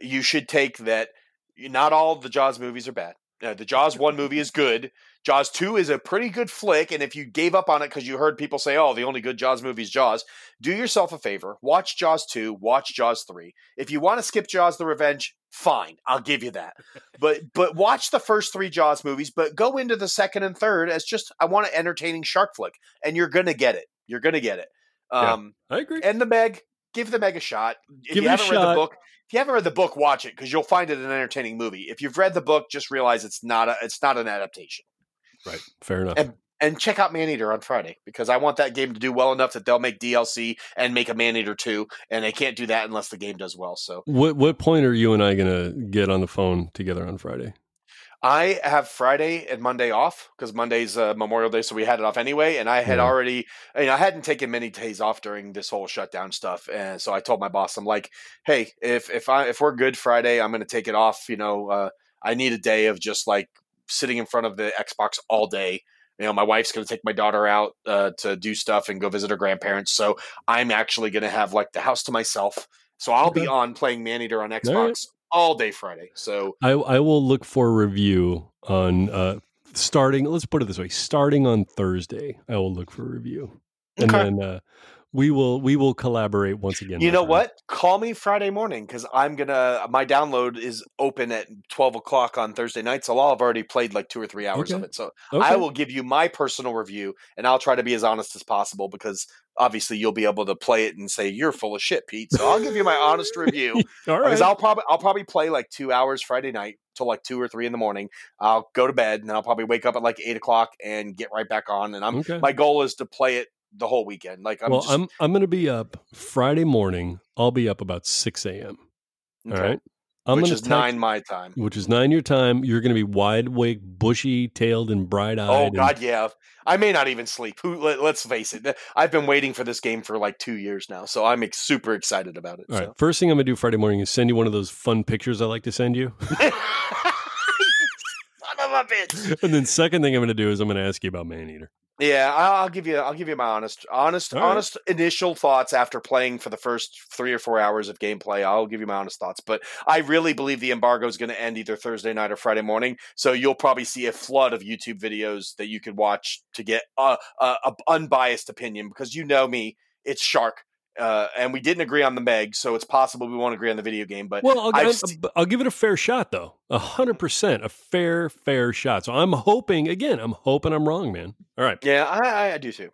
you should take that. Not all the Jaws movies are bad. Uh, the Jaws one movie is good. Jaws two is a pretty good flick, and if you gave up on it because you heard people say, "Oh, the only good Jaws movie is Jaws," do yourself a favor. Watch Jaws two. Watch Jaws three. If you want to skip Jaws: The Revenge, fine, I'll give you that. But but watch the first three Jaws movies, but go into the second and third as just I want an entertaining shark flick, and you're gonna get it. You're gonna get it. Yeah. Um, I agree. and the Meg, give the Meg a shot. If Give you haven't read shot. the book, if you haven't read the book, watch it because you'll find it an entertaining movie. If you've read the book, just realize it's not a it's not an adaptation. Right. Fair enough. And- And check out Maneater on Friday because I want that game to do well enough that they'll make DLC and make a Maneater 2, and they can't do that unless the game does well. So what what point are you and I gonna get on the phone together on Friday? I have Friday and Monday off because Monday's uh, Memorial Day, so we had it off anyway. And I had already, you know, I hadn't taken many days off during this whole shutdown stuff, and so I told my boss, I'm like, hey, if if I if we're good Friday, I'm going to take it off. You know, uh, I need a day of just like sitting in front of the Xbox all day. You know, my wife's going to take my daughter out uh, to do stuff and go visit her grandparents, so I'm actually going to have like the house to myself. So I'll be on playing Maneater on Xbox right. all day Friday. So I, I will look for a review on uh, starting. Let's put it this way: starting on Thursday, I will look for a review, and Okay. then uh, we will we will collaborate once again. you know friend. what? Call me Friday morning because I'm gonna. Uh, my download is open at twelve o'clock on Thursday night, so I'll have already played like two or three hours of it. So Okay. I will give you my personal review, and I'll try to be as honest as possible because obviously you'll be able to play it and say you're full of shit, Pete. So I'll give you my honest review All because right. I'll probably I'll probably play like two hours Friday night till like two or three in the morning. I'll go to bed and then I'll probably wake up at like eight o'clock and get right back on. And I'm Okay. my goal is to play it the whole weekend. Like I'm well, just I'm I'm going to be up Friday morning. I'll be up about six a.m. okay, All right. I'm which is text- nine my time. which is nine your time. You're going to be wide awake, bushy tailed, and bright eyed. Oh God, yeah. I may not even sleep. Who? Let, us face it. I've been waiting for this game for like two years now, so I'm ex- super excited about it. All right. so. First thing I'm going to do Friday morning is send you one of those fun pictures I like to send you. Son of a bitch. and then second thing I'm going to do is I'm going to ask you about Maneater. Yeah, I'll, I'll give you. I'll give you my honest, honest, right. honest initial thoughts after playing for the first three or four hours of gameplay. I'll give you my honest thoughts, but I really believe the embargo is going to end either Thursday night or Friday morning. So you'll probably see a flood of YouTube videos that you could watch to get a, a, a unbiased opinion because you know me, it's Shark, uh, and we didn't agree on the Meg, so it's possible we won't agree on the video game. But Well, I'll, I'll, I'll give it a fair shot, though. A hundred percent, a fair, fair shot. So I'm hoping again. I'm hoping I'm wrong, man. All right. yeah, I, I, I do too.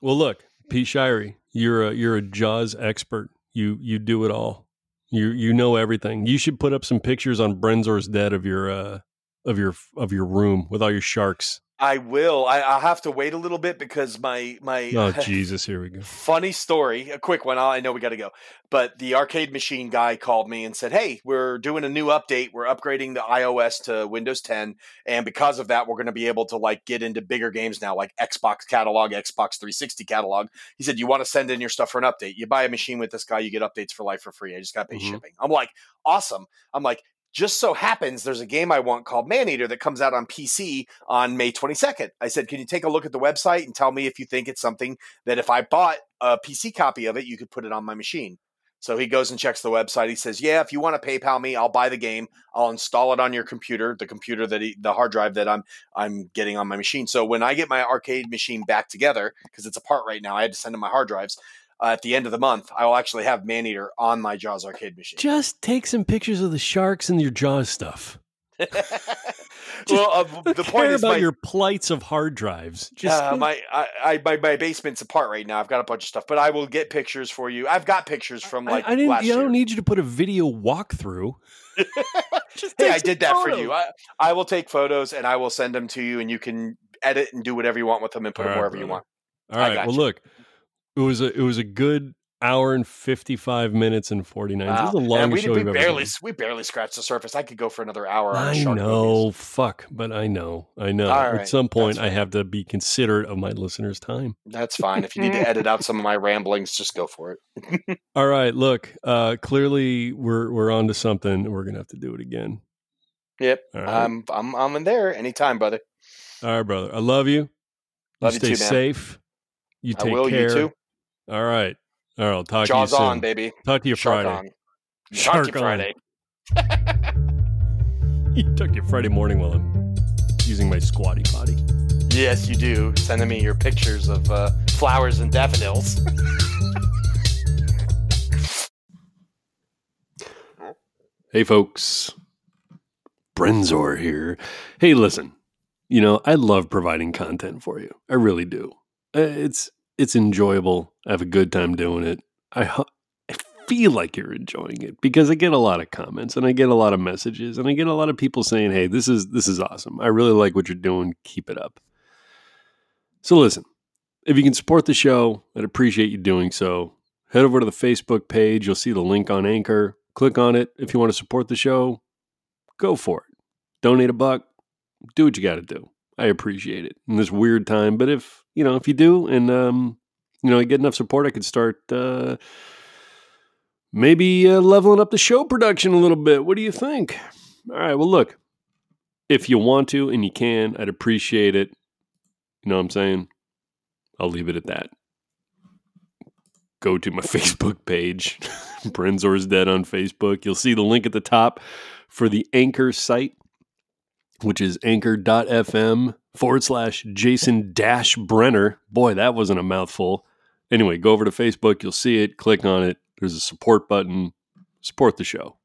Well, look, Pete Shirey, you're a you're a Jaws expert. You you do it all. You you know everything. You should put up some pictures on Brenzor's dead of your uh of your of your room with all your sharks. I will. I, I'll have to wait a little bit because my my Oh Jesus, here we go. Funny story, a quick one. I know we got to go, but the arcade machine guy called me and said, "Hey, we're doing a new update. We're upgrading the iOS to Windows 10, and because of that, we're going to be able to like get into bigger games now, like Xbox catalog, Xbox 360 catalog." He said, "You want to send in your stuff for an update? You buy a machine with this guy, you get updates for life for free. I just got to pay Mhm. shipping." I'm like, "Awesome!" I'm like. Just so happens there's a game I want called Maneater that comes out on PC on May 22nd. I said, Can you take a look at the website and tell me if you think it's something that if I bought a PC copy of it, you could put it on my machine. So he goes and checks the website. He says, "Yeah, if you want to PayPal me, I'll buy the game. I'll install it on your computer, the computer that he, the hard drive that I'm I'm getting on my machine. So when I get my arcade machine back together, because it's apart right now, I had to send him my hard drives. Uh, at the end of the month, I will actually have Maneater on my Jaws arcade machine. Just take some pictures of the sharks and your Jaws stuff. well, uh, the point is, about my, your plights of hard drives. Just uh, my, I, I, my my basement's apart right now. I've got a bunch of stuff, but I will get pictures for you. I've got pictures from like I, I didn't. I year. don't need you to put a video walkthrough. Just hey, I did that for you. I, I will take photos and I will send them to you, and you can edit and do whatever you want with them and put All them right, wherever you want. All right. Well, you. look, it was a it was a good hour and fifty five minutes and forty nine. This is Wow. longest and we, show we we've ever barely done. we barely scratched the surface. I could go for another hour. I know, movies. fuck, but I know, I know. All At some point, I have to be considerate of my listeners' time. That's fine. If you need to edit out some of my ramblings, just go for it. All right, look, uh, clearly we're we're on to something. We're gonna have to do it again. Yep, right, I'm I'm I'm in there anytime, brother. all right, brother. I love you. Love you you stay too, safe. You I take will. care. You too. All right. All right. I'll talk Jaws to you soon. on, baby. Talk to you Shark Friday. on. Shark Shark. Friday. You talk to you Friday morning while I'm using my squatty potty. Yes, you do. Sending me your pictures of uh, flowers and daffodils. Hey, folks. Brenzor here. Hey, listen. You know, I love providing content for you. I really do. Uh, It's it's enjoyable. I have a good time doing it. I I feel like you're enjoying it because I get a lot of comments and I get a lot of messages and I get a lot of people saying, "Hey, this is this is awesome. I really like what you're doing. Keep it up." So listen, if you can support the show, I'd appreciate you doing so. Head over to the Facebook page. You'll see the link on Anchor. Click on it. If you want to support the show, go for it. Donate a buck. Do what you got to do. I appreciate it in this weird time. But if you know, if you do, and um, you know, I get enough support, I could start uh, maybe uh, leveling up the show production a little bit. What do you think? All right. Well, look, if you want to and you can, I'd appreciate it. You know what I'm saying? I'll leave it at that. Go to my Facebook page, Brenzor's Dead on Facebook. You'll see the link at the top for the Anchor site, which is anchor.fm forward slash Jason dash Brenner. Boy, that wasn't a mouthful. Anyway, go over to Facebook. You'll see it. Click on it. There's a support button. Support the show.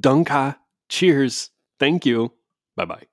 Dunka. Cheers. Thank you. Bye bye.